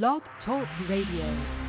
Blog Talk Radio.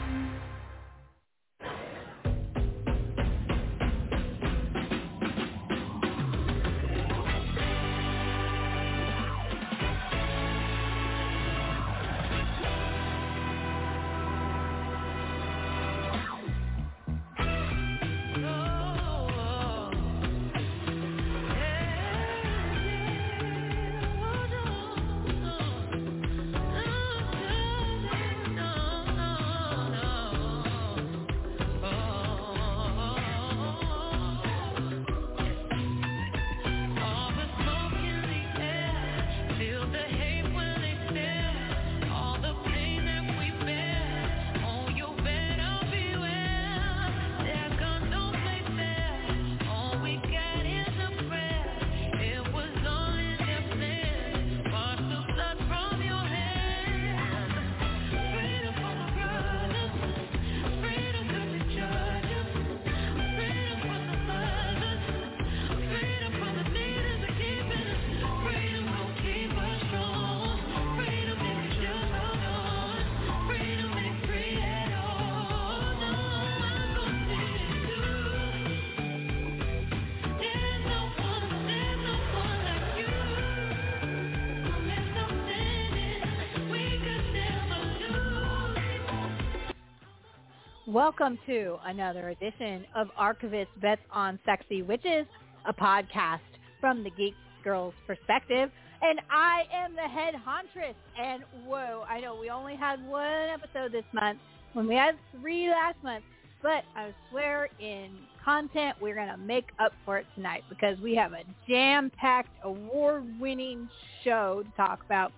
Welcome to another edition of Archivist Bets on Sexy Witches, a podcast from the Geek Girl's perspective. And I am the head hauntress. And whoa, I know we only had one episode this month when we had three last month. But I swear in content, we're going to make up for it tonight because we have a jam-packed, award-winning show to talk about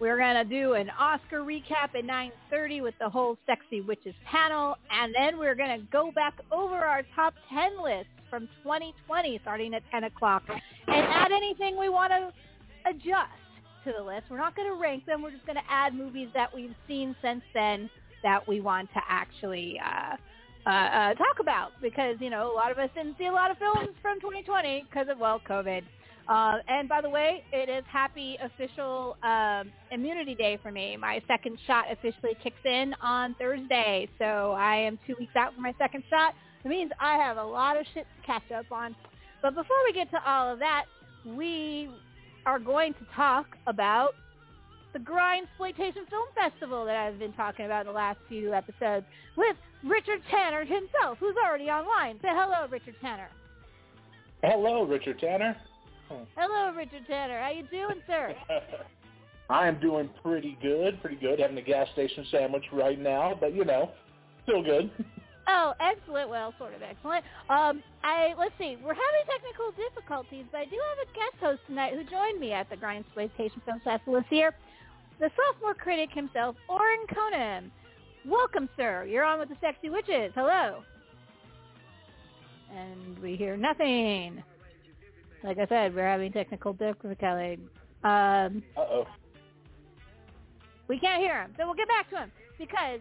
we're going to do an Oscar recap at 9.30 with the whole Sexy Witches panel. And then we're going to go back over our top 10 list from 2020 starting at 10 o'clock and add anything we want to adjust to the list. We're not going to rank them. We're just going to add movies that we've seen since then that we want to actually uh, uh, uh, talk about because, you know, a lot of us didn't see a lot of films from 2020 because of, well, COVID. Uh, and by the way, it is happy official um, immunity day for me. My second shot officially kicks in on Thursday, so I am two weeks out from my second shot. It means I have a lot of shit to catch up on. But before we get to all of that, we are going to talk about the Grindsploitation Film Festival that I've been talking about in the last few episodes with Richard Tanner himself, who's already online. Say hello, Richard Tanner. Hello, Richard Tanner. Hello, Richard Tanner. How you doing, sir? I am doing pretty good, pretty good. Having a gas station sandwich right now, but you know, still good. Oh, excellent. Well, sort of excellent. Um, I let's see. We're having technical difficulties, but I do have a guest host tonight who joined me at the Grindsploitation Film Festival this year. The sophomore critic himself, Orrin Konheim. Welcome, sir. You're on with the Sexy Witches. Hello. And we hear nothing. Like I said, we're having technical difficulty. Um, Uh-oh. we can't hear him, so we'll get back to him because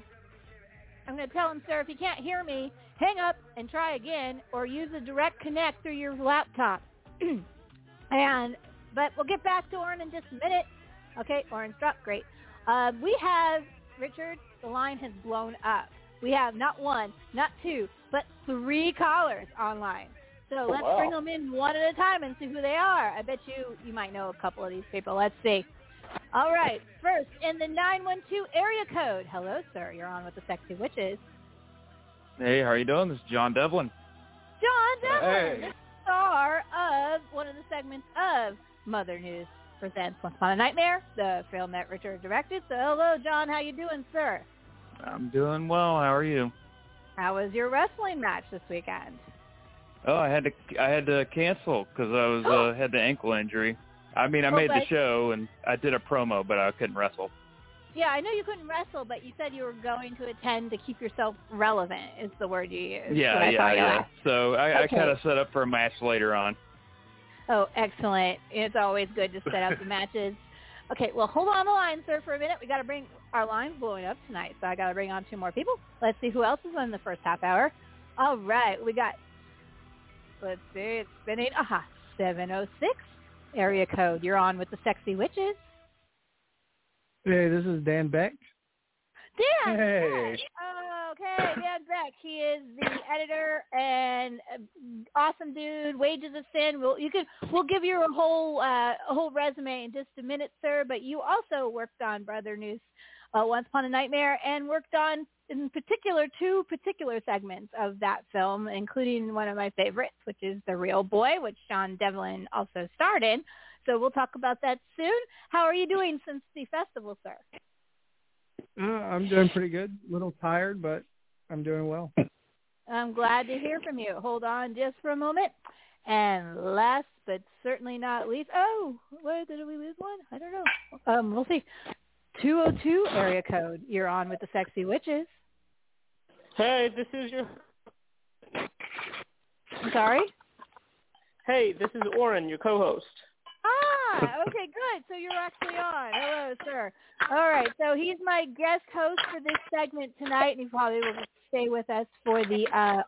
I'm going to tell him, sir, if you can't hear me, hang up and try again, or use a direct connect through your laptop. and but we'll get back to Orrin in just a minute. Okay, Orrin's dropped. Great. Uh, we have Richard. The line has blown up. We have not one, not two, but three callers online. So Oh, let's wow. bring them in one at a time and see who they are. I bet you you might know a couple of these people. Let's see. All right. First, in the 912 area code. Hello, sir. You're on with the Sexy Witches. Hey, how are you doing? This is John Devlin. John Devlin, Hey. star of one of the segments of Mother Noose presents Once Upon a Nightmare, the film that Richard directed. So hello, John. How you doing, sir? I'm doing well. How are you? How was your wrestling match this weekend? Oh, I had to I had to cancel because I was uh, had the ankle injury. I mean, I Oh, made the show and I did a promo, but I couldn't wrestle. Yeah, I know you couldn't wrestle, but you said you were going to attend to keep yourself relevant. Is the word you used. Yeah, yeah, yeah. So I, I kind of set up for a match later on. Oh, excellent. It's always good to set up the matches. Okay, well, hold on the line, sir, for a minute. We got to bring our lines blowing up tonight, so I got to bring on two more people. Let's see who else is in the first half hour. All right, we got. Let's see, it's spinning. Aha, seven oh six area code. You're on with the sexy witches. Hey, this is Dan Beck. Dan. Hey. Okay, Dan Beck. He is the editor and uh, awesome dude. Wages of Sin. We'll you can we'll give you a whole uh, a whole resume in just a minute, sir. But you also worked on Brother Noose, uh, Once Upon a Nightmare, and worked on in particular two particular segments of that film, including one of my favorites, which is The Real Boy, which John Devlin also starred in. So we'll talk about that soon. How are you doing since the festival, sir? Uh, I'm doing pretty good. A little tired, but I'm doing well. I'm glad to hear from you. Hold on just for a moment. And last but certainly not least, oh, where did we lose one? I don't know. Um, we'll see. 202 area code. You're on with the sexy witches. Hey, this is your. I'm sorry. Hey, this is Orrin, your co-host. Ah, okay, good. So you're actually on. Hello, sir. All right, so he's my guest host for this segment tonight, and he probably will stay with us for the uh,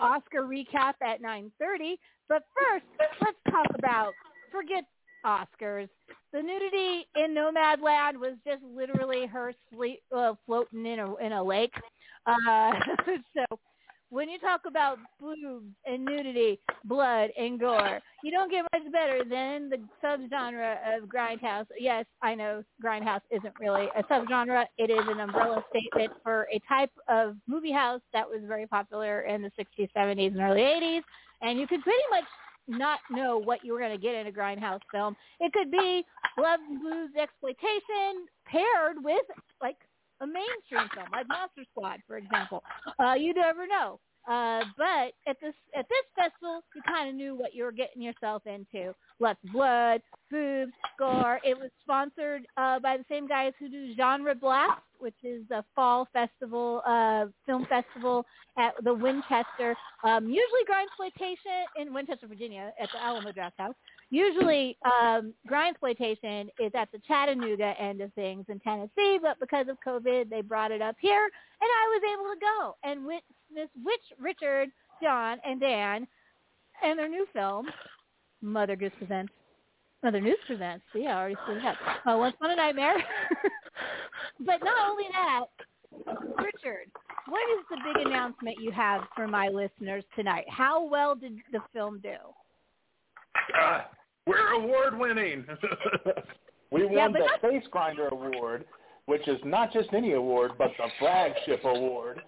Oscar recap at 9.30. But first, let's talk about, forget Oscars. The nudity in Nomadland was just literally her sleep, uh, floating in a in a lake. Uh, so when you talk about boobs and nudity, blood and gore, you don't get much better than the subgenre of grindhouse. Yes, I know grindhouse isn't really a subgenre. It is an umbrella statement for a type of movie house that was very popular in the 60s, 70s, and early 80s. And you could pretty much not know what you were going to get in a grindhouse film. It could be love and blues exploitation paired with like a mainstream film, like Monster Squad, for example. Uh, you never know. Uh, but at this at this festival, you kind of knew what you were getting yourself into. Lots of blood, boobs, gore. It was sponsored uh, by the same guys who do Genre Blast, which is a fall festival, uh, film festival at the Winchester. Um, usually grindsploitation in Winchester, Virginia, at the Alamo Drafthouse. Usually um, grindsploitation is at the Chattanooga end of things in Tennessee, but because of COVID, they brought it up here, and I was able to go and witness which Richard, John, and Dan and their new film, Mother Goose Presents. Mother Noose Presents. See, I already said that. Uh, Once Upon a Nightmare. but not only that, Richard, what is the big announcement you have for my listeners tonight? How well did the film do? Uh, we're award winning. we won but the not- Face Grinder Award, which is not just any award, but the flagship award.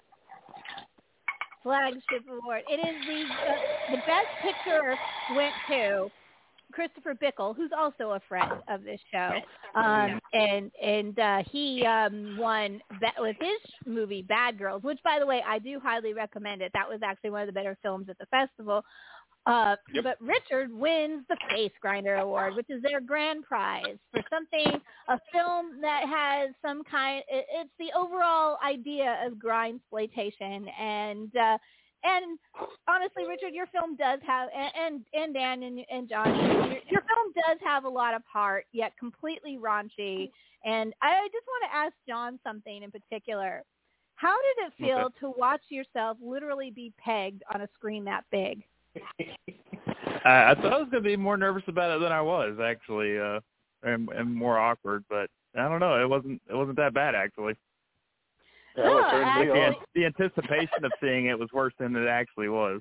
Flagship Award. It is the uh, the best picture went to Christopher Bickel, who's also a friend of this show, um, and and uh, he um, won ba- with his movie Bad Girls, which by the way I do highly recommend it. That was actually one of the better films at the festival. Uh, Yep. But Richard wins the Face Grinder Award, which is their grand prize for something, a film that has some kind. It, it's the overall idea of grind exploitation, and uh, and honestly, Richard, your film does have, and and, Dan and, and John, your, your film does have a lot of heart, yet completely raunchy. And I just want to ask John something in particular. How did it feel to watch yourself literally be pegged on a screen that big? I, I thought I was going to be more nervous about it than I was actually, uh, and, and more awkward. But I don't know. It wasn't. It wasn't that bad actually. Yeah, No, it turned me actually- The, the anticipation of seeing it was worse than it actually was.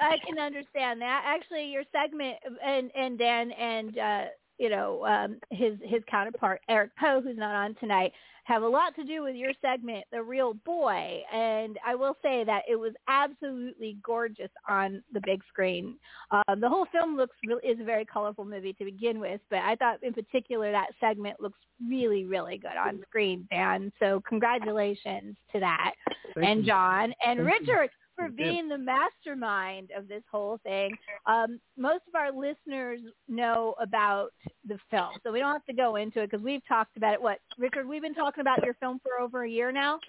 I can understand that. Actually, your segment and and Dan and uh, you know um, his his counterpart Eric Poe, who's not on tonight, have a lot to do with your segment, The Real Boy. And I will say that it was absolutely gorgeous on the big screen. Um, the whole film looks really, is a very colorful movie to begin with, but I thought in particular that segment looks really really good on screen, Dan. So congratulations to that Thank and you. John and Thank you. For being the mastermind of this whole thing. Um, most of our listeners know about the film, so we don't have to go into it because we've talked about it. What, Richard? We've been talking about your film for over a year now.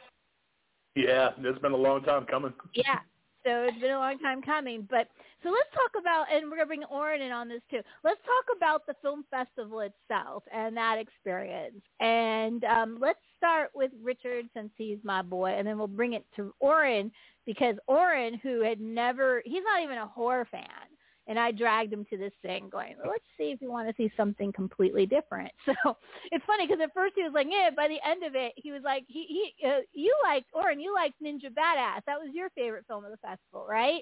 Yeah, it's been a long time coming. Yeah. So it's been a long time coming. But so let's talk about, and we're going to bring Orrin in on this too. Let's talk about the film festival itself and that experience. And um, let's start with Richard since he's my boy, and then we'll bring it to Orrin because Orrin, who had never, he's not even a horror fan. And I dragged him to this thing, going, "Let's see if you want to see something completely different." So it's funny because at first he was like, "Yeah," by the end of it, he was like, "He he, uh, you liked Orrin, you liked Ninja Badass. That was your favorite film of the festival, right?"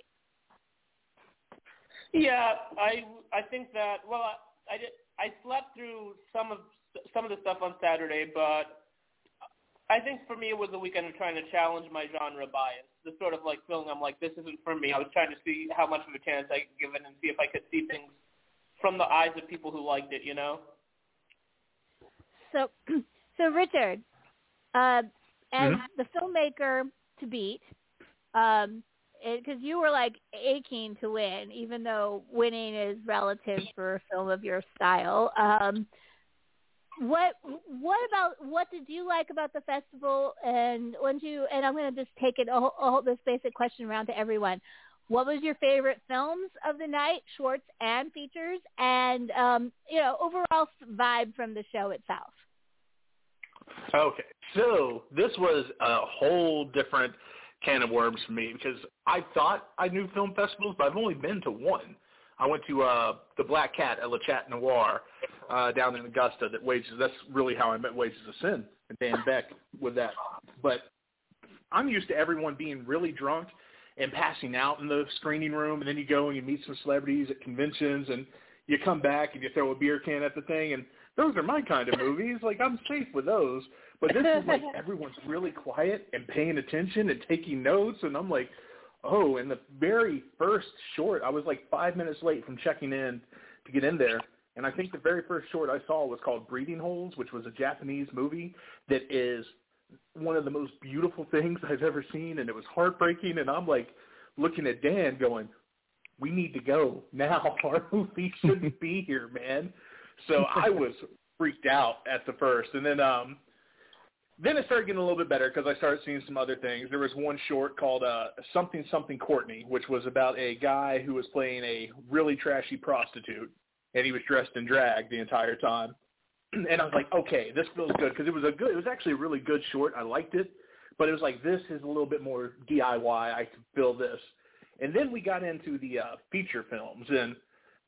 Yeah, I I think that. Well, I, I did. I slept through some of some of the stuff on Saturday, but I think for me it was a weekend of trying to challenge my genre bias. The sort of like feeling I'm like this isn't for me. I was trying to see how much of a chance I could give it and see if I could see things from the eyes of people who liked it. You know. So, so Richard, uh, as Mhm. the filmmaker to beat, um, because you were like aching to win, even though winning is relative for a film of your style. Um, what what about what did you like about the festival? And when you and I'm going to just take it all, all this basic question around to everyone. What was your favorite films of the night, shorts and features, and um, you know overall vibe from the show itself? Okay, so this was a whole different can of worms for me because I thought I knew film festivals, but I've only been to one. I went to uh, the Black Cat at Le Chat Noir uh, down in Augusta. That wages. That's really how I met Wages of Sin and Dan Beck with that. But I'm used to everyone being really drunk and passing out in the screening room, and then you go and you meet some celebrities at conventions, and you come back and you throw a beer can at the thing, and those are my kind of movies. Like I'm safe with those. But this is like everyone's really quiet and paying attention and taking notes, and I'm like, oh, in the very first short, I was like five minutes late from checking in to get in there. And I think the very first short I saw was called Breathing Holes, which was a Japanese movie that is one of the most beautiful things I've ever seen, and it was heartbreaking. And I'm like looking at Dan, going, "We need to go now. Our movie shouldn't be here, man." So I was freaked out at the first, and then um, then it started getting a little bit better because I started seeing some other things. There was one short called uh, Something Something Courtney, which was about a guy who was playing a really trashy prostitute, and he was dressed in drag the entire time. And I was like, okay, this feels good because it was a good. It was actually a really good short. I liked it, but it was like this is a little bit more DIY. I could feel this. And then we got into the uh, feature films, and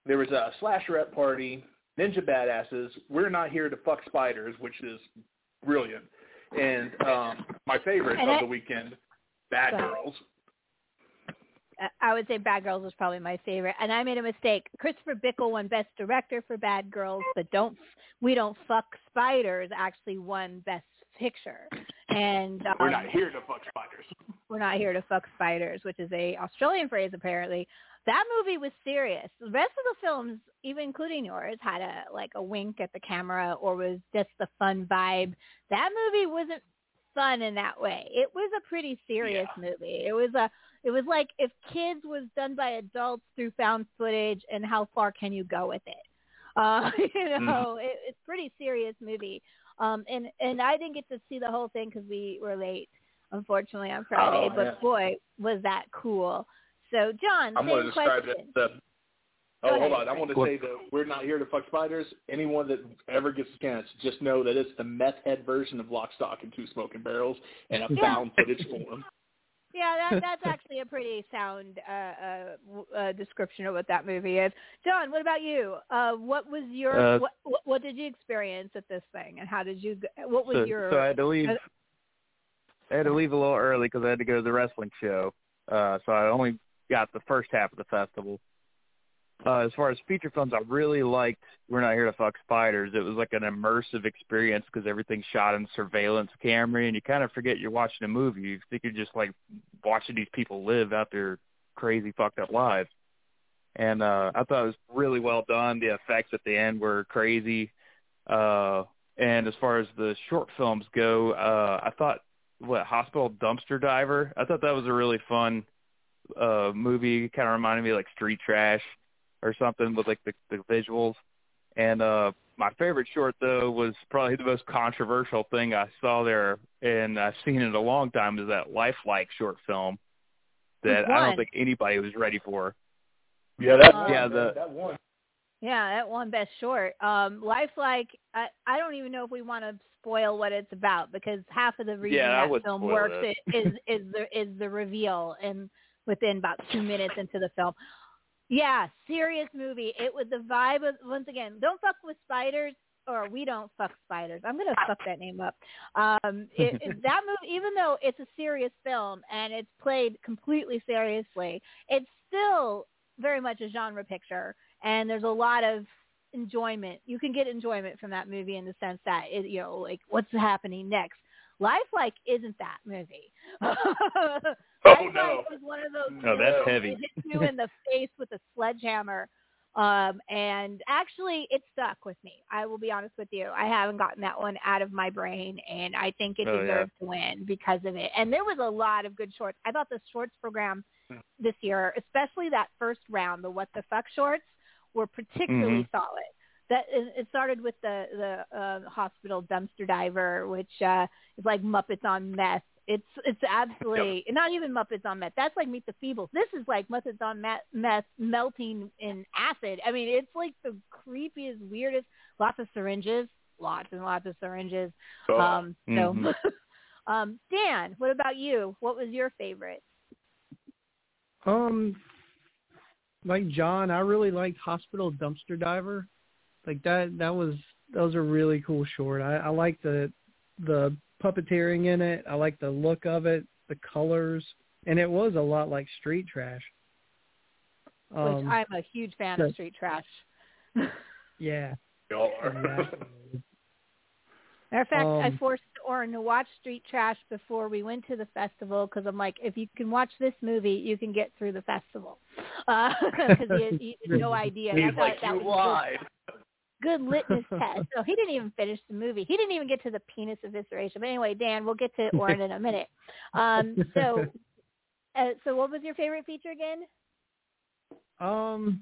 there was a slasherette party, Ninja Badasses. We're not here to fuck spiders, which is brilliant. And um, my favorite And of I- the weekend, Bad Girls. I would say Bad Girls was probably my favorite, and I made a mistake. Christopher Bickel won Best Director for Bad Girls, but don't we don't fuck spiders actually won Best Picture, and um, We're not here to fuck spiders. we're not here to fuck spiders, which is a Australian phrase apparently. That movie was serious. The rest of the films, even including yours, had a like a wink at the camera or was just the fun vibe. That movie wasn't fun in that way. It was a pretty serious movie. It was a it was like if kids was done by adults through found footage and how far can you go with it. Uh, you know, it, it's a pretty serious movie. Um, and and I didn't get to see the whole thing because we were late, unfortunately, on Friday. Oh, but yeah. boy, was that cool! So, John, I'm same going to describe question. it. The, Go oh, hold ahead, on. I want to say that we're not here to fuck spiders. Anyone that ever gets a chance, just know that it's the meth head version of Lock, Stock, and Two Smoking Barrels in a Yeah. found footage form. Yeah, that, that's actually a pretty sound uh, uh, uh, description of what that movie is. John, what about you? Uh, what was your Uh, what, what what did you experience at this thing, and how did you? g- What was so, your? so I had to leave. uh, I had to leave a little early because I had to go to the wrestling show. Uh, so I only got the first half of the festival. Uh, as far as feature films, I really liked We're Not Here to Fuck Spiders. It was like an immersive experience because everything's shot in surveillance camera, and you kind of forget you're watching a movie. You think you're just like watching these people live out their crazy, fucked up lives. And uh, I thought it was really well done. The effects at the end were crazy. Uh, and as far as the short films go, uh, I thought what Hospital Dumpster Diver. I thought that was a really fun uh movie. Kind of reminded me of, like Street Trash or something with like the, the visuals. And uh my favorite short though was probably the most controversial thing I saw there, and I've seen it a long time. Is that Lifelike short film that I don't think anybody was ready for. Yeah, that one. Yeah, man, the- that one. Yeah, that one best short. Um, Lifelike. I I don't even know if we want to spoil what it's about because half of the reason Yeah, that film works it. i- is is the is the reveal and within about two minutes into the film. Yeah, serious movie. It was the vibe of once again. Don't fuck with spiders, or we don't fuck spiders. I'm gonna fuck that name up. Um, it, it, that movie, even though it's a serious film and it's played completely seriously, it's still very much a genre picture, and there's a lot of enjoyment. You can get enjoyment from that movie in the sense that it, you know, like what's happening next. Lifelike isn't that movie. Oh, no. was one of those. No, that's heavy. It hits you in the face with a sledgehammer. Um, and actually, it stuck with me. I will be honest with you. I haven't gotten that one out of my brain, and I think it Oh, yeah. deserves to win because of it. And there was a lot of good shorts. I thought the shorts program this year, especially that first round, the What the Fuck shorts, were particularly Mhm. solid. That it it started with the the uh, hospital dumpster diver, which uh, is like Muppets on meth. It's it's absolutely not even Muppets on meth. That's like Meet the Feebles. This is like Muppets on meth, meth melting in acid. I mean, it's like the creepiest, weirdest. Lots of syringes, lots and lots of syringes. Oh, Um, so, Mhm. um, Dan, what about you? What was your favorite? Um, like John, I really liked Hospital Dumpster Diver. Like that, that was that was a really cool short. I, I like the the puppeteering in it. I like the look of it, the colors, and it was a lot like Street Trash. Which Um, I'm a huge fan so- of Street Trash. yeah, y'all are. exactly. Matter of fact, I Um, forced Orrin to watch Street Trash before we went to the festival because I'm like, if you can watch this movie, you can get through the festival. Because he, had- he had no idea. I He's like, that you was lied. Good, litmus test. So he didn't even finish the movie. He didn't even get to the penis evisceration. But anyway, Dan, we'll get to Orrin in a minute. Um, so, uh, so what was your favorite feature again? Um,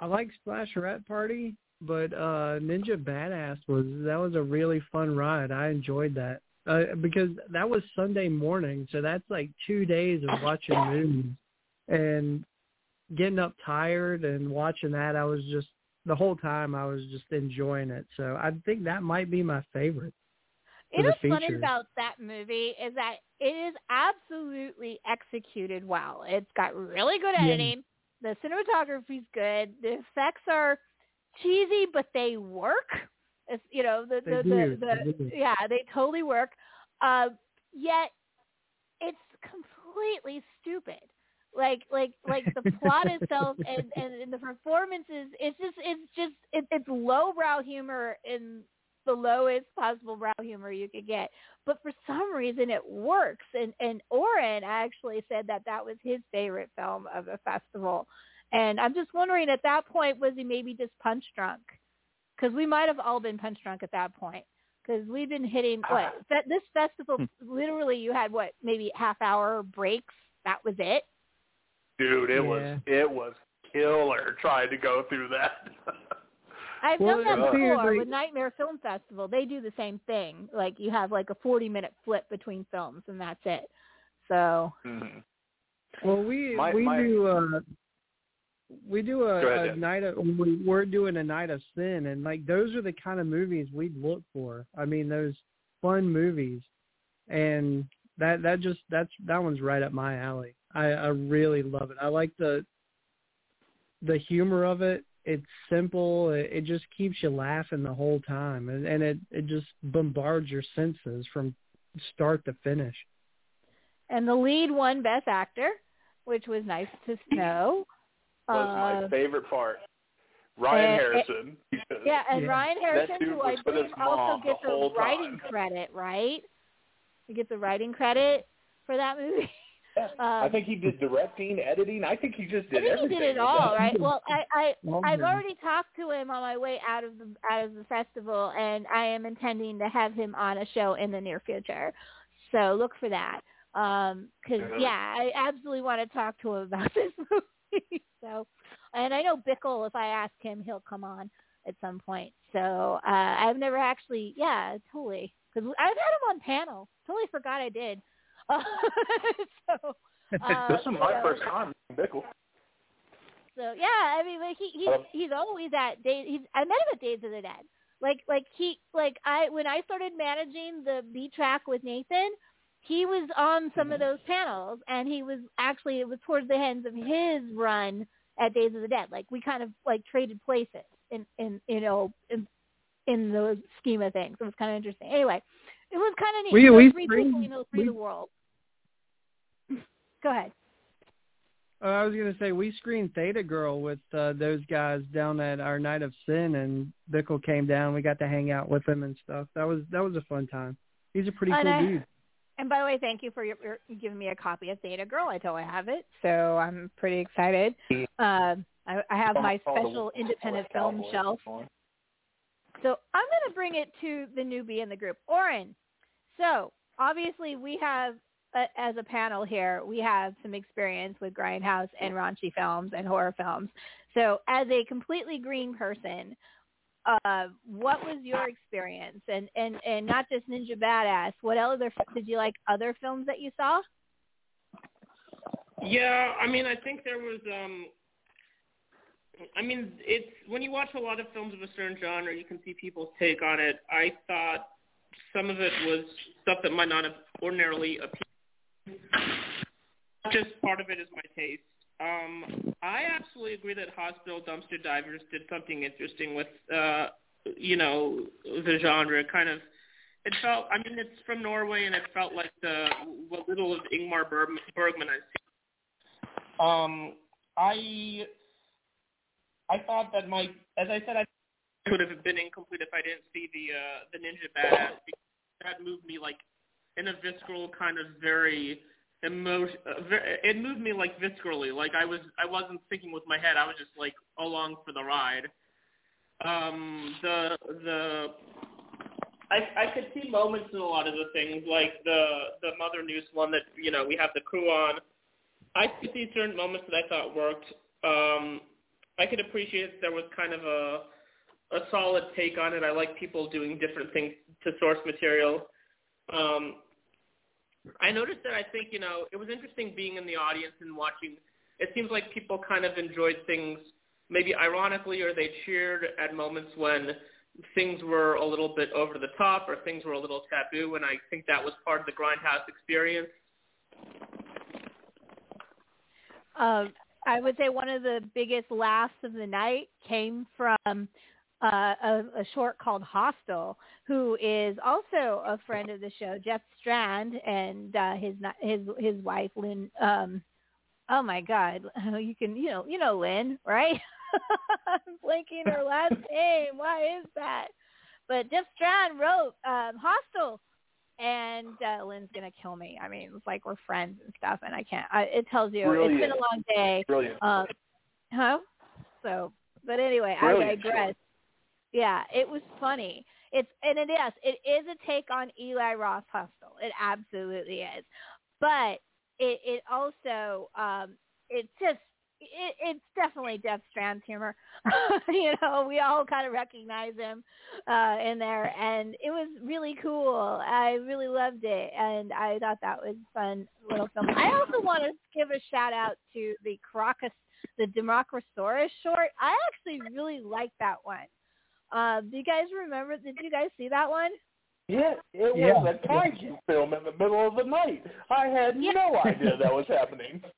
I like Splasherette Party, but uh Ninja Badass was that was a really fun ride. I enjoyed that uh, because that was Sunday morning, so that's like two days of watching movies and getting up tired and watching that. I was just the whole time I was just enjoying it. So I think that might be my favorite. You for what's funny about that movie is that it is absolutely executed well. It's got really good Yeah. editing. The cinematography's good. The effects are cheesy, but they work. It's, you know, the the, the, the do. yeah, they totally work. Uh, yet it's completely stupid. Like like like the plot itself and, and and the performances. It's just it's just it, it's lowbrow humor in the lowest possible brow humor you could get. But for some reason it works. And and Orrin actually said that that was his favorite film of the festival. And I'm just wondering at that point was he maybe just punch drunk? Because we might have all been punch drunk at that point. Because we've been hitting ah. what fe- this festival hmm. literally you had what maybe half hour breaks. That was it. Dude, it Yeah. was it was killer trying to go through that. I've Well, done that uh, before seriously- with Nightmare Film Festival. They do the same thing. Like you have like a 40 minute flip between films and that's it. So Mhm. Well, we My- we my- do uh we do Go ahead, a, a night of we- we're doing a night of sin, and like those are the kind of movies we'd look for. I mean, those fun movies, and that that just that's that one's right up my alley. I I really love it. I like the the humor of it. It's simple. It, it just keeps you laughing the whole time, and, and it it just bombards your senses from start to finish. and the lead won Best Actor, which was nice to know. was Uh, my favorite part. Ryan uh, Harrison. yeah, and Yeah. Ryan Harrison, who I was believe also mom the a whole writing time. credit, right? He gets a writing credit for that movie. Yeah, I Um, think he did directing, editing. I think he just did I did think he everything. did it with all, that. right? Well, I, I I've already talked to him on my way out of the out of the festival, and I am intending to have him on a show in the near future. So look for that. Um 'cause Yeah. yeah, I absolutely want to talk to him about this movie. so, and I know Bickel. If I ask him, he'll come on at some point. So uh, I've never actually, yeah, totally. Because I've had him on panel. Totally forgot I did. Uh, so. Uh, this is my so- first time Bickel. so yeah, I mean, like he he's Um, he's always at days. He's I met him at Days of the Dead. Like like he like I when I started managing the B track with Nathan, he was on some of those panels, and he was actually it was towards the end of his run at Days of the Dead. Like we kind of like traded places in in you know in, in the scheme of things. It was kind of interesting. Anyway, it was kind of neat. We- So we three screened- people you know three we- the world. Go ahead. Uh, I was gonna say we screened Theta Girl with uh, those guys down at our Night of Sin, and Bickel came down. We got to hang out with him and stuff. That was that was a fun time. He's a pretty And cool I- dude. And by the way, thank you for your, your giving me a copy of Theta Girl. I totally have it, so I'm pretty excited. Um, I, I have my special independent film shelf. So I'm going to bring it to the newbie in the group, Orrin. So obviously we have, uh, as a panel here, we have some experience with grindhouse and raunchy films and horror films. So as a completely green person, uh, what was your experience? And, and, and not just Ninja Badass. What other did you like? Other films that you saw? Yeah, I mean, I think there was. um I mean, it's when you watch a lot of films of a certain genre, you can see people's take on it. I thought some of it was stuff that might not have ordinarily appealed. Just part of it is my taste. Um, I absolutely agree that Hospital Dumpster Divers did something interesting with, uh, you know, the genre. Kind of, it felt. I mean, it's from Norway, and it felt like the what little of Ingmar Berg- Bergman I've. Um, I I thought that my, as I said, I would have been incomplete if I didn't see the uh, the Ninja Badass. Because that moved me like in a visceral kind of very emotion. Uh, it moved me like viscerally. Like I was, I wasn't thinking with my head. I was just like along for the ride. Um, the the I, I could see moments in a lot of the things, like the the Mother Noose one that you know we have the crew on. I could see certain moments that I thought worked. Um, I could appreciate that there was kind of a a solid take on it. I like people doing different things to source material. Um, I noticed that I think you know it was interesting being in the audience and watching. It seems like people kind of enjoyed things maybe ironically, or they cheered at moments when things were a little bit over the top or things were a little taboo, and I think that was part of the grindhouse experience. Um, I would say one of the biggest laughs of the night came from uh, a, a short called Hostel, who is also a friend of the show, Jeff Strand, and uh, his his his wife Lynne. Um, oh my God, you can you know you know Lynne, right? I'm blanking her last name. Why is that? But Jeff Strand wrote um, Hostel, and uh, Lynne's gonna kill me. I mean, it's like we're friends and stuff, and I can't. I, it tells you it's been a long day. Brilliant. Um, huh? So, but anyway, Brilliant I digress. Yeah, it was funny. It's and it is. It is a take on Eli Roth Hostel. It absolutely is. But it it also um it's just it, it's definitely Jeff Strand's humor. you know, we all kind of recognize him uh in there and it was really cool. I really loved it and I thought that was fun little film. I also want to give a shout out to the Caracas the Democrasaurus short. I actually really liked that one. Uh, do you guys remember? Did you guys see that one? Yeah, it Yeah. was a kaiju film in the middle of the night. I had Yeah. no idea that was happening.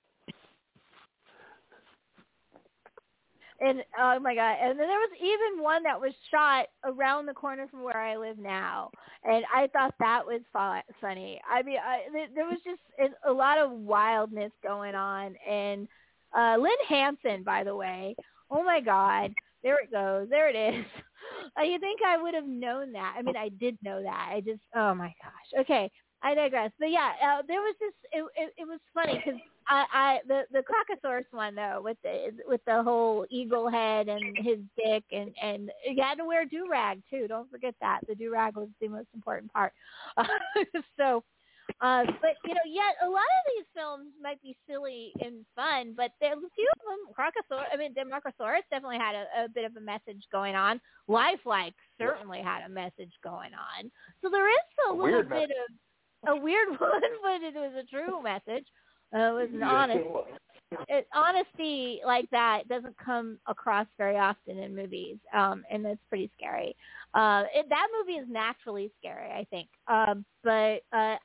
And oh my god! And then there was even one that was shot around the corner from where I live now, and I thought that was fu- funny. I mean, I, there was just a- a lot of wildness going on. And uh Lynne Hansen, by the way, oh my god, there it goes, there it is. Uh, you think I would have known that? I mean, I did know that. I just, oh my gosh. Okay, I digress. But yeah, uh, there was this. It, it, it was funny because I, I the the Crocosaurus one though with the with the whole eagle head and his dick and and you had to wear do rag too. Don't forget that the do rag was the most important part. so, uh, but you know, yet a lot of these films might be silly and fun, but there a few of them. Crocosaurus, I mean, Democrasaurus definitely had a, a bit of a message going on. Lifelike certainly had a message going on. So there is a, A little bit of a weird one, but it was a true message. Uh, it was an Yes, honest it honesty like that doesn't come across very often in movies, um, and it's pretty scary. Uh, it, that movie is naturally scary, I think. Um, but uh,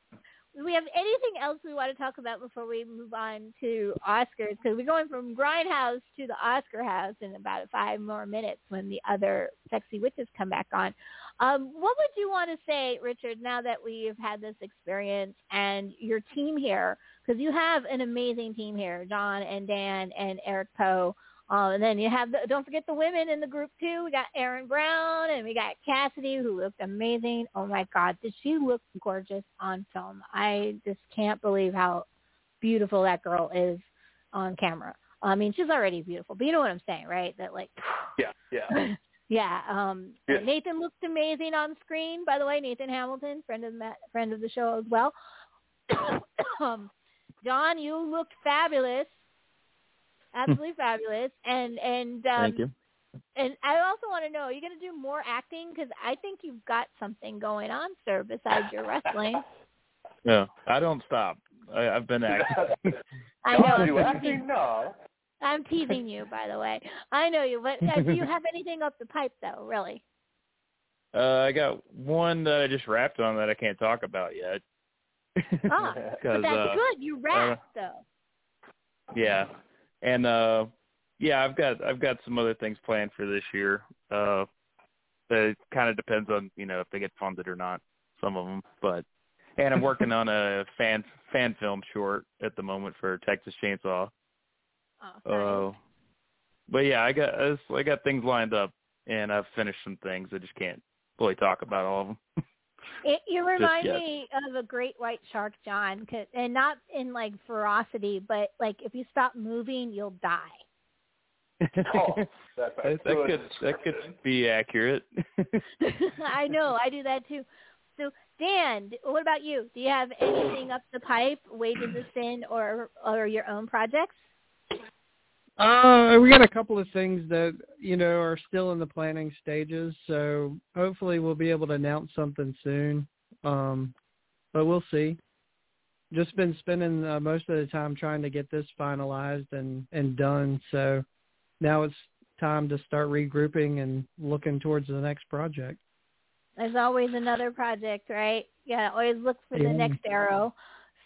do we have anything else we want to talk about before we move on to Oscars? Because we're going from Grindhouse to the Oscar House in about five more minutes when the other Sexy Witches come back on. Um, what would you want to say, Richard, now that we've had this experience and your team here? Because you have an amazing team here, John and Dan and Eric Poe. Um, and then you have the, don't forget the women in the group too. We got Erin Brown and we got Cassidy who looked amazing. Oh my God, did she look gorgeous on film? I just can't believe how beautiful that girl is on camera. I mean, she's already beautiful, but you know what I'm saying, right? That like, yeah, yeah, yeah. Um, Yeah. Nathan looked amazing on screen. By the way, Nathan Hamilton, friend of the friend of the show as well. um, John, you looked fabulous absolutely fabulous. And and um, Thank you. and I also want to know, are you going to do more acting? Because I think you've got something going on, sir, besides your wrestling. No, I don't stop. I, I've been acting. I Don't know. do acting? No. I'm teasing you, by the way. I know you, but uh, do you have anything up the pipe, though? Really? uh, I got one that I just wrapped on that I can't talk about yet. Ah, but 'Cause, that's uh, good. You rap, though. Yeah, and uh, yeah, I've got I've got some other things planned for this year. Uh, it kind of depends on you know if they get funded or not. Some of them, but and I'm working on a fan fan film short at the moment for Texas Chainsaw. Oh, nice. Uh, but yeah, I got I got things lined up, and I've finished some things. I just can't fully talk about all of them. It, you remind me of a great white shark, John, 'cause- and not in like ferocity, but like if you stop moving, you'll die. Oh, that, that could that could be accurate. I know, I do that too. So, Dan, what about you? Do you have anything up the pipe, Wages of Sin, or or your own projects? Uh, we got a couple of things that you know are still in the planning stages, so hopefully we'll be able to announce something soon. Um, but we'll see. Just been spending uh, most of the time trying to get this finalized and and done. So now it's time to start regrouping and looking towards the next project. There's always another project, right? Yeah, always look for the next arrow.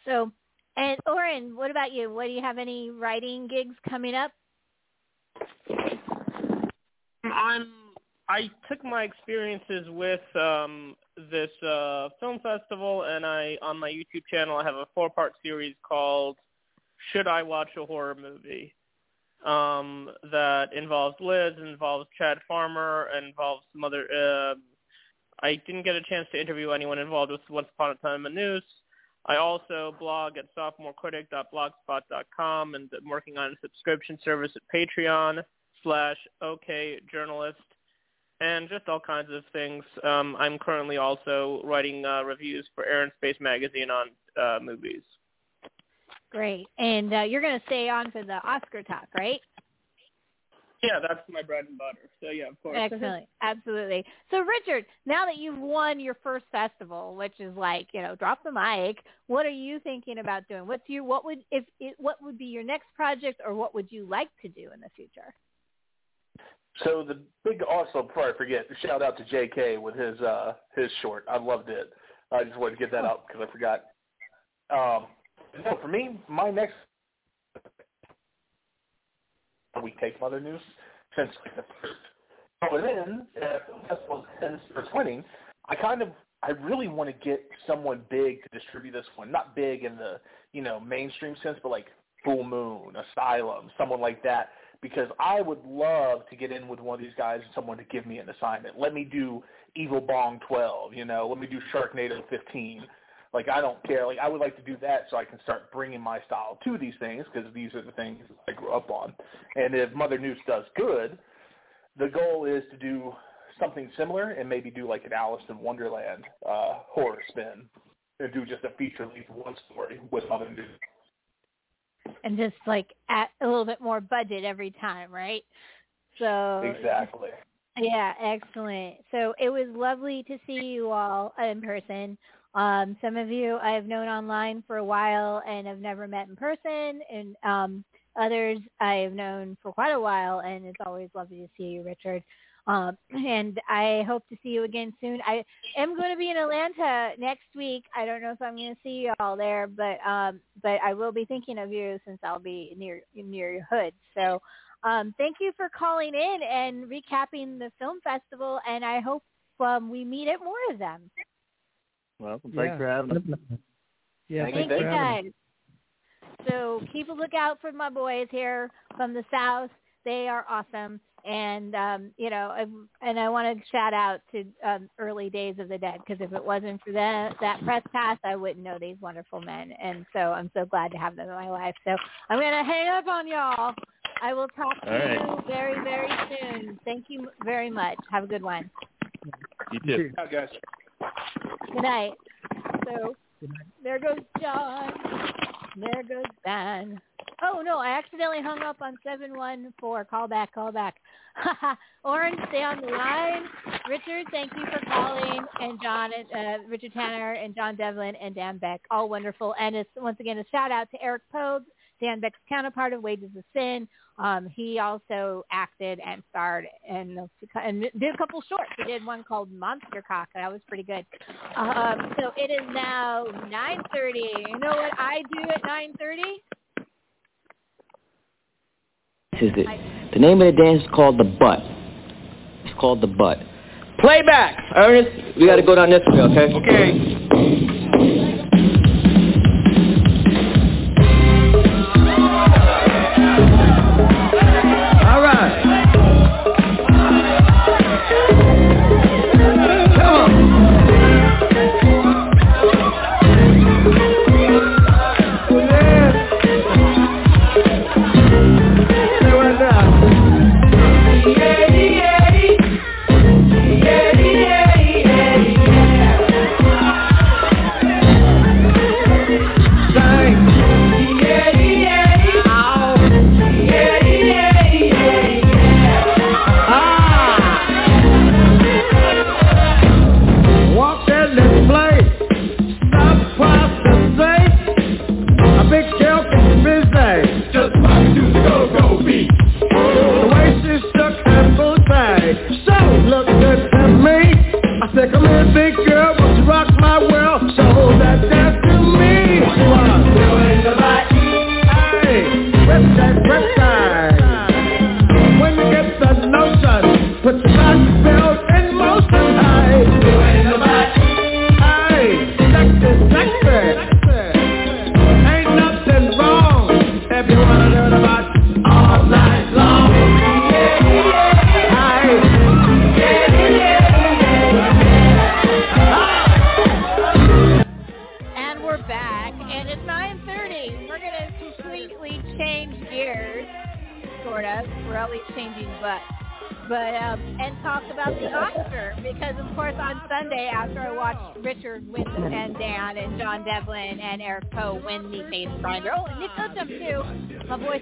So, and Orrin, what about you? What do you have any writing gigs coming up? I'm I took my experiences with um this uh film festival and I on my YouTube channel I have a four part series called Should I Watch a Horror Movie? Um that involves Liz, involves Chad Farmer, involves some other uh I didn't get a chance to interview anyone involved with Once Upon a Time in News. I also blog at sophomorecritic.blogspot.com and I'm working on a subscription service at Patreon slash OK Journalist and just all kinds of things. Um, I'm currently also writing uh, reviews for Air and Space Magazine on uh, movies. Great. And uh, you're going to stay on for the Oscar talk, right? Yeah, that's my bread and butter. So yeah, of course. Excellent. Absolutely. So Richard, now that you've won your first festival, which is like, you know, drop the mic, what are you thinking about doing? What's your what would if it, what would be your next project or what would you like to do in the future? So the big also before I forget, shout out to J.K. with his uh his short. I loved it. I just wanted to get that up because I forgot. Um, no, for me, my next we take some other news since like the first. But then uh, festival ends for twenty. I kind of I really want to get someone big to distribute this one. Not big in the you know mainstream sense, but like Full Moon, Asylum, someone like that because I would love to get in with one of these guys and someone to give me an assignment. Let me do Evil Bong 12, you know, let me do Sharknado 15. Like I don't care. Like I would like to do that so I can start bringing my style to these things because these are the things I grew up on. And if Mother Noose does good, the goal is to do something similar and maybe do like an Alice in Wonderland uh, horror spin and do just a feature length one story with Mother Noose. And just like at a little bit more budget every time, right? So Exactly. Yeah, excellent. So it was lovely to see you all in person. Um, some of you I've known online for a while and have never met in person, and um, others I have known for quite a while, and it's always lovely to see you, Richard. Um, and I hope to see you again soon. I am going to be in Atlanta next week. I don't know if I'm going to see you all there, but um, but I will be thinking of you since I'll be near near your hood. So um, thank you for calling in and recapping the film festival, and I hope um, we meet at more of them. Welcome. Yeah. Thanks for having us. Yeah, Thank Thank you, you guys. So keep a lookout for my boys here from the south. They are awesome, and um, you know, I, and I want to shout out to um, Early Days of the Dead because if it wasn't for that that press pass, I wouldn't know these wonderful men, and so I'm so glad to have them in my life. So I'm gonna hang up on y'all. I will talk to All right. you very very soon. Thank you very much. Have a good one. You You too. too. Yeah, guys. Good night. So there goes John. There goes Ben. Oh no, I accidentally hung up on seven one four. Call back, call back. Orange, stay on the line. Richard, thank you for calling, and John, uh, Richard Tanner, and John Devlin, and Dan Beck, all wonderful. And it's once again a shout out to Eric Pogue, Dan Beck's counterpart of Wages of Sin. Um, he also acted and starred and, and did a couple shorts. He did one called Monster Cock. That was pretty good. Um, so it is now 9.30. You know what I do at 9.30? This is it. The name of the dance is called the butt. It's called the butt. Playback! Ernest, we gotta go down this way, okay? Okay.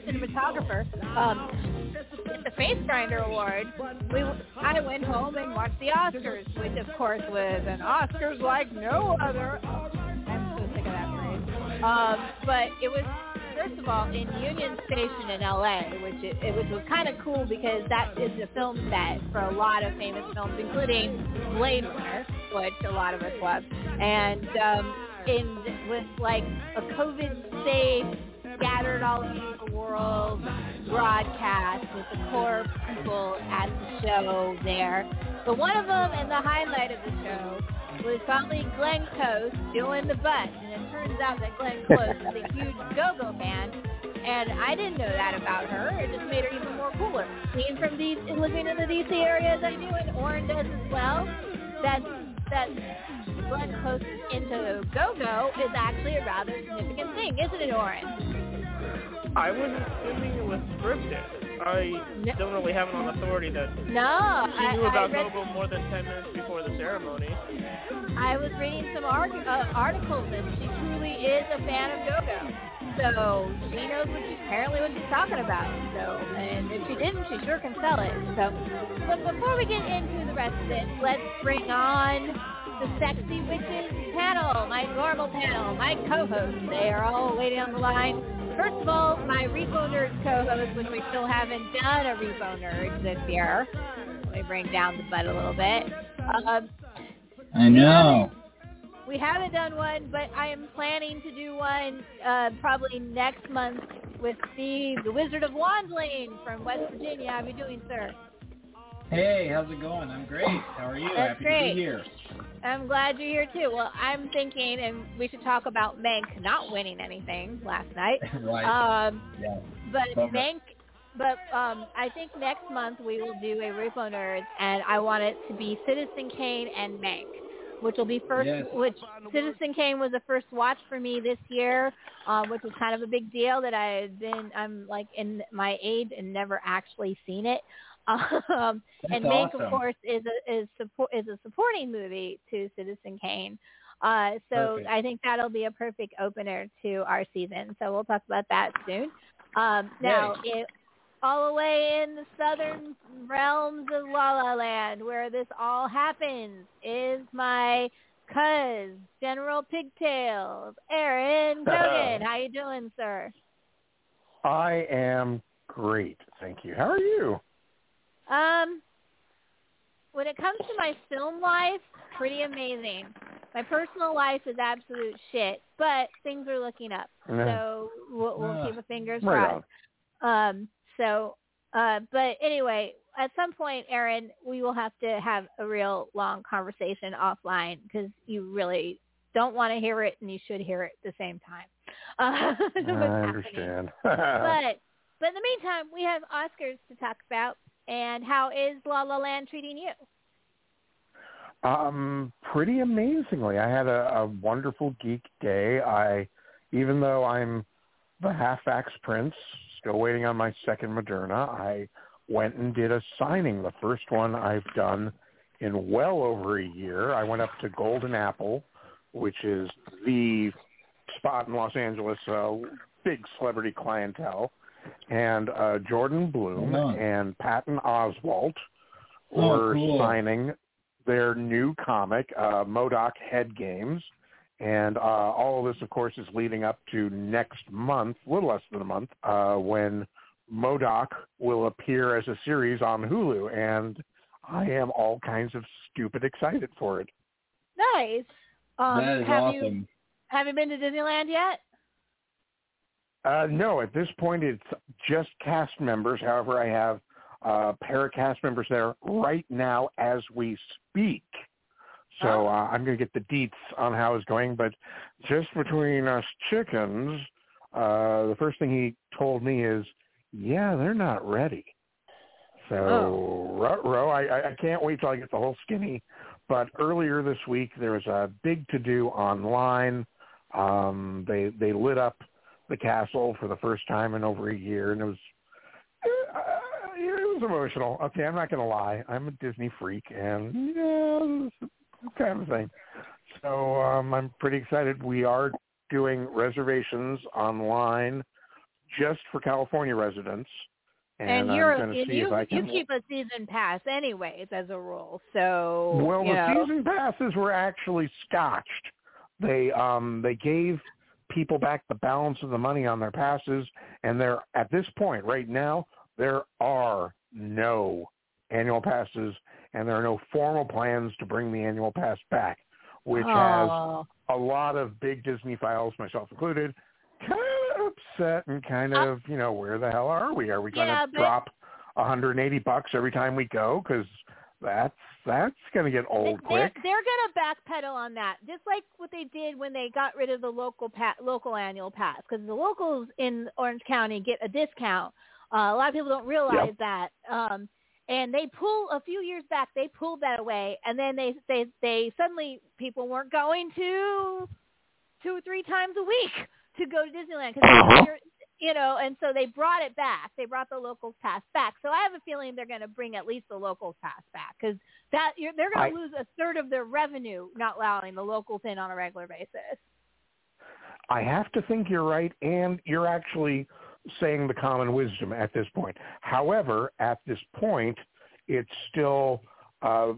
Cinematographer, um, the Face Grinder Award, we, I went home and watched the Oscars, which of course was an Oscars like no other. I'm so sick of that phrase. Um, but it was first of all in Union Station in LA, which it, it, which was kind of cool because that is the film set for a lot of famous films, including Blade Runner, which a lot of us love, and um, in with like a COVID safe scattered all over the world broadcast with the core people at the show there. But one of them, and the highlight of the show, was probably Glenn Close doing the butt. And it turns out that Glenn Close is a huge go-go fan. And I didn't know that about her. It just made her even more cooler. Being from these, living in the DC area as I do, and Orrin does as well, that that Glenn Close is into go-go is actually a rather significant thing, isn't it, Orrin? I was assuming it was scripted. I No. don't really have it on authority that No, she knew I about read Gogo more than 10 minutes before the ceremony. I was reading some arg- uh, articles and she truly is a fan of go-go. So she knows what she, apparently what she's talking about. So, and if she didn't, she sure can sell it. So, but before we get into the rest of it, let's bring on the Sexy Witches panel, my normal panel, my co-hosts. They are all waiting on the line. First of all, my Repo Nerds co-host, which we still haven't done a Repo Nerds this year. definitely bring down the butt a little bit. Um, I know. we haven't done one, but I am planning to do one uh, probably next month with Steve, the Wizard of Wandling from West Virginia. How are you doing, sir? Hey, how's it going? I'm great. How are you? That's Happy great. to be here. I'm glad you're here too. Well, I'm thinking, and we should talk about Mank not winning anything last night. right. Um, yeah. but Bummer. Mank, but um, I think next month we will do a Repo Nerds, and I want it to be Citizen Kane and Mank, which will be first. Yes. Which Citizen Kane was the first watch for me this year, um, which was kind of a big deal that I had been. I'm like in my age and never actually seen it. Um, and Mank, awesome. of course, is a is support is a supporting movie to Citizen Kane. Uh, so Perfect. I think that'll be a perfect opener to our season. So we'll talk about that soon. Um, now, it, all the way in the southern realms of La La Land, where this all happens, is my cuz General Pigtails, Aaron Gogan. How you doing, sir? I am great, thank you. How are you? Um, when it comes to my film life, pretty amazing. My personal life is absolute shit, but things are looking up. Yeah. So we'll, we'll Ah, keep our fingers crossed. Um, so, uh, but anyway, at some point, Aaron, we will have to have a real long conversation offline because you really don't want to hear it and you should hear it at the same time. Uh, I understand. But, but in the meantime, we have Oscars to talk about. And how is La La Land treating you? um, pretty amazingly, I had a, a wonderful geek day. I, even though I'm the half-ax prince, still waiting on my second Moderna, I went and did a signing, the first one I've done in well over a year. I went up to Golden Apple, which is the spot in Los Angeles, uh, big celebrity clientele, and uh, Jordan Blum Oh. and Patton Oswalt Oh, were cool. signing their new comic, uh, M.O.D.O.K. Head Games. And uh, all of this, of course, is leading up to next month, a little less than a month, uh, when M.O.D.O.K. will appear as a series on Hulu. And I am all kinds of stupid excited for it. Nice. Um, that is have awesome. you have you been to Disneyland yet? Uh, no, at this point it's just cast members. However, I have uh, pair of cast members there right now as we speak. So Oh. uh, I'm going to get the deets on how it's going. But just between us chickens, uh, the first thing he told me is, yeah, they're not ready. So, Oh. ruh-roh, I, I- I can't wait till I get the whole skinny. But earlier this week, there was a big to-do online. Um, they they lit up the castle for the first time in over a year, and it was uh, it was emotional. Okay, I'm not going to lie. I'm a Disney freak, and yeah, kind of thing. So um, I'm pretty excited. We are doing reservations online just for California residents, and, you're I'm going to and see you if I you can. keep a season pass anyways as a rule. So Well, the know. season passes were actually scotched. They um they gave people back the balance of the money on their passes, and there at this point right now there are no annual passes, and there are no formal plans to bring the annual pass back, which has Oh. a lot of big Disney files, myself included, kind of upset and kind of you know where the hell are we? Are we going to Yeah, but- drop 180 bucks every time we go? Because that's that's going to get old they're, quick. they're going to backpedal on that, just like what they did when they got rid of the local pa- local annual pass, because the locals in Orange County get a discount. Uh, a lot of people don't realize that. Um, and they pull a few years back, they pulled that away, and then they they they suddenly people weren't going to two or three times a week to go to Disneyland because Uh-huh. You know, and so they brought it back. They brought the locals pass back. So I have a feeling they're going to bring at least the locals pass back because that you're, they're going to lose a third of their revenue not allowing the locals in on a regular basis. I have to think you're right, and you're actually saying the common wisdom at this point. However, at this point, it's still uh,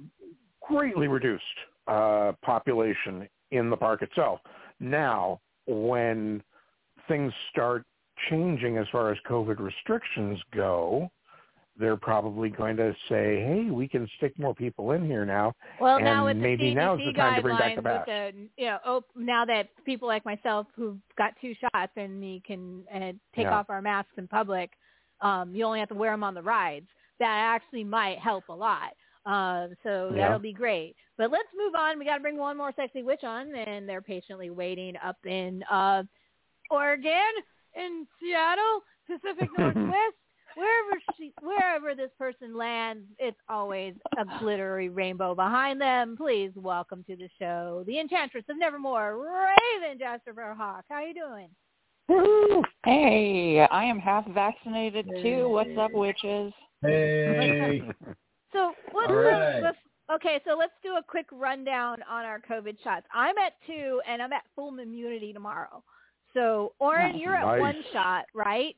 greatly reduced uh, population in the park itself. Now, when things start changing as far as COVID restrictions go, they're probably going to say, "Hey, we can stick more people in here now." Well, and now with maybe the now's the time to bring back the bash. with the you know, oh, now that people like myself who've got two shots and we can uh, take Yeah. off our masks in public, um, you only have to wear them on the rides. That actually might help a lot. Uh, so Yeah. that'll be great. But let's move on. We got to bring one more sexy witch on, and they're patiently waiting up in uh, Oregon, in Seattle, Pacific Northwest. Wherever she, wherever this person lands, it's always a glittery rainbow behind them. Please welcome to the show the Enchantress of Nevermore, Raven Jasper Hawk. How you doing? Hey, I am half vaccinated too. What's up, witches? Hey. So let's, let's okay. So let's do a quick rundown on our COVID shots. I'm at two, and I'm at full immunity tomorrow. So Orrin, Nice. you're at Nice. one shot, right?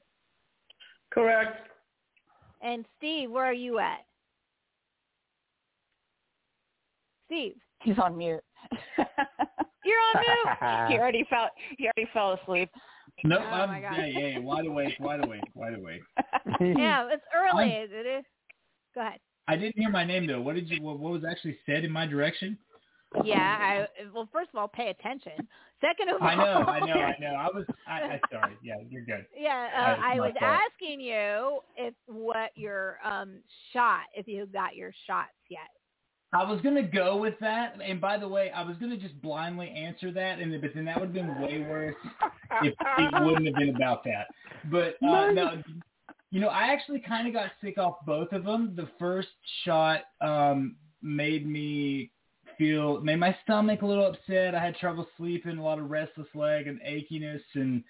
Correct. And Steve, where are you at? Steve, He's on mute. you're on mute. he already fell. He already fell asleep. Nope, Oh I'm yeah, yeah, yeah, wide awake, wide awake, wide awake. yeah, it's early. I'm- Is it? Go ahead. I didn't hear my name though. What did you? What, what was actually said in my direction? Yeah. I, well, first of all, pay attention. Second of all, I know, I know, I know. I was. I, I sorry. Yeah, you're good. Yeah, Uh, uh, I was fault. asking you if what your um shot, if you got your shots yet. I was gonna go with that, and by the way, I was gonna just blindly answer that, and but then that would have been way worse if it wouldn't have been about that. But uh, no, you know, I actually kind of got sick off both of them. The first shot um, made me feel made my stomach a little upset. I had trouble sleeping, a lot of restless leg and achiness and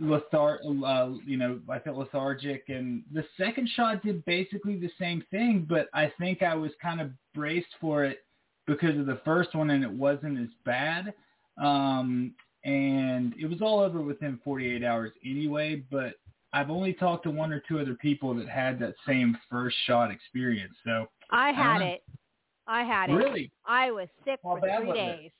lethar uh, you know I felt lethargic and the second shot did basically the same thing but I think I was kind of braced for it because of the first one and it wasn't as bad um and it was all over within 48 hours anyway but I've only talked to one or two other people that had that same first shot experience so I had know. it. I had it. Really? I was sick How for bad three was it? days.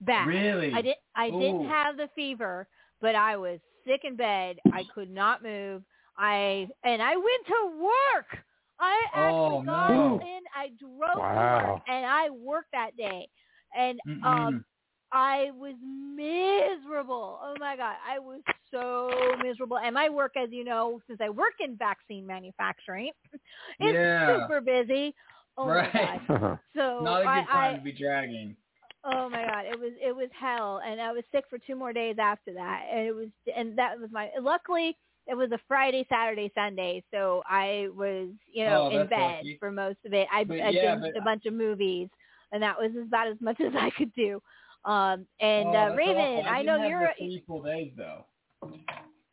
Bad. Really? I did. I didn't have the fever, but I was sick in bed. I could not move. I and I went to work. I actually Oh, got no. in. I drove to work and I worked that day. And Mm-mm. um I was miserable. Oh my god, I was so miserable. And my work, as you know, since I work in vaccine manufacturing, it's Yeah. super busy. Oh right my god. So not a good I, time I to be dragging oh my god, it was it was hell, and I was sick for two more days after that, and it was and that was my. Luckily, it was a Friday, Saturday, Sunday, so I was you know Oh, in bed lucky. for most of it. I But I yeah, binged a bunch of movies, and that was about as much as I could do. Um and Oh, uh Raven. I, I know you're the three full days though.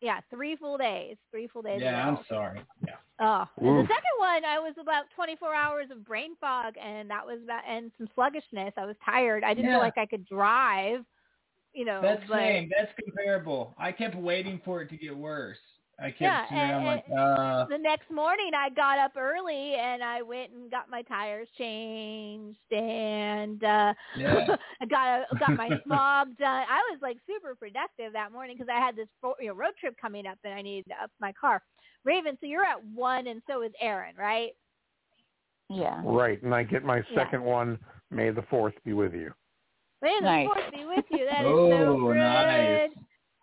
yeah three full days, three full days. Yeah, in a I'm sorry. Yeah. Oh, the second one, I was about 24 hours of brain fog, and that was about and some sluggishness. I was tired. I didn't Yeah. feel like I could drive. You know, That's but same. That's comparable. I kept waiting for it to get worse. I kept, Yeah, you know, and- like, uh, the next morning I got up early and I went and got my tires changed and uh Yeah. I got a, got my smog done. I was like super productive that morning because I had this you know, road trip coming up and I needed to up my car. Raven, so you're at one and so is Aaron, right? Yeah. right, and I get my Yeah. second one. May the fourth be with you. May the Nice. fourth be with you. That is Oh, so good. nice.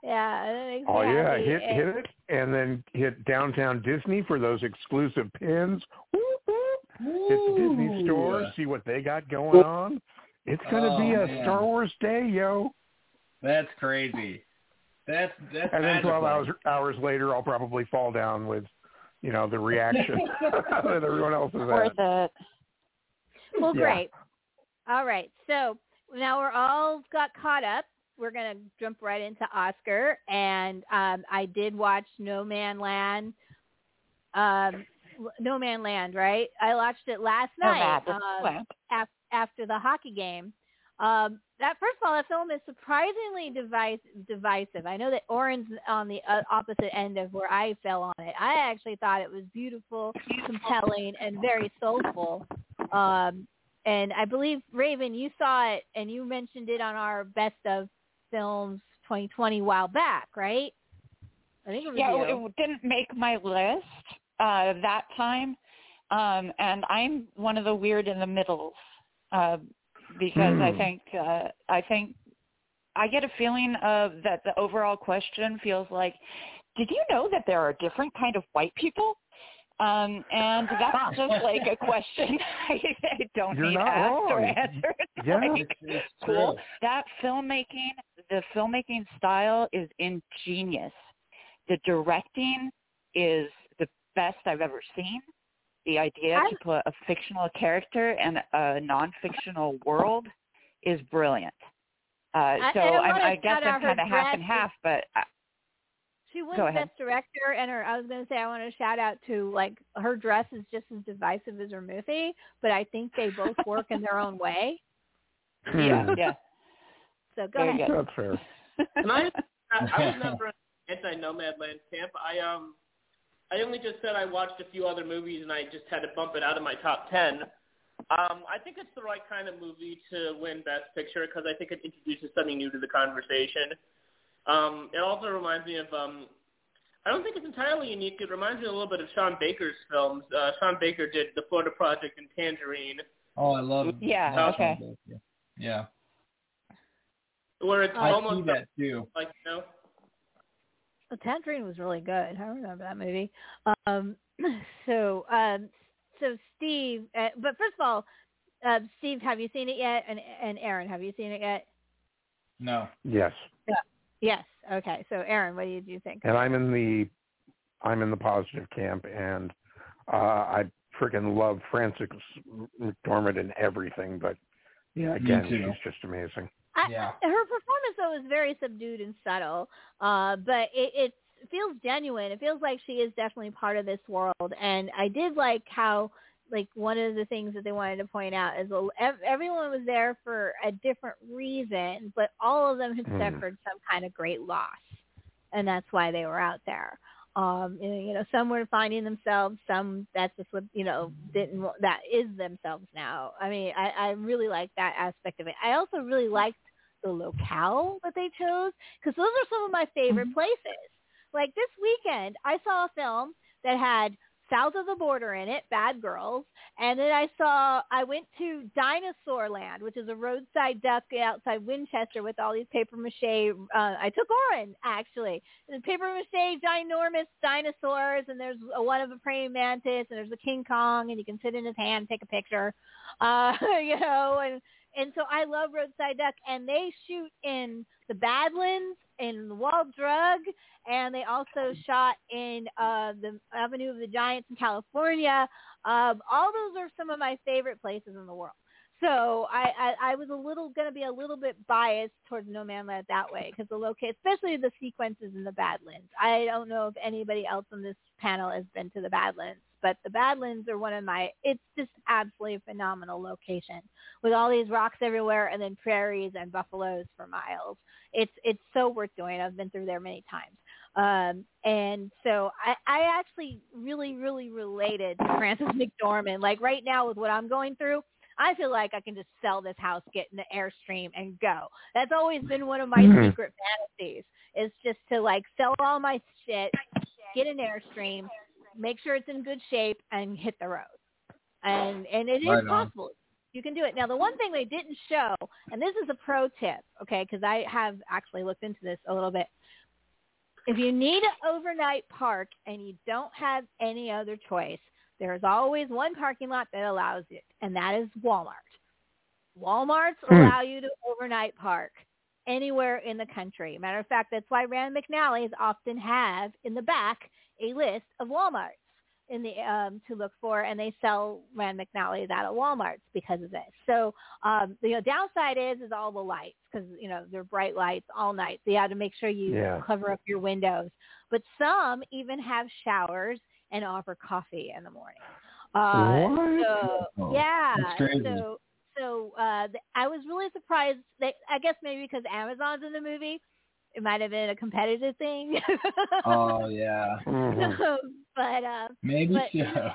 Yeah, that makes Oh me yeah, happy. hit And- hit it, and then hit downtown Disney for those exclusive pins. Whoop, whoop. Hit the Disney Ooh. store, see what they got going on. It's gonna be Oh, a man. Star Wars day, yo. That's crazy. That's that's And then twelve hours hours later, I'll probably fall down with, you know, the reaction that everyone else is Worth at. it. Well, Yeah. great. All right. So now we're all got caught up. We're going to jump right into Oscar. And um, I did watch Nomadland. Um, Nomadland, right? I watched it last night Nomadland. um, af- after the hockey game. Um, that first of all, that film is surprisingly device, divisive. I know that Orrin's on the uh, opposite end of where I fell on it. I actually thought it was beautiful, compelling, and very soulful. Um, and I believe Raven, you saw it and you mentioned it on our best of films 2020 while back, right? I think it was Yeah, you. it, it didn't make my list. uh, that time, um, and I'm one of the weird in the middles uh, because I Hmm. think uh, I think I get a feeling of that the overall question feels like, did you know that there are different kind of white people? Um, and that's just like a question I, I don't You're need asked or wrong. answered. Yeah. Like, It's cool. That filmmaking, the filmmaking style is ingenious. The directing is the best I've ever seen. The idea I- to put a fictional character in a non-fictional world is brilliant. Uh, so I I'm, I guess I'm kind of half and half, but I, She won Go ahead. best director, and her. I was going to say I want to shout out to like her dress is just as divisive as her movie, but I think they both work in their own way. yeah, Hmm. yeah. So go Very ahead. good. That's fair. And I, I, I was never an anti-Nomadland camp. I um, I only just said I watched a few other movies and I just had to bump it out of my top ten. Um, I think it's the right kind of movie to win Best Picture because I think it introduces something new to the conversation. Um, it also reminds me of um, I don't think it's entirely unique. It reminds me a little bit of Sean Baker's films. Uh, Sean Baker did The Florida Project and Tangerine, Oh, I love. Yeah, love okay. Sean Baker. Yeah, where it's I see almost that too. like you know. The Tangerine was really good. I remember that movie. Um, so, um, so Steve, uh, but first of all, uh, Steve, have you seen it yet? And and Aaron, have you seen it yet? No. Yes. Yes. Okay. So, Aaron, what did you think? And I'm in the I'm in the positive camp and uh I freaking love Frances McDormand and everything, but yeah, again, she's just amazing. I, Yeah. Her though is very subdued and subtle, uh, but it, it feels genuine. It feels like she is definitely part of this world, and I did like how like one of the things that they wanted to point out is well, ev- everyone was there for a different reason, but all of them had Hmm. suffered some kind of great loss, and that's why they were out there. Um, you know, you know, some were finding themselves, some that's just what you know didn't that is themselves now. I mean, I, I really like that aspect of it. I also really liked the locale that they chose because those are some of my favorite places. Like this weekend, I saw a film that had South of the Border in it, Bad Girls, and then I saw I went to Dinosaur Land, which is a roadside duck outside Winchester with all these paper mache. Uh, I took Orrin actually, the paper mache ginormous dinosaurs, and there's a, one of a praying mantis, and there's a King Kong, and you can sit in his hand, take a picture, uh, you know, and and so I love Roadside Duck, and they shoot in the Badlands, in Wall Drug, and they also shot in uh, the Avenue of the Giants in California. Um, all those are some of my favorite places in the world. So I, I, I was a little going to be a little bit biased towards Nomadland that way because the locate, especially the sequences in the Badlands. I don't know if anybody else on this panel has been to the Badlands, but the Badlands are one of my. It's just absolutely phenomenal location with all these rocks everywhere and then prairies and buffaloes for miles. It's it's so worth doing. I've been through there many times. Um, and so I, I actually really, really related to Frances McDormand. Like right now with what I'm going through, I feel like I can just sell this house, get in the airstream, and go. That's always been one of my Mhm. secret fantasies is just to like sell all my shit, get an airstream, make sure it's in good shape, and hit the road. And and it is Right on. possible. You can do it. Now, the one thing they didn't show, and this is a pro tip, okay, because I have actually looked into this a little bit. If you need an overnight park and you don't have any other choice, there is always one parking lot that allows it, and that is Walmart. Walmarts Hmm. allow you to overnight park anywhere in the country. Matter of fact, that's why Rand McNally's often have in the back a list of Walmarts in the um, to look for, and they sell Rand McNally's out of Walmarts because of this. So um, the you know, downside is is all the lights because you know they're bright lights all night. So you have to make sure you Yeah. cover up your windows. But some even have showers and offer coffee in the morning. Uh, What? So Oh, yeah, so so uh, I was really surprised. That, I guess maybe because Amazon's in the movie, it might have been a competitive thing. Oh yeah. Mhm. but uh, Maybe But- so.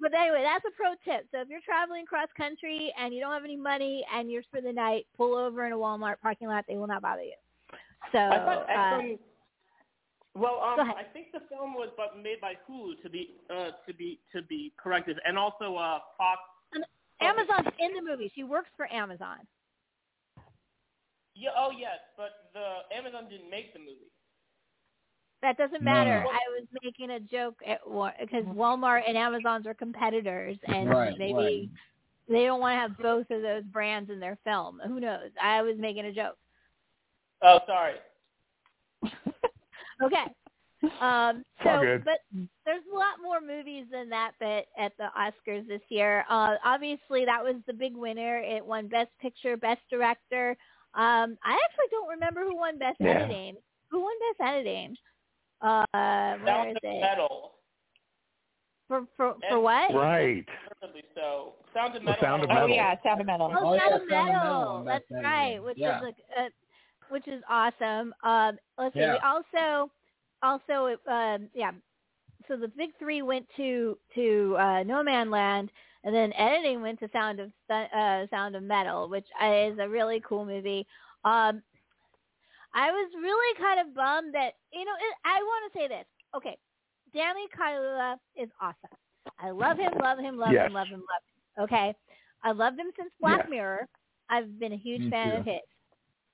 but anyway, that's a pro tip. So if you're traveling cross country and you don't have any money and you're for the night, pull over in a Walmart parking lot. They will not bother you. So I thought uh, Well, um. I think the film was but made by Hulu to be uh, to be to be corrected, and also uh, Fox. Amazon's in the movie. She works for Amazon. Yeah, oh yes, but the Amazon didn't make the movie. That doesn't No. matter. I was making a joke at because Walmart and Amazon's are competitors, and Right, maybe right. they don't want to have both of those brands in their film. Who knows? I was making a joke. Oh, sorry. Okay. Um, so, but there's a lot more movies than that that at the Oscars this year. Uh, obviously, that was the big winner. It won Best Picture, Best Director. Um, I actually don't remember who won Best Yeah. Editing. Who won Best Editing? Uh, where Sound is of it? Metal. For for for And- what? Right. So. Sound of Metal. Sound of Oh yeah, Sound of Metal. Oh, Oh, Sound yeah, of Sound of Metal Metal. on That's Best right, which Yeah. is a, uh, which is awesome. Um, let's see. Yeah. We also also um, yeah. So the big three went to to uh, Nomadland, and then editing went to Sound of uh, Sound of Metal, which is a really cool movie. Um, I was really kind of bummed that you know it, I want to say this. Okay, Danny Kaluuya is awesome. I love him, love him, love Yes. him, love him, love him. Okay, I loved him since Black Yes. Mirror. I've been a huge Me fan too. of his.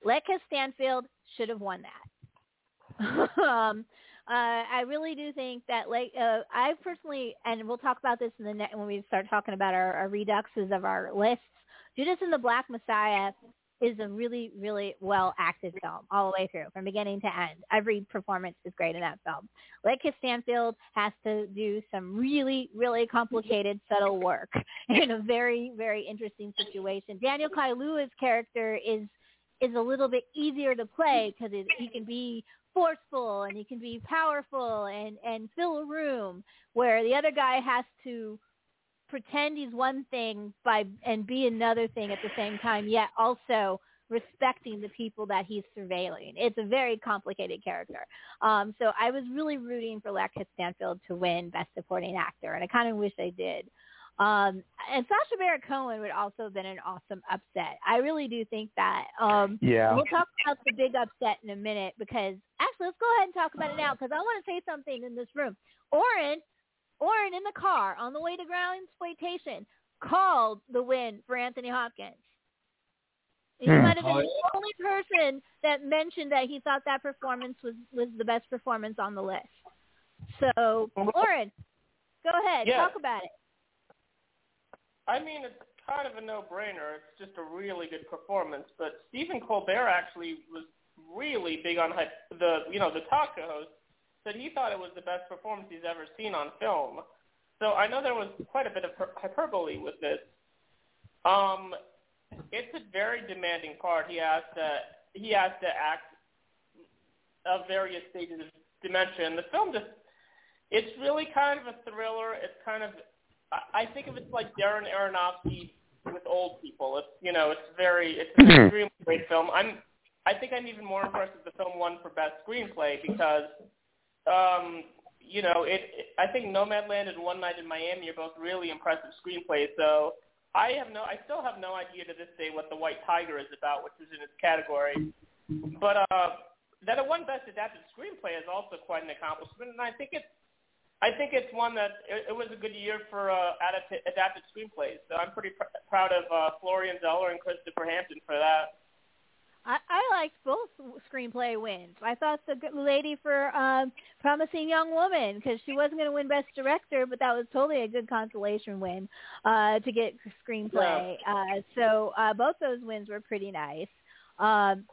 Lakeith Stanfield should have won that. um, uh, I really do think that, like, uh, I personally, and we'll talk about this in the ne- when we start talking about our, our reduxes of our lists. Judas and the Black Messiah is a really, really well acted film all the way through, from beginning to end. Every performance is great in that film. Lakeith Stanfield has to do some really, really complicated, subtle work in a very, very interesting situation. Daniel Kaluuya's character is is a little bit easier to play because he can be forceful and he can be powerful and and fill a room where the other guy has to pretend he's one thing by and be another thing at the same time yet also respecting the people that he's surveilling. It's a very complicated character. Um, so I was really rooting for Lakeith Stanfield to win Best Supporting Actor, and I kind of wish they did. Um, and Sacha Baron Cohen would also have been an awesome upset. I really do think that. Um, Yeah. We'll talk about the big upset in a minute because actually, let's go ahead and talk about it now because I want to say something in this room. Orrin, Orrin in the car on the way to Grindsploitation called the win for Anthony Hopkins. He Hmm. might have been Oh, the only person that mentioned that he thought that performance was was the best performance on the list. So, Orrin, go ahead, Yeah. talk about it. I mean, it's kind of a no-brainer. It's just a really good performance. But Stephen Colbert actually was really big on the, you know, the talk host said he thought it was the best performance he's ever seen on film. So I know there was quite a bit of hyperbole with this. Um, it's a very demanding part. He has to he has to act of various stages of dementia. The film just it's really kind of a thriller. It's kind of I think of it like Darren Aronofsky with old people. It's you know, it's very it's an Mhm. extremely great film. I'm I think I'm even more impressed with the film won for best screenplay because um you know, it, it I think Nomadland and One Night in Miami are both really impressive screenplays. So I have no I still have no idea to this day what The White Tiger is about, which is in its category. But uh that it won best adapted screenplay is also quite an accomplishment and I think it's I think it's one that it, it was a good year for uh, adapt- adapted screenplays. So I'm pretty pr- proud of uh, Florian Zeller and Christopher Hampton for that. I, I liked both screenplay wins. I thought the lady for um, Promising Young Woman because she wasn't going to win Best Director, but that was totally a good consolation win uh, to get screenplay. Uh, so uh, both those wins were pretty nice. Um,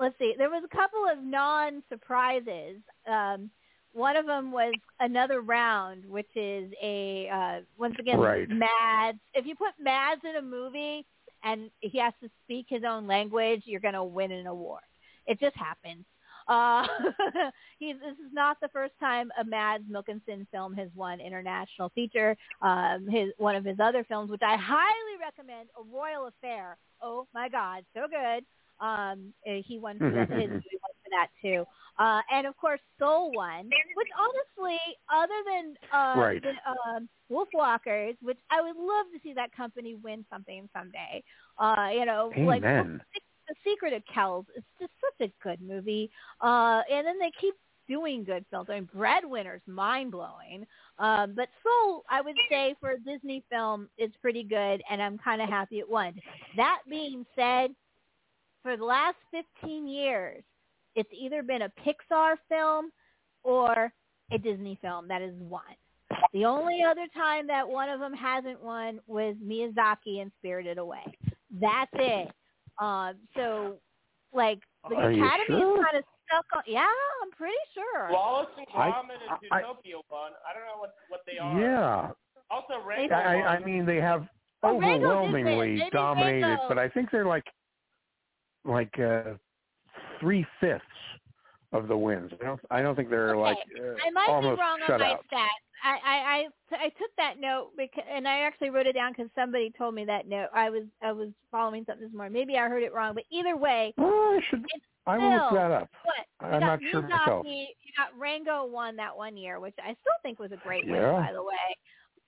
let's see, there was a couple of non-surprises. Um, one of them was another round, which is a uh, once again Right. Mads. If you put Mads in a movie and he has to speak his own language, you're going to win an award. It just happens. Uh, he's, this is not the first time a Mads Mikkelsen film has won international feature. Um, his one of his other films, which I highly recommend, A Royal Affair. Oh my God, so good. Um, uh, he won for that, his movie won for that too. Uh, and of course, Soul won, which honestly, other than uh, Right. the, um, Wolfwalkers, which I would love to see that company win something someday. Uh, you know, like The Secret of Kells is just such a good movie. Uh, and then they keep doing good films. I mean, Breadwinner's mind blowing. Um, but Soul, I would say for a Disney film, is pretty good, and I'm kind of happy it won. That being said, for the last 15 years, it's either been a Pixar film or a Disney film that has won. The only other time that one of them hasn't won was Miyazaki and Spirited Away. That's it. Um, so, like, the Are Academy sure? is kind of stuck on. Yeah, I'm pretty sure. Wallace and Gromit and I- Zootopia won. I don't know what what they are. Yeah, Also, I, Rango I. I mean they have Well, Rango did win. overwhelmingly dominated, but I think they're like like uh, three fifths of the wins. I don't I don't think they're Okay. like uh, I might almost be wrong on my stats. I, I, I, I took that note because, and I actually wrote it down because somebody told me that note. I was I was following something this morning. Maybe I heard it wrong, but either way, Well, I should. I will look that up. What? I'm got not sure myself. You got Rango won that one year, which I still think was a great win, by the way.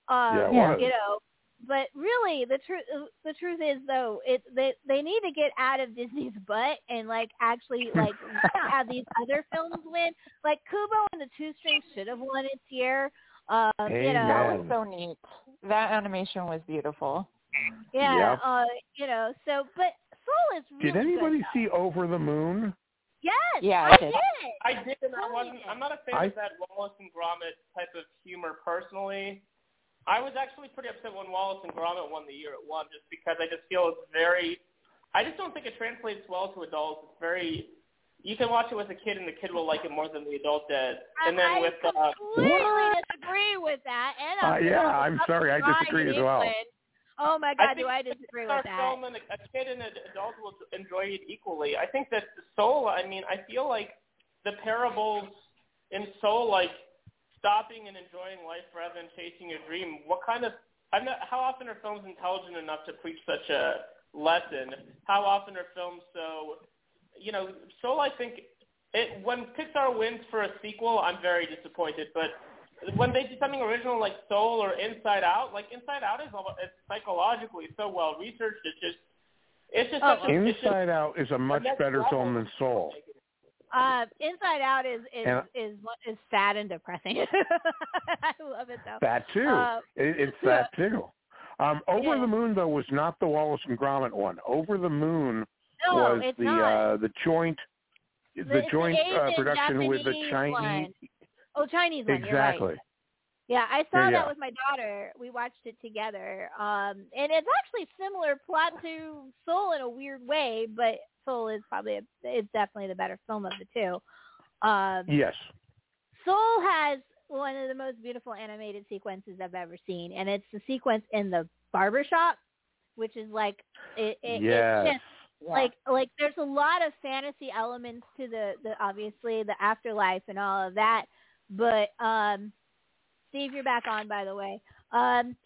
Um, Yeah, it Yeah. was. You know, but really, the truth the truth is though, it they they need to get out of Disney's butt and like actually like have these other films win. Like Kubo and the Two Strings should have won its year. Um, you know, That was so neat. That animation was beautiful. yeah, Yep. uh, you know. So, but Soul is really Did anybody good, see Over the Moon? Yes, Yeah, I I did. did. I did and I wasn't. I'm not a fan I- of that Wallace and Gromit type of humor personally. I was actually pretty upset when Wallace and Gromit won the year it won, just because I just feel it's very. I just don't think it translates well to adults. It's very. You can watch it with a kid, and the kid will like it more than the adult did. And then I with uh, completely disagree with that. And Uh, I'm yeah, I'm sorry, I disagree as well. England. Oh my god, think do I disagree with that? film and a, a kid and an adult will enjoy it equally. I think that Soul. I mean, I feel like the parables in Soul, like stopping and enjoying life rather than chasing your dream. What kind of? I'm not. How often are films intelligent enough to preach such a lesson? How often are films so? You know, Soul. I think it when Pixar wins for a sequel, I'm very disappointed. But when they do something original like Soul or Inside Out, like Inside Out is all, it's psychologically so well researched. It's just it's just Oh, such a, it's just, Inside Out is a much better level. film than Soul. Uh, Inside Out is is And- is is sad and depressing. I love it though. That too. Uh, it, it's that too. Um, Over Yeah. the Moon though was not the Wallace and Gromit one. Over the Moon no, was the uh, the joint the, The- it's the joint uh, production with the Chinese. one. oh, Chinese one. You're right. Exactly. Yeah, I saw Yeah, yeah. that with my daughter. We watched it together. Um and it's actually similar plot to Soul in a weird way, but Soul is probably a, is definitely the better film of the two. Um Yes. Soul has one of the most beautiful animated sequences I've ever seen, and it's the sequence in the barbershop, which is like it, it, yes. it's just like like there's a lot of fantasy elements to the the obviously the afterlife and all of that but um steve you're back on by the way um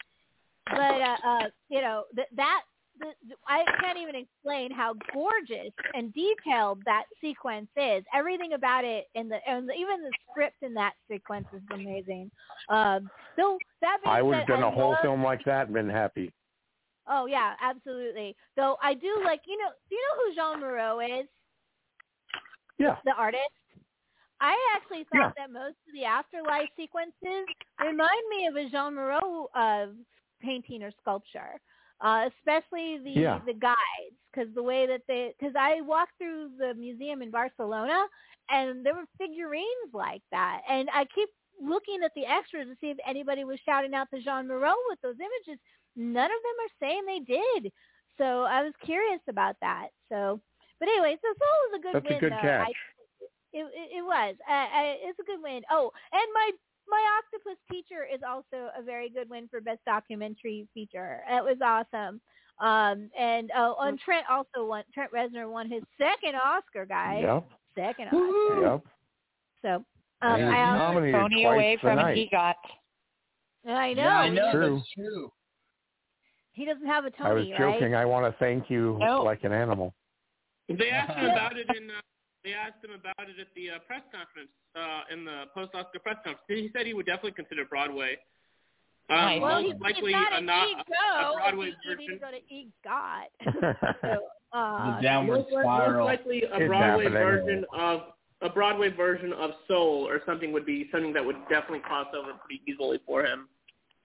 but uh, uh you know th- that the, I can't even explain how gorgeous and detailed that sequence is. Everything about it, and the and even the script in that sequence is amazing. Um, so that being I would have done I a whole love- film like that and been happy. Oh yeah, absolutely. Though I do like you know do you know who Joan Miró is? Yeah. The artist? I actually thought that most of the afterlife sequences remind me of a Joan Miró uh, painting or sculpture, uh, especially the Yeah. the guides, because the way that they because I walked through the museum in Barcelona and there were figurines like that, and I keep looking at the extras to see if anybody was shouting out to Joan Miró with those images. None of them are saying they did, so I was curious about that. So, but anyway, so Soul was a good That's a win. good though. catch. I, it, it, it was. Uh, I, it's a good win. Oh, and my my octopus teacher is also a very good win for best documentary feature. It was awesome. Um, and oh, and Trent also won. Trent Reznor won his second Oscar, guys. Yep. Second Oscar. Yep. So um, I he's also nominated Tony twice away from tonight. he got. I know. Yeah, I know. True. True. He doesn't have a Tony. I was joking. right? I want to thank you No. like an animal. They asked him about it in. Uh, they asked him about it at the uh, press conference uh, in the post-Oscar press conference. He said he would definitely consider Broadway. Um, Nice. Well, most he's, likely he's not a, an not, ego. a Broadway he, he needs version. to go to EGOT. so, uh, The downward most, li- most likely a Broadway happening. version of a Broadway version of Soul or something would be something that would definitely cross over pretty easily for him.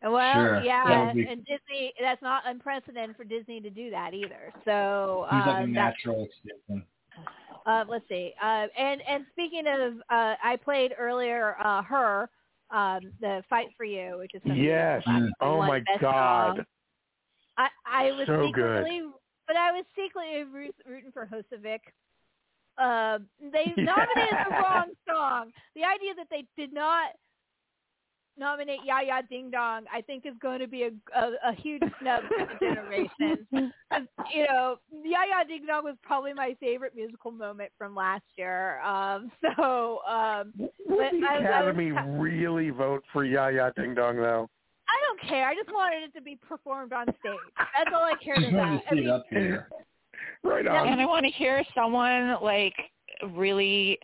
Well, Sure. yeah, be- and Disney. That's not unprecedented for Disney to do that either. So He's like uh, a natural extension. Uh, let's see. Uh, and and speaking of, uh, I played earlier uh, her, um, the Fight for You, which is Yes. Oh my God. Song. I I was So good. secretly, but I was secretly root- rooting for Husavik. Uh, they Yeah. nominated the wrong song. The idea that they did not nominate Jaja Ding Dong, I think, is going to be a a, a huge snub for the generation. you know, Jaja Ding Dong was probably my favorite musical moment from last year. Um, so, um, Would but the I- I was Academy really vote for Jaja Ding Dong though? I don't care. I just wanted it to be performed on stage. That's all I cared Just wanted about. to I see it mean, up here. Right And. I want to hear someone like really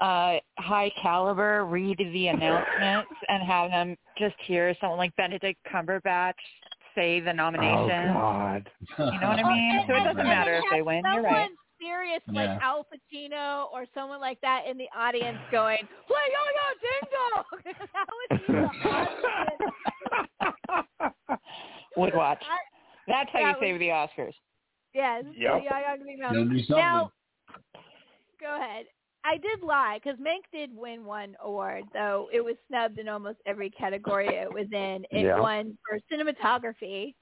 uh high caliber read the announcements and have them just hear someone like Benedict Cumberbatch say the nomination. Oh nomination. God. You know what I mean? So it doesn't matter if they win. You're Someone right. serious Yeah. like Al Pacino or someone like that in the audience going, "Play Yo Yo Ding Dong." that would be the awesome. Would watch. I- That's how that you was- save the Oscars. Yes. Yep. Yeah, Yo Yo Ding Dong. They'll. Now, go ahead. I did lie because Mank did win one award, though it was snubbed in almost every category it was in. It Yeah. won for cinematography,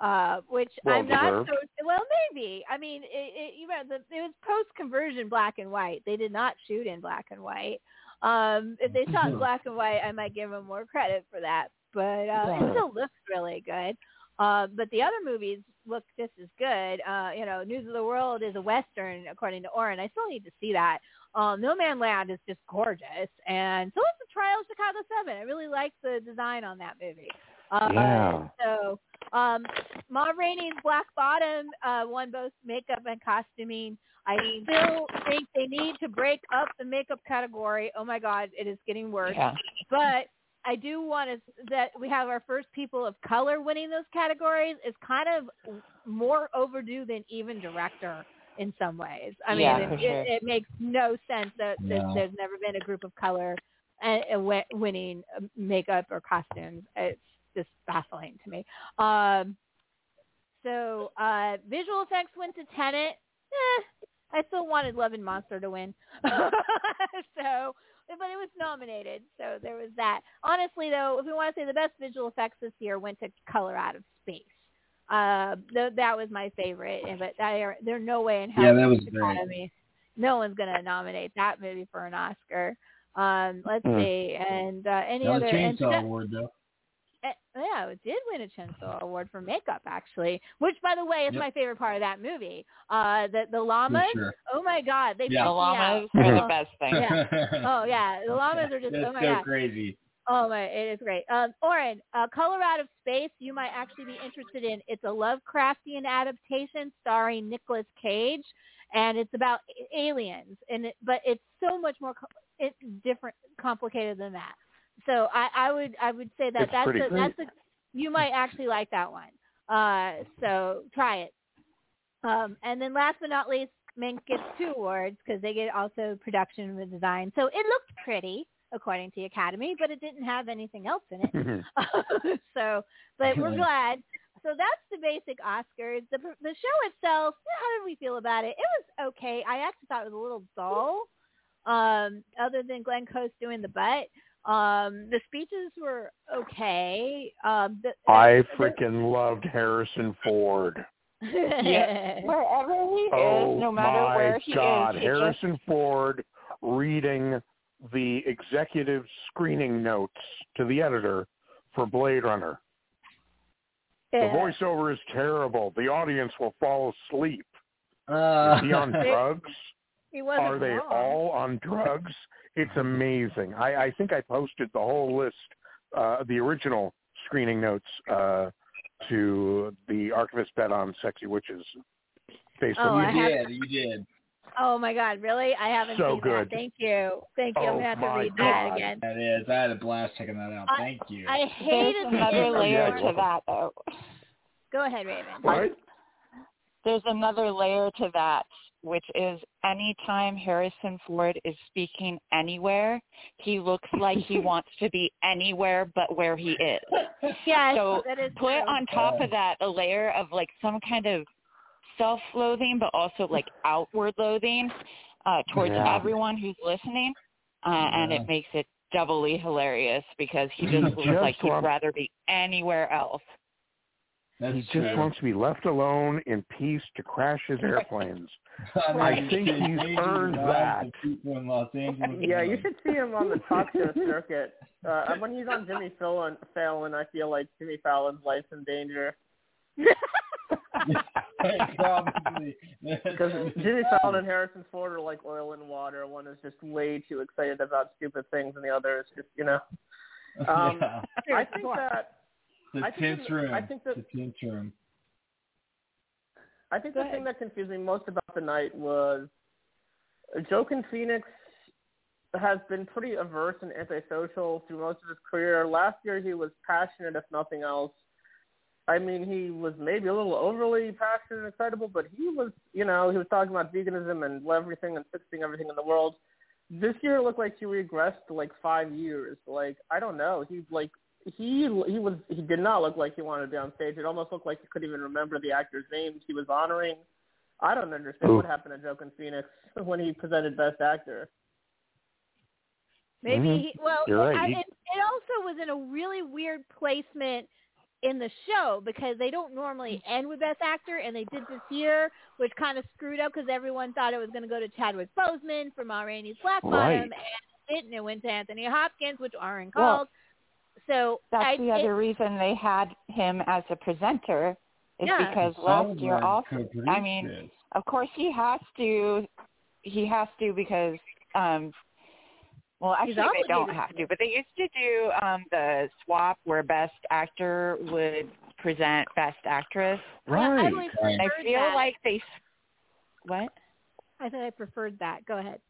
uh, which Well I'm not so well. Maybe I mean it, it, you know the, it was post conversion black and white. They did not shoot in black and white. Um, if they shot in black and white, I might give them more credit for that. But uh, it still looks really good. Uh, but the other movies look just as good. Uh, you know, News of the World is a western, according to Orrin. I still need to see that. Um, Nomadland is just gorgeous, and so is the Trial of Chicago Seven. I really like the design on that movie. Uh, Yeah. So, um, Ma Rainey's Black Bottom uh, won both makeup and costuming. I still think they need to break up the makeup category. Oh my God, it is getting worse. Yeah. But I do want to that we have our first people of color winning those categories is kind of more overdue than even director in some ways. I mean, Yeah, it, for it, it makes no sense that, No. there's never been a group of color winning uh, makeup or costumes. It's just baffling to me. Um, so uh, visual effects went to Tenet. Eh, I still wanted Love and Monster to win. so, but it was nominated, so there was that. Honestly, though, if we want to say the best visual effects this year went to Color Out of Space. Uh, th- that was my favorite, and but there, there's no way in hell Yeah, that was the great. Academy- no one's gonna nominate that movie for an Oscar. Um, let's Hmm. see, and uh, any That other and Chainsaw Ch- Award though. Eh, yeah, it did win a Chainsaw Award for makeup, actually. Which, by the way, is Yep. my favorite part of that movie. Uh, the the llamas. Sure. Oh my God, they Yeah. The llamas out. are the best thing. Yeah. Oh yeah, the llamas are just That's oh my so God. crazy. Oh my, it is great. Um, Orrin, uh, Color Out of Space, you might actually be interested in. It's a Lovecraftian adaptation starring Nicolas Cage, and it's about aliens, and it, but it's so much more co- it's different, complicated than that. So I, I would I would say that It's that's a, that's a, you might actually like that one. Uh, so try it. Um, and then last but not least, Mank gets two awards because they get also production and design. So it looked pretty according to the Academy, but it didn't have anything else in it. so, but we're glad. So that's the basic Oscars. The the show itself, how did we feel about it? It was okay. I actually thought it was a little dull. Um, other than Glenn Close doing the butt, um, the speeches were okay. Um, the, I freaking loved Harrison Ford. Yeah. Wherever he oh is, no matter where he God, is, he Harrison just Ford reading the executive screening notes to the editor for Blade Runner. The voiceover is terrible. The audience will fall asleep. Uh, Is he on drugs? he wasn't Are they wrong. all on drugs? It's amazing. I, I think I posted the whole list, uh, the original screening notes uh, to the Archivist Bet on Sexy Witches Facebook. Oh, I you did. You did. Oh my God, really? I haven't So seen good. that. Thank you. Thank you. I'm Oh, gonna have to my read that again. That is. I had a blast checking that out. I- Thank you. I there's hated the another end layer to that though. Go ahead, Raven. Right? There's another layer to that which is anytime Harrison Ford is speaking anywhere, he looks like he wants to be anywhere but where he is. Yes, so that is put true. on top of that a layer of like some kind of self-loathing, but also like outward loathing uh, towards Yeah. everyone who's listening, uh, and it makes it doubly hilarious because he just looks Just like he'd wants- rather be anywhere else. That's he just true. wants to be left alone in peace to crash his airplanes. I mean, think it's he's amazing earned that. in Los Angeles. Yeah, you should see him on the talk show circuit. Uh, when he's on Jimmy Fallon, Fallon, I feel like Jimmy Fallon's life's in danger Probably. because Jimmy Fallon and Harrison Ford are like oil and water. One is just way too excited about stupid things, and the other is just you know. Um, yeah. I think that The I think tense that- room. I think that- the tense room. I think the Go thing that confused me most about the night was Joaquin Phoenix has been pretty averse and antisocial through most of his career. Last year he was passionate, if nothing else. I mean, he was maybe a little overly passionate and excitable, but he was, you know, he was talking about veganism and everything and fixing everything in the world. This year it looked like he regressed to like five years. Like I don't know, he like he he was he did not look like he wanted to be on stage. It almost looked like he couldn't even remember the actors' names he was honoring. I don't understand Ooh. what happened to Joaquin Phoenix when he presented Best Actor. Maybe Mhm. he, well, You're right. I, He- it, it also was in a really weird placement in the show because they don't normally end with Best Actor, and they did this year, which kind of screwed up because everyone thought it was going to go to Chadwick Boseman for Ma Rainey's Black Bottom, Right. and it didn't. It went to Anthony Hopkins, which Aaron Well, called. so That's I, the it- other reason they had him as a presenter is Yeah. because last year also I mean, this. of course he has to he has to because um well actually they don't have to. to, but they used to do um the swap where best actor would present best actress. yeah, I Right. really I feel that. like they s- what? I thought I preferred that. Go ahead.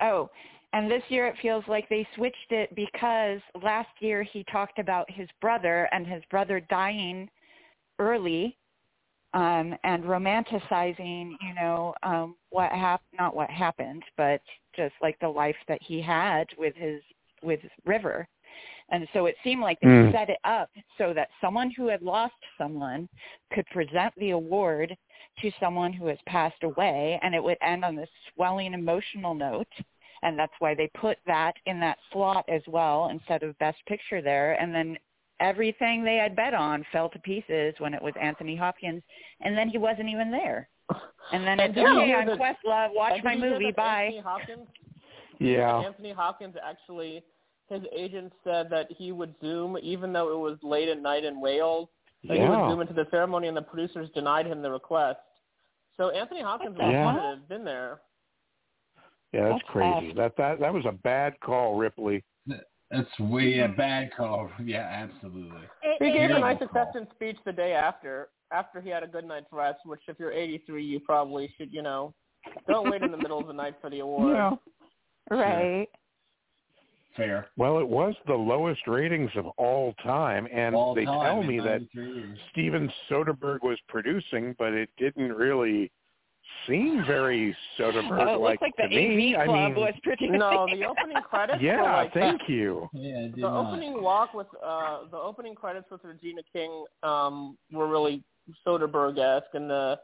Oh, and this year it feels like they switched it because last year he talked about his brother and his brother dying early um and romanticizing, you know, um what hap not what happened, but just like the life that he had with his with River. And so it seemed like they Mm. set it up so that someone who had lost someone could present the award to someone who has passed away and it would end on this swelling emotional note and that's why they put that in that slot as well instead of best picture there and then everything they had bet on fell to pieces when it was Anthony Hopkins and then he wasn't even there. And then it's did okay, hear I'm that- Questlove, watch my movie, that bye. Anthony Hopkins Yeah. Anthony Hopkins actually, his agent said that he would Zoom even though it was late at night in Wales. That he would Zoom into the ceremony, and the producers denied him the request. So Anthony Hopkins What would the Yeah. have have been there. Yeah, that's That's crazy. fast. That that that was a bad call, Ripley. That's way a bad call. Yeah, absolutely. It, He it- gave a Terrible nice acceptance speech the day after, after he had a good night's rest. Which, if you're 83, you probably should, you know, don't wait in the middle of the night for the award. Yeah. Right. Fair. Well, it was the lowest ratings of all time, and All they time tell me that years. Steven Soderbergh was producing, but it didn't really seem very Oh, it Soderbergh looks like like the to me. AV I Club mean, was producing. No, the opening credits were yeah, like thank you. Yeah, the not. opening walk with uh the opening credits with Regina King um were really Soderbergh esque and the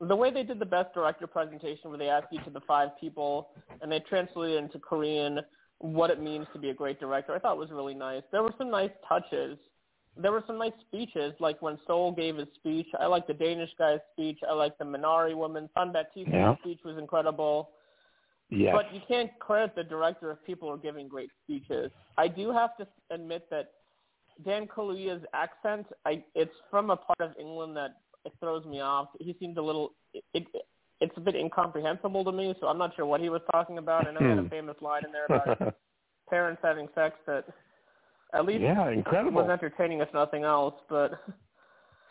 the way they did the best director presentation where they asked each of the five people and they translated into Korean what it means to be a great director, I thought was really nice. There were some nice touches. There were some nice speeches, like when Soul gave his speech. I like the Danish guy's speech. I like the Minari woman. San Yeah. speech was incredible. Yes. But you can't credit the director if people are giving great speeches. I do have to admit that Dan Kaluuya's accent, I it's from a part of England that it throws me off. He seemed a little it, it it's a bit incomprehensible to me, so I'm not sure what he was talking about. I know he had a Hmm. famous line in there about parents having sex that at least yeah, was incredible. entertaining if nothing else, but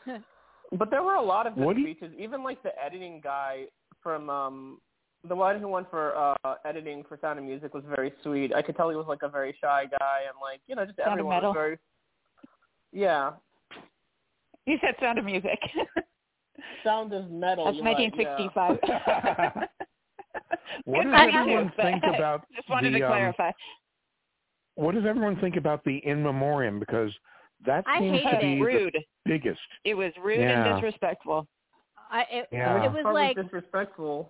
but there were a lot of good What do you- speeches. Even like the editing guy from um the one who went for uh editing for Sound of Music was very sweet. I could tell he was like a very shy guy and like you know just Sound everyone Metal? was very yeah You said Sound of Music. sound is metal. That's you're right, 1965. What does I everyone think about Just wanted the, to um, clarify. What does everyone think about the in memoriam? Because that I seems to be it. the rude. biggest. It was rude Yeah. and disrespectful. I, it, Yeah. it was Part like disrespectful.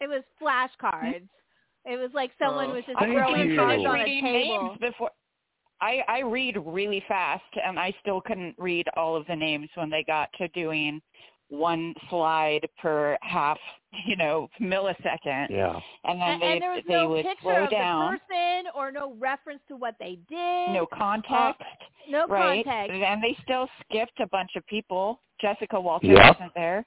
it was flashcards. It was like someone Oh. was just Thank throwing you. cards on a reading table. names before. I I read really fast, and I still couldn't read all of the names when they got to doing one slide per half, you know, millisecond, Yeah. and then And, they and there was they no would picture slow of down. the person or no reference to what they did. No context, no right? context. And they still skipped a bunch of people. Jessica Walter Yep. wasn't there.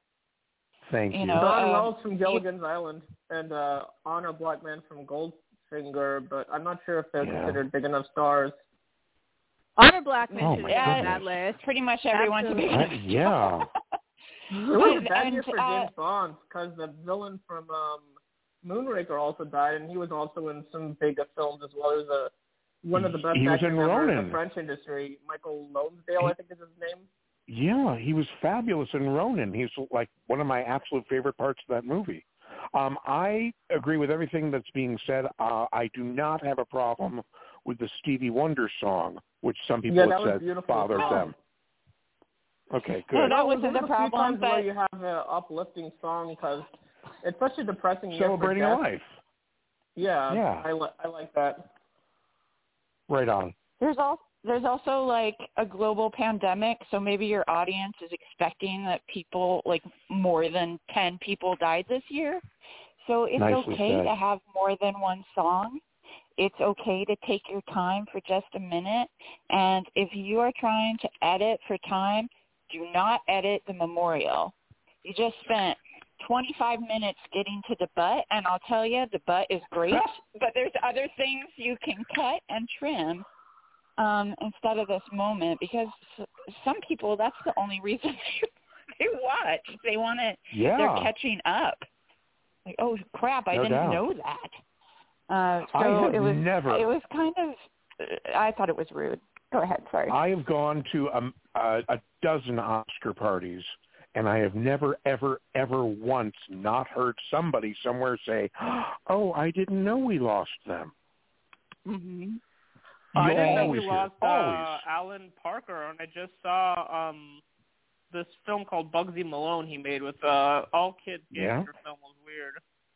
Thank You you. know, Dawn um, Wells from Gilligan's Island and uh, Honor Blackman from Goldfinger, but I'm not sure if they're Yeah. considered big enough stars. Honor Blackman Oh should be on that list. Pretty much everyone's a big I- yeah. It was a bad and, year for uh, James Bond because the villain from um, Moonraker also died, and he was also in some big films as well. He was a one of the best He actors in ever in Ronin. the French industry. Michael Lonsdale, I think is his name. Yeah, he was fabulous in Ronin. He's like one of my absolute favorite parts of that movie. Um, I agree with everything that's being said. Uh, I do not have a problem with the Stevie Wonder song, which some people yeah, have said beautiful. bothers Oh. them. Okay, No, good. that was wasn't the of few problem, times where but you have an uplifting song because it's such a depressing year Celebrating for death. life. Yeah, Yeah. I, li- I like that. Right on. There's also there's also like a global pandemic, so maybe your audience is expecting that people like more than ten people died this year. So it's Nicely okay said. to have more than one song. It's okay to take your time for just a minute. And if you are trying to edit for time, do not edit the memorial. You just spent 25 minutes getting to the butt, and I'll tell you, the butt is great, but there's other things you can cut and trim um, instead of this moment because some people, that's the only reason they, they watch. They want to, Yeah. they're catching up. Like, oh crap, I No didn't doubt. know that. Uh, so I have it was, never- it was kind of, I thought it was rude. Go ahead, sorry. I have gone to a, a, a dozen Oscar parties, and I have never, ever, ever once not heard somebody somewhere say, "Oh, I didn't know we lost them." Mm-hmm. I didn't know we hear- lost uh, always. Alan Parker, and I just saw um this film called Bugsy Malone he made with uh all kids Yeah? gangster film was weird.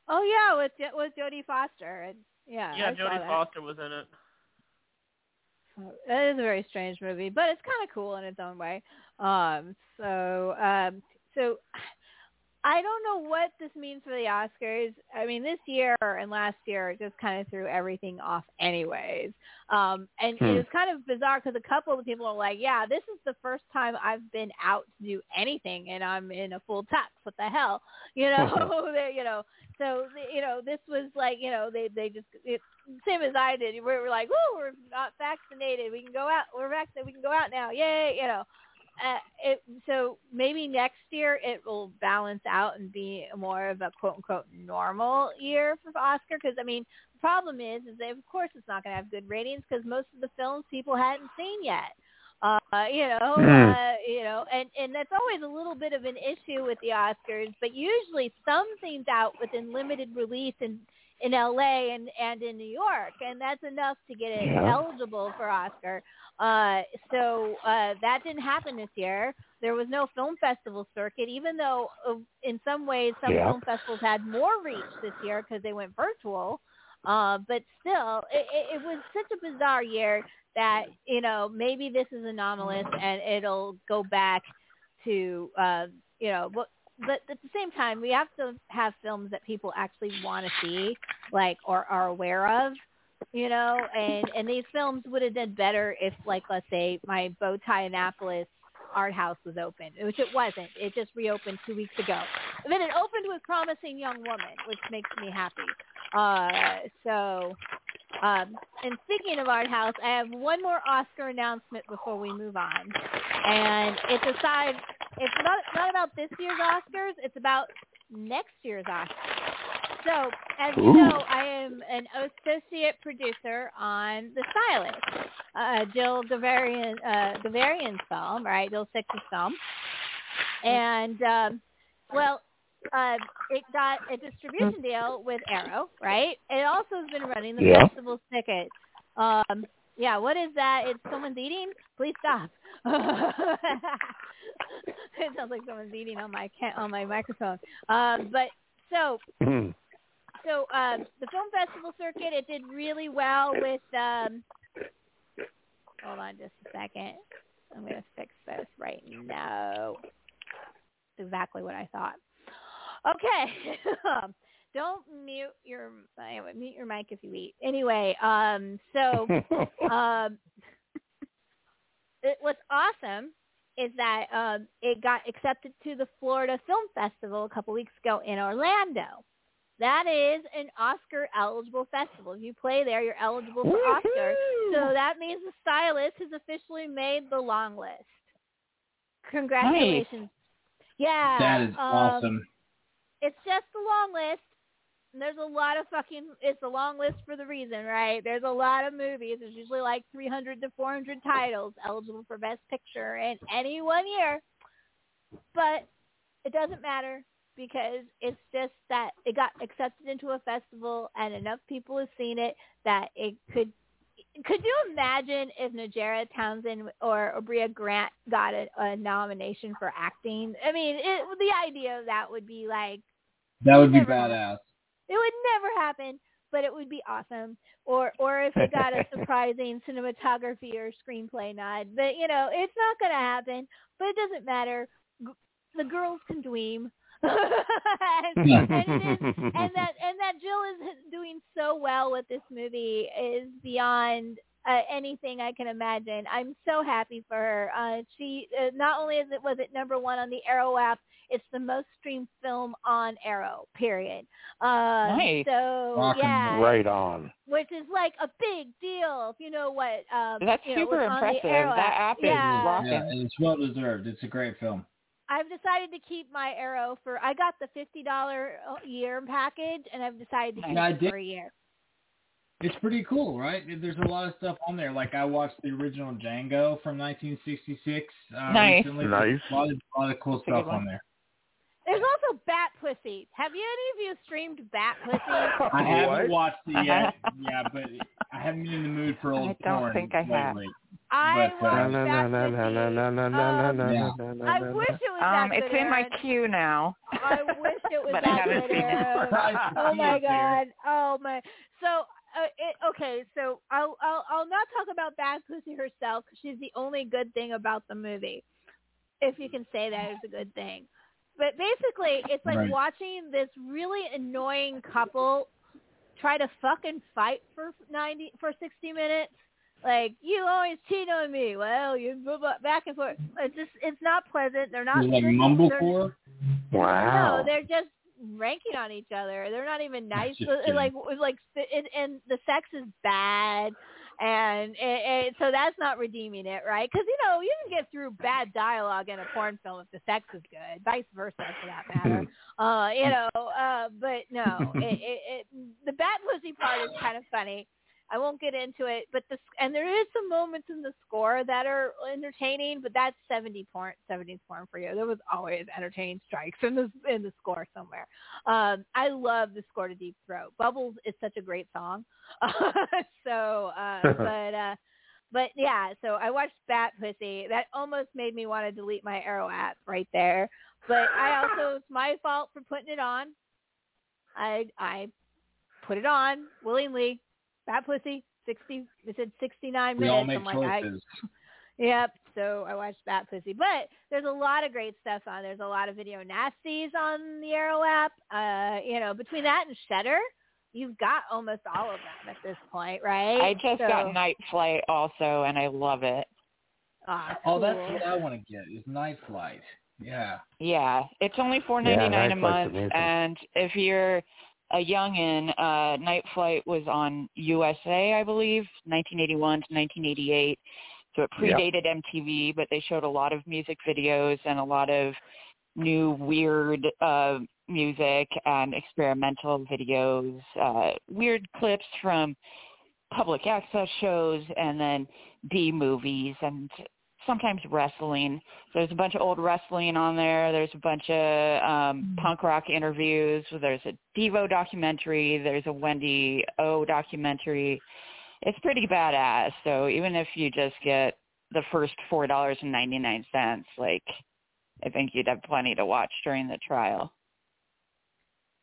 Oh yeah, with with Jodie Foster and yeah, yeah, Jodie. Foster was in it. It is a very strange movie, but it's kind of cool in its own way. Um, so, um, so I don't know what this means for the Oscars. I mean, this year and last year just kind of threw everything off, anyways. Um, and Hmm. it was kind of bizarre because a couple of the people are like, "Yeah, this is the first time I've been out to do anything, and I'm in a full tux. What the hell, you know? They- you know." So you know, this was like, you know, they they just it, same as I did. We were like, "Woo, we're not vaccinated. We can go out. We're vaccinated. We can go out now. Yay!" You know. Uh, it, so maybe next year it will balance out and be more of a quote unquote normal year for Oscar. Because I mean, the problem is, is that of course it's not going to have good ratings because most of the films people hadn't seen yet. Uh, you know, Mm. uh, you know, and and that's always a little bit of an issue with the Oscars. But usually something's out within limited release in in LA and and in New York, and that's enough to get it Yeah. eligible for Oscar. Uh, so uh, that didn't happen this year. There was no film festival circuit, even though uh, in some ways some Yeah. film festivals had more reach this year because they went virtual. Uh, but still, it, it, it was such a bizarre year that you know maybe this is anomalous and it'll go back to uh, you know. But, at the same time, we have to have films that people actually want to see, like or are aware of you know, and and these films would have done better if, like, let's say, my Bowtie Annapolis art house was open, which it wasn't. It just reopened two weeks ago. And then it opened with Promising Young Woman, which makes me happy. Uh, so, um, and speaking of art house, I have one more Oscar announcement before we move on, and it's aside. It's not not about this year's Oscars. It's about next year's Oscars. So, as you know, I am an associate producer on The Stylist, uh, Jill Gavarian, uh, Gavarian's film, right? Jill Six's film. and um, well, uh, it got a distribution deal with Arrow, right? It also has been running the Yeah. festival ticket. Um, yeah, what is that? It's someone's eating. Please stop. it sounds like someone's eating on my on my microphone. Um, but so so um, the film festival circuit, it did really well with. Um, hold on, just a second. I'm gonna fix this right now. Exactly what I thought. Okay. Don't mute your anyway, mute your mic if you eat. Anyway, um, so um, it, what's awesome is that um, it got accepted to the Florida Film Festival a couple weeks ago in Orlando. That is an Oscar eligible festival. If you play there, you're eligible for Oscar. So that means the stylist has officially made the long list. Congratulations. Yeah. That is um, awesome. It's just the long list. There's a lot of fucking. It's a long list for the reason, right? There's a lot of movies. There's usually like 300 to 400 titles eligible for Best Picture in any one year. But it doesn't matter because it's just that it got accepted into a festival and enough people have seen it that it could. Could you imagine if Najarra Townsend or Brea Grant got a, a nomination for acting? I mean, it, the idea of that would be like That would be badass. It would never happen, but it would be awesome. Or or if it got a surprising cinematography or screenplay nod. But you know, it's not going to happen. But it doesn't matter. G- The girls can dream. and, is, and that and that Jill is doing so well with this movie is beyond uh, anything I can imagine. I'm so happy for her. Uh, she uh, not only is it was it number one on the Arrow app, it's the most streamed film on Arrow. Period. Uh, Nice. So Awesome. yeah, Right on. which is like a big deal if you know what. Um, That's you know, super what's on the impressive. That app is yeah. rocking. Yeah, and it's well deserved. It's a great film. I've decided to keep my Arrow for. I got the fifty dollar year package, and I've decided to keep Yeah, I it did- for a year. It's pretty cool, right? There's a lot of stuff on there. Like I watched the original Django from 1966 uh, Nice. recently. Nice. A lot of, a lot of cool That's stuff on there. There's also Bat Pussy. Have you any of you streamed Bat Pussy? I haven't watched it yet. yeah, but I haven't been in the mood for old I don't porn think I have. lately. I But, uh, I wish it was Um, that it's good, in my queue now. I wish it was But I that haven't good, seen it. Aaron. Surprised to Oh my god. Oh my. So uh, it, okay, so I'll I'll I'll not talk about Bat Pussy herself 'cause she's the only good thing about the movie, if you can say that is a good thing. But basically, it's like Right. watching this really annoying couple try to fucking fight for ninety for sixty minutes. Like you always cheat on me. Well, you move blah, back and forth. It's just it's not pleasant. They're not Is it like they're- mumblecore? Wow. no, they're just ranking on each other. They're not even nice. Just So, like, like, and, and the sex is bad, and, and, and so that's not redeeming it, right? Because you know you can get through bad dialogue in a porn film if the sex is good, vice versa for that matter. uh, you know, uh, but no, it, it, it, the bad pussy part is kind of funny. I won't get into it, but the and there is some moments in the score that are entertaining, but that's seventy porn, seventies porn for you. There was always entertaining strikes in the in the score somewhere. Um, I love the score to Deep Throat. Bubbles is such a great song. so, uh, but uh, but yeah, so I watched Bat Pussy. That almost made me want to delete my Arrow app right there. But I also it's my fault for putting it on. I I put it on willingly. Bat Pussy, sixty. It said sixty nine We minutes. all make I'm like, I, choices. Yep. So I watched Bat Pussy, but there's a lot of great stuff on. There's a lot of video nasties on the Arrow app. Uh, you know, between that and Shutter, you've got almost all of them at this point, right? I just so, got Night Flight also, and I love it. Ah, Oh, that's what I want to get is Night Flight. Yeah. Yeah, it's only four ninety nine Yeah, a month, amazing. and if you're a youngin, uh, Night Flight was on USA, I believe, 1981 to 1988. So it predated MTV, but they showed a lot of music videos and a lot of new weird uh, music and experimental videos, uh, weird clips from public access shows, and then B movies and sometimes wrestling. There's a bunch of old wrestling on there. There's a bunch of um punk rock interviews. There's a Devo documentary. There's a Wendy O documentary. It's pretty badass. So even if you just get the first four dollars and ninety nine cents, like I think you'd have plenty to watch during the trial.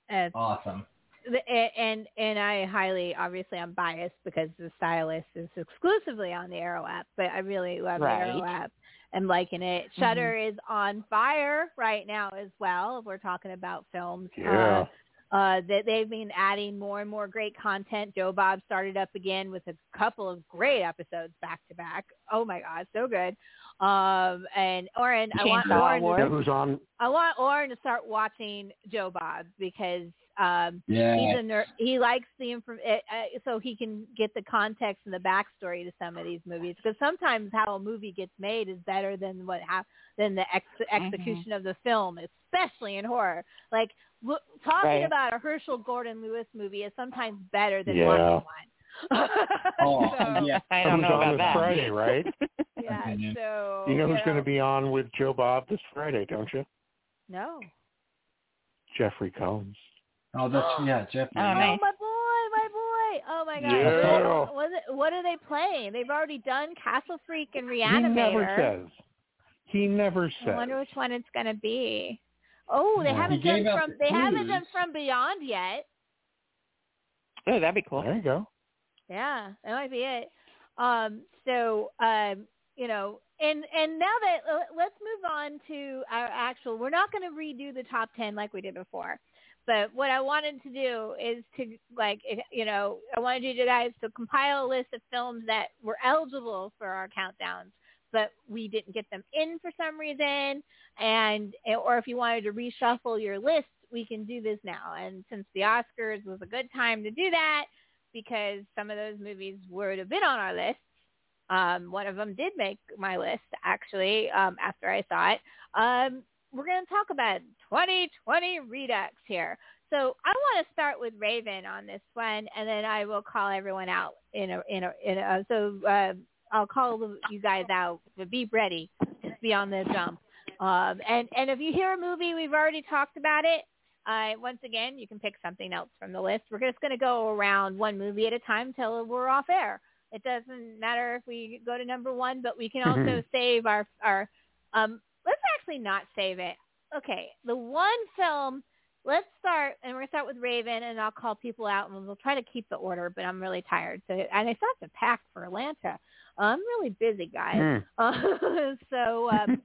It's Awesome. The- and and I highly obviously I'm biased because the stylist is exclusively on the Arrow app, but I really love Right. the Arrow app. I'm liking it. Shutter is on fire right now as well. If we're talking about films, Yeah. uh, uh, that they've been adding more and more great content. Joe Bob started up again with a couple of great episodes back to back. Oh my god, so good. Um, and Orrin, I want Chainsaw Orrin. You War. who's on? I want Orrin to start watching Joe Bob because um, Yeah. he's a ner- he likes the info uh, uh, so he can get the context and the backstory to some of these movies because sometimes how a movie gets made is better than what hap- than the ex- execution of the film especially in horror like w- talking Right. about a Herschell Gordon Lewis movie is sometimes better than Yeah. watching one Oh, so, yeah. I don't know on about this that. Friday, right? yeah so You know who's you going to be on with Joe Bob this Friday, don't you? no Jeffrey Combs. Oh, that's yeah, Jeff. Oh, Oh my boy, my boy! Oh my god! Yeah. What, what, what are they playing? They've already done Castle Freak and Reanimator. He Reanimator. never says. He never says. I wonder which one it's gonna be. Oh, they Yeah, haven't he done from the they haven't done from Beyond yet. Oh, that'd be cool. There you go. Yeah, that might be it. Um, so um, you know, and and now that uh, let's move on to our actual. We're not going to redo the top ten like we did before, but what I wanted to do is to like you know I wanted you guys to compile a list of films that were eligible for our countdowns, but we didn't get them in for some reason, and or if you wanted to reshuffle your list, we can do this now. And since the Oscars was a good time to do that because some of those movies would have been on our list. Um, one of them did make my list actually um, after I saw it. Um, we're going to talk about 2020 Redux here. So I want to start with Raven on this one, and then I will call everyone out in a in a, in a so uh, I'll call you guys out. But be ready, just be on the jump. Um, and and if you hear a movie, we've already talked about it. Uh, once again, you can pick something else from the list. We're just going to go around one movie at a time till we're off air. It doesn't matter if we go to number one, but we can also save our our. Um, actually not save it. Okay, the one film. Let's start, and we're gonna start with Raven, and I'll call people out, and we'll try to keep the order. But I'm really tired, so and I still have to pack for Atlanta. I'm really busy, guys. Uh, so um,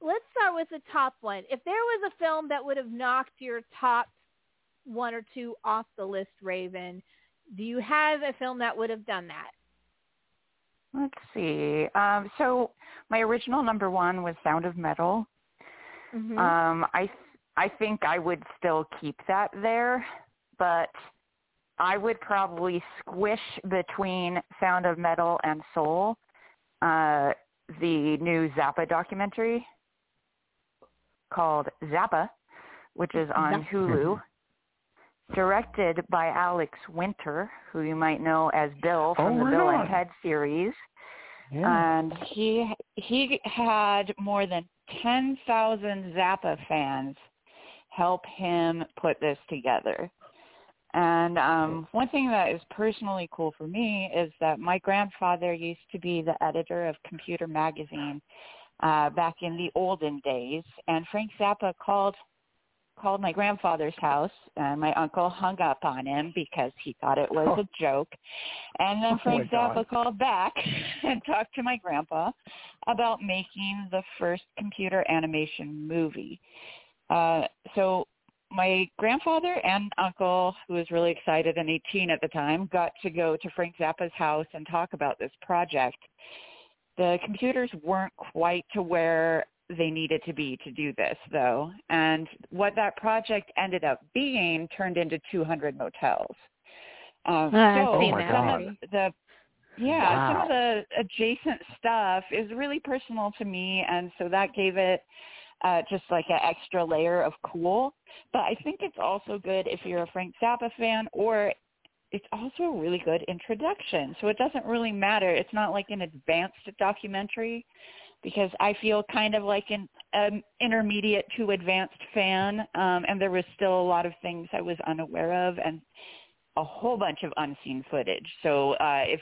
let's start with the top one. If there was a film that would have knocked your top one or two off the list, Raven, do you have a film that would have done that? Let's see. Um, so my original number one was Sound of Metal. Mm-hmm. Um, I I think I would still keep that there, but I would probably squish between Sound of Metal and Soul, uh, the new Zappa documentary called Zappa, which is on Hulu, directed by Alex Winter, who you might know as Bill from Oh, the Bill on. and Ted series Yeah. and he he had more than 10,000 Zappa fans help him put this together. And um one thing that is personally cool for me is that my grandfather used to be the editor of Computer Magazine uh back in the olden days and Frank Zappa called called my grandfather's house and my uncle hung up on him because he thought it was Oh. a joke. And then Oh, Frank my Zappa called back and talked to my grandpa about making the first computer animation movie. Uh so my grandfather and uncle, who was really excited and 18 at the time, got to go to Frank Zappa's house and talk about this project. The computers weren't quite to where they needed to be to do this, though. And what that project ended up being turned into 200 motels. Um, I've so seen my some God. of the yeah, some of the adjacent stuff is really personal to me, and so that gave it uh, just like an extra layer of cool. But I think it's also good if you're a Frank Zappa fan, or it's also a really good introduction. So it doesn't really matter. It's not like an advanced documentary. Because I feel kind of like an um, intermediate to advanced fan, um, and there was still a lot of things I was unaware of, and a whole bunch of unseen footage. So uh, if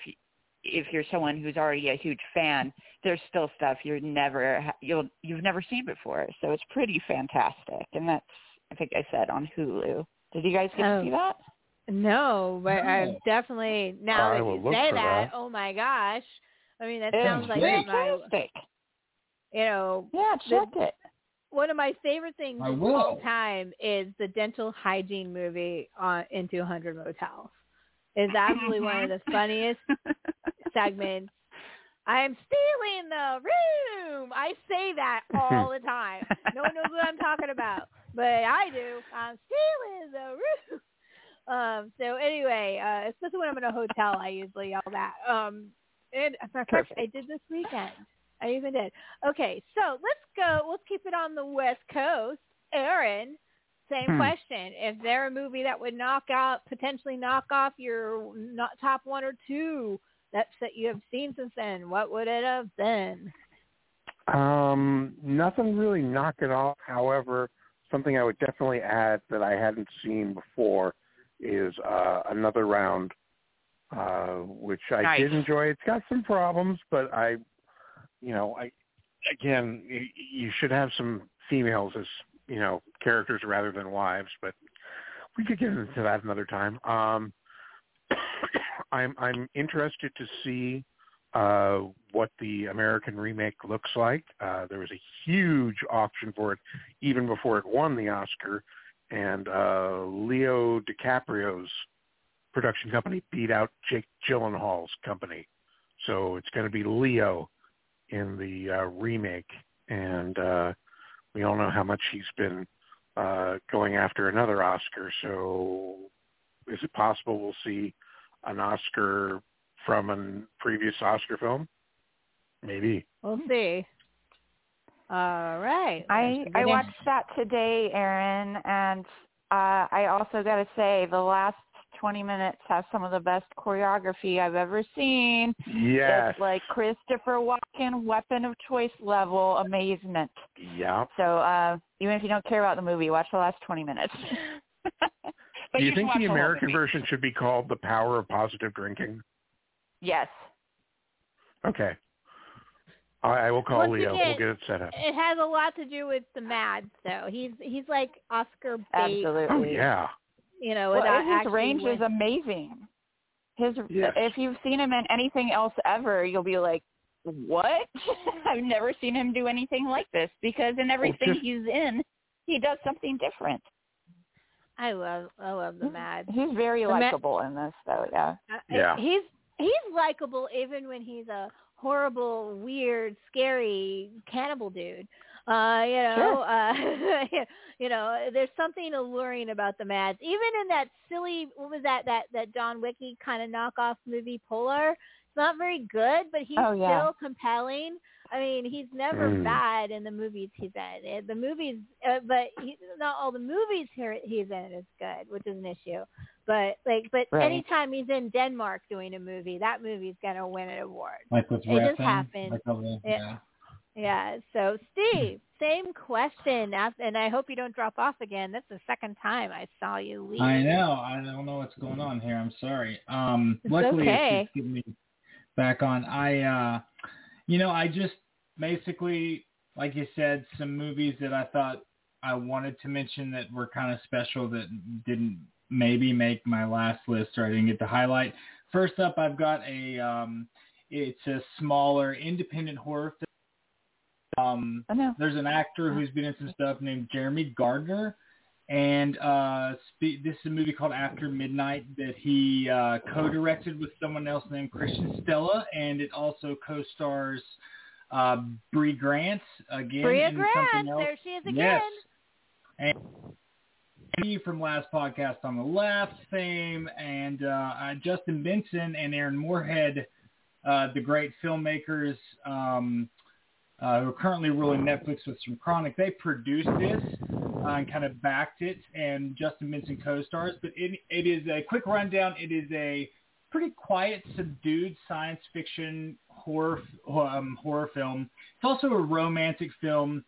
if you're someone who's already a huge fan, there's still stuff you're never you'll you've never seen before. So it's pretty fantastic, and that's I think I said on Hulu. Did you guys get Oh. to see that? No, but I definitely now I that you say that, that. oh my gosh. I mean, that It's sounds like great. my, fantastic. You know, Yeah, check it. one of my favorite things I of all time is the dental hygiene movie on Into a Hundred Motels. It's absolutely one of the funniest segments. I'm stealing the room. I say that all the time. No one knows what I'm talking about, but I do. I'm stealing the room. Um, so anyway, uh, especially when I'm in a hotel, I usually yell that. Um, and as a matter of fact, I did this weekend. I even did. Okay, so let's go. Let's keep it on the West Coast. Aaron, same Hmm. question. Is there a movie that would knock out, potentially knock off your not top one or two that's that you have seen since then? What would it have been? Um, nothing really knock it off. However, something I would definitely add that I hadn't seen before is uh, another round, uh, which I Nice. did enjoy. It's got some problems, but I, you know, I again, you, should have some females as you know characters rather than wives, but we could get into that another time. Um, I'm I'm interested to see uh, what the American remake looks like. Uh, there was a huge auction for it even before it won the Oscar, and uh, Leo DiCaprio's production company beat out Jake Gyllenhaal's company. So it's going to be Leo in the uh, remake, and uh, we all know how much he's been uh, going after another Oscar. So is it possible we'll see an Oscar from a previous Oscar film? Maybe. We'll see. All right. I I watched that today, Aaron, and uh, I also got to say the last 20 minutes has some of the best choreography I've ever seen. Yes. It's like Christopher Walken, weapon of choice level amazement. Yeah. So uh, even if you don't care about the movie, watch the last 20 minutes. Do you should think watch the American movie. version should be called The Power of Positive Drinking? Yes. Okay. I, I will call Once Leo. again, we'll get it set up. It has a lot to do with the Mads, though. He's he's like Oscar bait. Absolutely. Oh yeah. You know, Well, without his range win- is amazing. His Yes. if you've seen him in anything else ever, you'll be like, "What? I've never seen him do anything like this." Because in everything just- he's in, he does something different. I love I love the Mad. He's very The Ma- likable in this, though. Yeah. Uh, Yeah. He's he's likable even when he's a horrible, weird, scary cannibal dude. Uh, you know, uh, you know, there's something alluring about the Mads. Even in that silly, what was that that that John Wicky kind of knockoff movie Polar? It's not very good, but he's Oh, yeah. still compelling. I mean, he's never Mm. bad in the movies he's in. Uh, The movies, uh, but he, not all the movies here he's in is good, which is an issue. But like, but Right. anytime he's in Denmark doing a movie, that movie's gonna win an award. Like with It just Refn, happened. Like over, Yeah. yeah. Yeah. So Steve, same question, and I hope you don't drop off again. That's the second time I saw you leave. I know. I don't know what's going on here. I'm sorry. Um, It's luckily, okay. it's getting me back on. I, uh, you know, I just basically, like you said, some movies that I thought I wanted to mention that were kind of special that didn't maybe make my last list or I didn't get to highlight. First up, I've got a, um, it's a smaller independent horror film. Um, I know. there's an actor who's been in some stuff named Jeremy Gardner, and uh, spe- this is a movie called After Midnight that he uh, co-directed with someone else named Christian Stella, and it also co-stars uh, Brea Grant again Brea Grant, something else. there she is again. Yes. And me from last podcast on the left fame, and uh, uh, Justin Benson and Aaron Moorhead, uh, the great filmmakers um, uh, who are currently ruling Netflix with Synchronic. They produced this uh, and kind of backed it, and Justin Benson co-stars. But it, it is a quick rundown. It is a pretty quiet, subdued science fiction horror um, horror film. It's also a romantic film.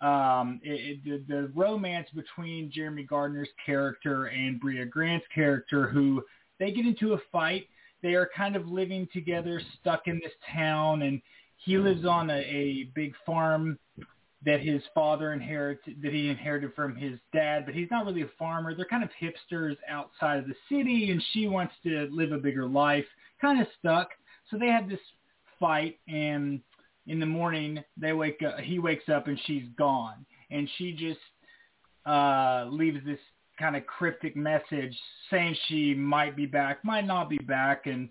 Um, it, it, the, the romance between Jeremy Gardner's character and Brea Grant's character, who they get into a fight. They are kind of living together, stuck in this town, and he lives on a, a big farm that his father inherited that he inherited from his dad, but he's not really a farmer. They're kind of hipsters outside of the city and she wants to live a bigger life, kind of stuck. So they had this fight and in the morning they wake up he wakes up and she's gone and she just uh leaves this kind of cryptic message saying she might be back, might not be back and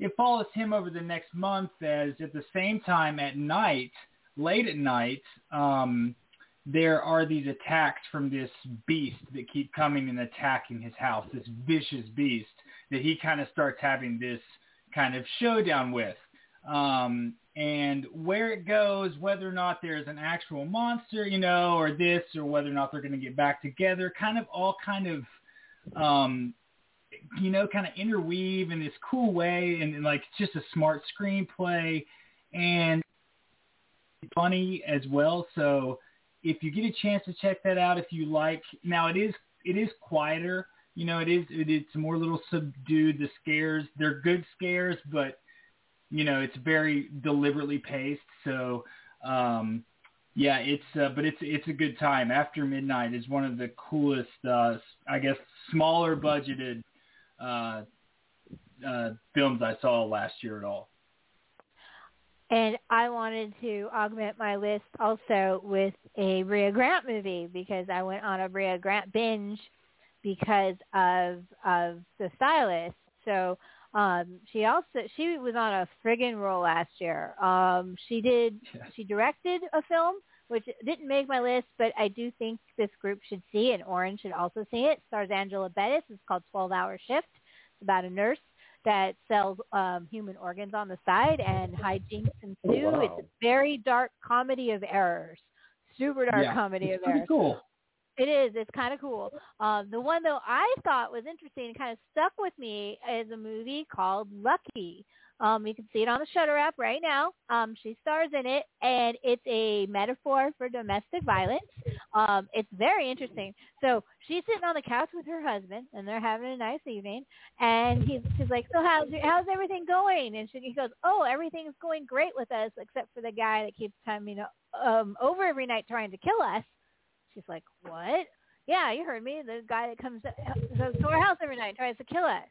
it follows him over the next month as at the same time at night late at night, um, there are these attacks from this beast that keep coming and attacking his house, this vicious beast that he kind of starts having this kind of showdown with. Um, and where it goes, whether or not there's an actual monster, you know, or this, or whether or not they're going to get back together, kind of all kind of, um, you know, kind of interweave in this cool way, and, and like it's just a smart screenplay. And funny as well. So if you get a chance to check that out, if you like, now it is it is quieter. You know, it is it, it's more little subdued. The scares they're good scares, but you know it's very deliberately paced. So um, yeah, it's uh, but it's it's a good time. After Midnight is one of the coolest, uh, I guess, smaller budgeted uh, uh, films I saw last year at all. And I wanted to augment my list also with a Brea Grant movie because I went on a Brea Grant binge because of of the stylist. So um she also she was on a friggin' roll last year. Um she did she directed a film which didn't make my list, but I do think this group should see and Orrin should also see it. stars Angela Bettis. It's called Twelve Hour Shift. It's about a nurse that sells um, human organs on the side, and hijinks ensue. Oh, wow. It's a very dark comedy of errors, super dark yeah. comedy it's of errors. Cool. It is. It's kind of cool. Um, the one though I thought was interesting and kind of stuck with me is a movie called Lucky. Um, you can see it on the Shudder app right now. Um, she stars in it, and it's a metaphor for domestic violence. Um, it's very interesting. So she's sitting on the couch with her husband, and they're having a nice evening. And he's she's like, "So how's how's everything going?" And she he goes, "Oh, everything's going great with us, except for the guy that keeps coming um, over every night trying to kill us." She's like, "What?" Yeah, you heard me. The guy that comes goes to our house every night tries to kill us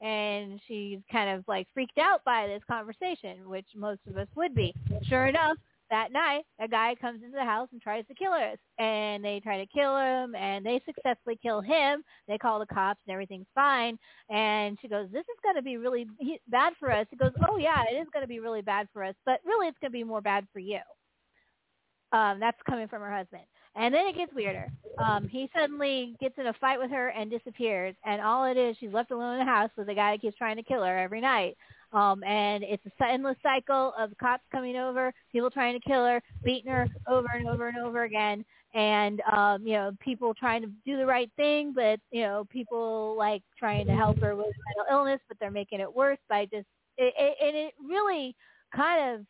and she's kind of like freaked out by this conversation, which most of us would be. Sure enough, that night, a guy comes into the house and tries to kill us, and they try to kill him, and they successfully kill him. They call the cops, and everything's fine. And she goes, "This is going to be really bad for us." He goes, "Oh yeah, it is going to be really bad for us, but really, it's going to be more bad for you." Um, that's coming from her husband. And then it gets weirder. Um, he suddenly gets in a fight with her and disappears. And all it is, she's left alone in the house with a guy that keeps trying to kill her every night. Um, and it's a endless cycle of cops coming over, people trying to kill her, beating her over and over and over again. And, um, you know, people trying to do the right thing, but, you know, people like trying to help her with mental illness, but they're making it worse by just, it, it, and it really kind of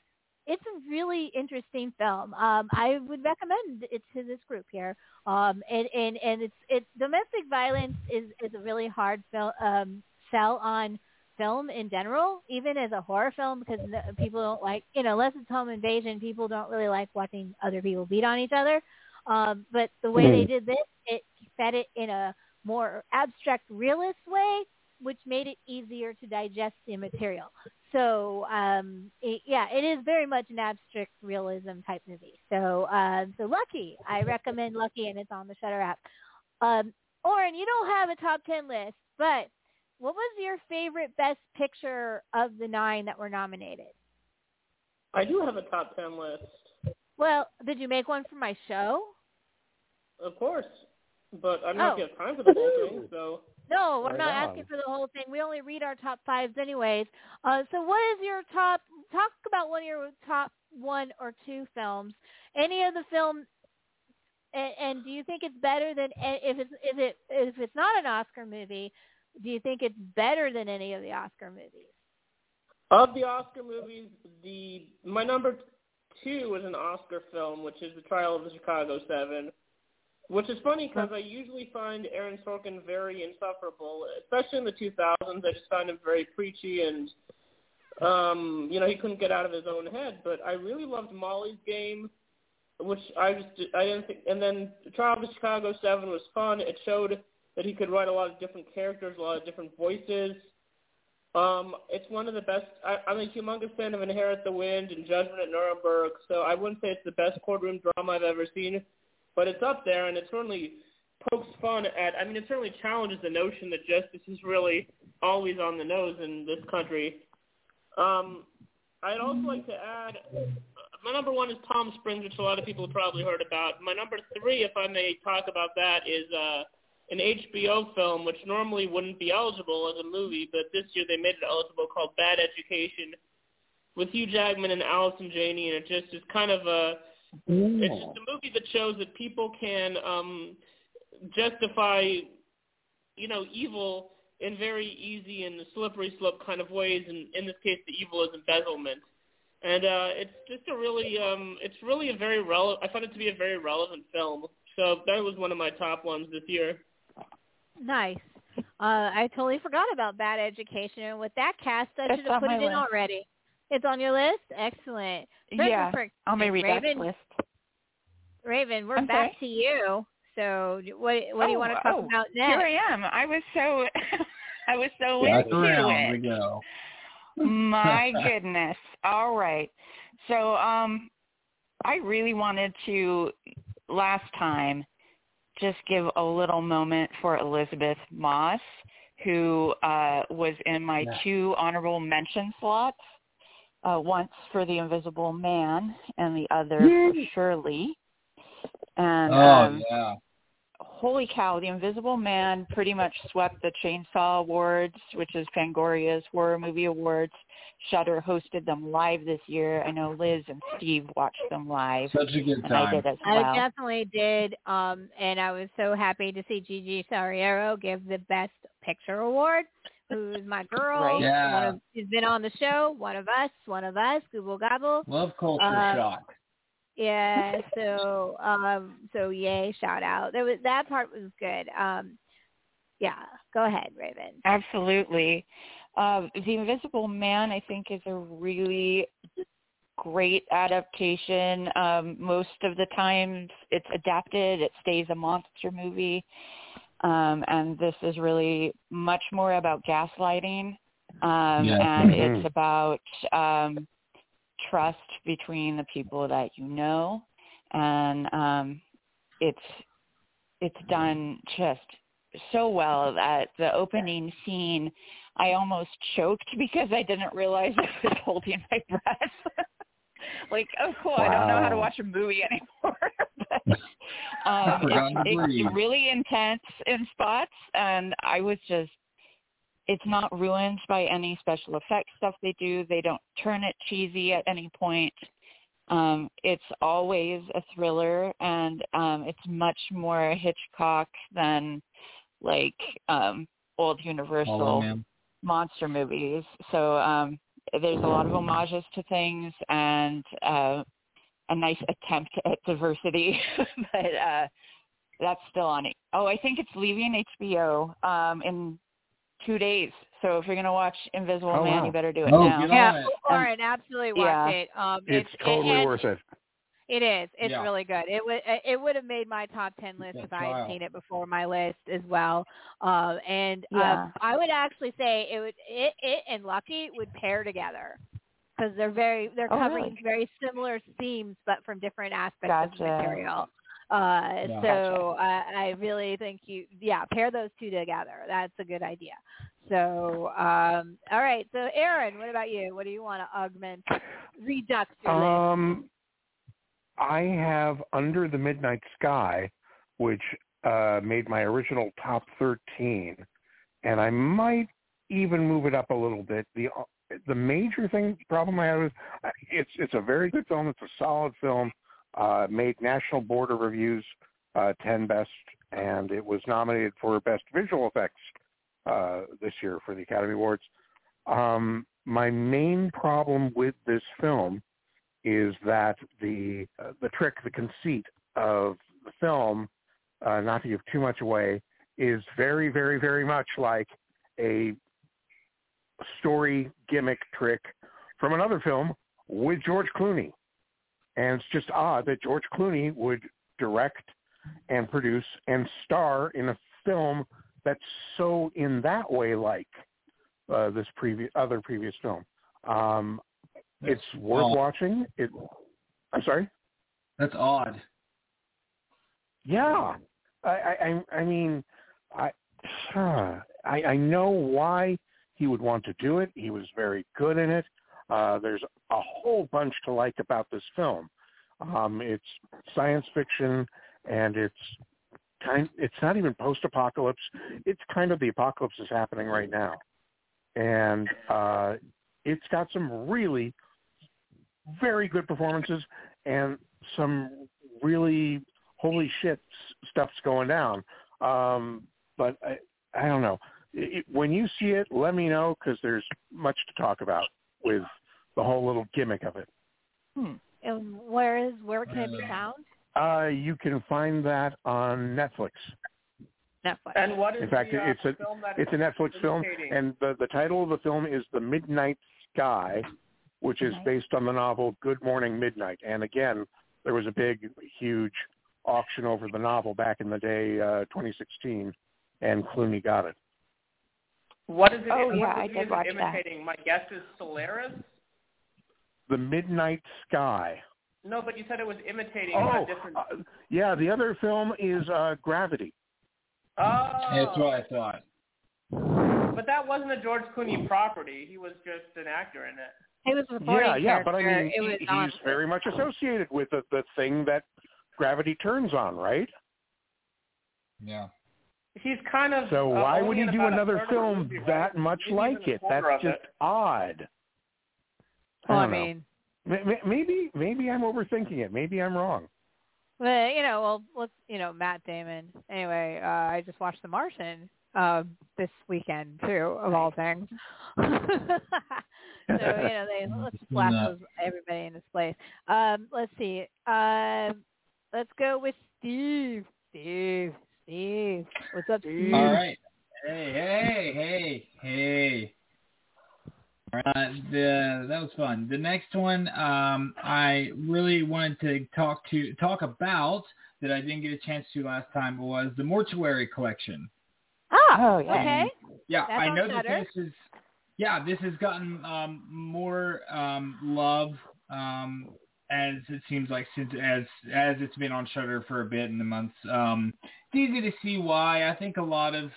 it's a really interesting film. Um, I would recommend it to this group here. Um, and, and, and it's, it's domestic violence is, is a really hard film, um, sell on film in general, even as a horror film, because people don't like, you know, unless it's home invasion, people don't really like watching other people beat on each other. Um, but the way they mm-hmm. did this, it set it in a more abstract, realist way, which made it easier to digest the material. So um, it, yeah, it is very much an abstract realism type movie. So uh, so Lucky, I recommend Lucky, and it's on the Shudder app. Um, Orrin, you don't have a top ten list, but what was your favorite Best Picture of the nine that were nominated? I do have a top ten list. Well, did you make one for my show? Of course, but I'm not know if you have time for the whole thing, so. No, I'm not asking for the whole thing. We only read our top fives anyways. Uh, so what is your top, talk about one of your top one or two films. Any of the film, and, and do you think it's better than, if it's, if it, if it's not an Oscar movie, do you think it's better than any of the Oscar movies? Of the Oscar movies, the my number two is an Oscar film, which is The Trial of the Chicago Seven. Which is funny because I usually find Aaron Sorkin very insufferable, especially in the 2000s. I just found him very preachy and, um, you know, he couldn't get out of his own head. But I really loved Molly's Game, which I just I didn't think. And then Trial of the Chicago Seven was fun. It showed that he could write a lot of different characters, a lot of different voices. Um, it's one of the best. I, I'm a humongous fan of Inherit the Wind and Judgment at Nuremberg, so I wouldn't say it's the best courtroom drama I've ever seen but it's up there, and it certainly pokes fun at. I mean, it certainly challenges the notion that justice is really always on the nose in this country. Um, I'd also like to add, my number one is Palm Springs, which a lot of people have probably heard about. My number three, if I may talk about that, is uh, an HBO film, which normally wouldn't be eligible as a movie, but this year they made it eligible, called Bad Education, with Hugh Jackman and Allison Janney, and it just is kind of a it's just a movie that shows that people can um, justify, you know, evil in very easy and slippery slope kind of ways. And in this case, the evil is embezzlement. And uh, it's just a really, um, it's really a very relevant. I found it to be a very relevant film. So that was one of my top ones this year. Nice. Uh, I totally forgot about Bad Education. And with that cast, I should have put it my in list. already. It's on your list? Excellent. Frick, Yeah, frick, on my frick. read Raven, list. Raven, we're I'm back sorry? to you. So what what do you Oh, want to talk oh, about Here? I am. I was so I was so Back into around it. we go. My goodness. All right. So um I really wanted to last time just give a little moment for Elisabeth Moss, who uh was in my Yeah. two honorable mention slots. Uh once for The Invisible Man and the other for Shirley. And Oh um yeah. holy cow, The Invisible Man pretty much swept the Chainsaw Awards, which is Fangoria's horror movie awards. Shudder hosted them live this year. I know Liz and Steve watched them live. Such a good and I time. did as well. I definitely did, um, and I was so happy to see Gigi Saul Guerrero give the Best Picture award. Who's my girl? Right. One Yeah. of, she's been on the show. One of us. One of us. Google Gobble. Love culture Uh, shock. Yeah. So, um, so yay! Shout out. That was that part was good. Um, yeah. Go ahead, Raven. Absolutely. Uh, the Invisible Man, I think, is a really great adaptation. Um, most of the times it's adapted, it stays a monster movie. Um, and this is really much more about gaslighting. Um, Yes. And Mhm. it's about um, trust between the people that you know. And um, it's it's done just so well that the opening scene I almost choked because I didn't realize I was holding my breath. like, oh cool, I don't know how to watch a movie anymore. but, um, to it's, really intense in spots, and I was just. It's not ruined by any special effects stuff they do. They don't turn it cheesy at any point. Um, it's always a thriller, and um, it's much more Hitchcock than like um, old Universal monster movies. So um, there's a lot of homages to things and uh, a nice attempt at diversity, but uh, that's still on it. Oh, I think it's leaving HBO um, in two days. So if you're gonna watch Invisible Oh, Man, wow. you better do it Oh, now. Yeah, on it. go for it. Absolutely watch yeah. it. Um, It's it- totally and worth it. It is. It's Yeah. really good. It would it would have made my top ten list That if I had seen it before my list as well. Um, and Yeah. um, I would actually say it would it it and Lucky would pair together because they're very they're Oh, covering really? very similar themes but from different aspects of the Gotcha. material. Uh, Yeah. so I, I really think you yeah pair those two together. That's a good idea. So um, all right. So Aaron, what about you? What do you want to augment, redux your list? I have Under the Midnight Sky, which uh, made my original top 13, and I might even move it up a little bit. The the major thing problem I have is uh, it's it's a very good film. It's a solid film. Uh, made National Board of Reviews uh, 10 best, and it was nominated for Best Visual Effects uh, this year for the Academy Awards. Um, my main problem with this film is that the uh, the trick, the conceit of the film, uh, not to give too much away, is very, very, very much like a story gimmick trick from another film with George Clooney. And it's just odd that George Clooney would direct and produce and star in a film that's so in that way like uh, this previous other previous film. Um, it's worth odd. watching. It. I'm sorry. That's odd. Yeah, I, I, I I mean, I, I, I know why he would want to do it. He was very good in it. Uh, there's a whole bunch to like about this film. Um, it's science fiction, and it's kind. It's not even post-apocalypse. It's kind of the apocalypse is happening right now, and uh, it's got some really very good performances and some really holy shit stuff's going down. Um, but I, I don't know. It, when you see it, let me know because there's much to talk about with the whole little gimmick of it. Hmm. And where is where can it be found? Uh, you can find that on Netflix. Netflix. And what is In fact, the, uh, it's a film that it's a Netflix film, and the the title of the film is The Midnight Sky, which is Nice. based on the novel Good Morning Midnight. And again, there was a big, huge auction over the novel back in the day, uh, 2016, and Clooney got it. What is it? Oh, what yeah, movie I did is it watch that. imitating? My guess is Solaris. The Midnight Sky. No, but you said it was imitating Oh, a different. uh, yeah. The other film is uh, Gravity. oh, That's what I thought. but that wasn't a George Clooney property. He was just an actor in it. It was a supporting Yeah, yeah. But I mean, it was he, on- he's very much associated with the, the thing that gravity turns on, right? Yeah. He's kind of. So uh, why would he do another third of the film movie, right? that much Maybe like it? That's just it. odd. Well, I don't know. mean, M- m- Maybe maybe I'm overthinking it. Maybe I'm wrong. well, you know, well, let's, you know, Matt Damon. Anyway, uh, I just watched The Martian um, this weekend too, of all things. so you know, they let's slap those, everybody in his place. Um, let's see. Um, let's go with Steve. Steve. Steve. What's up, Steve? All right. Hey, hey, hey, hey. All right, the, that was fun. The next one, um, I really wanted to talk to talk about that I didn't get a chance to last time was the mortuary collection. Oh, yeah. okay. Yeah, That I sounds know that this is yeah, this has gotten um, more um, love um, as it seems like since as as it's been on Shudder for a bit in the months. Um, it's easy to see why. I think a lot of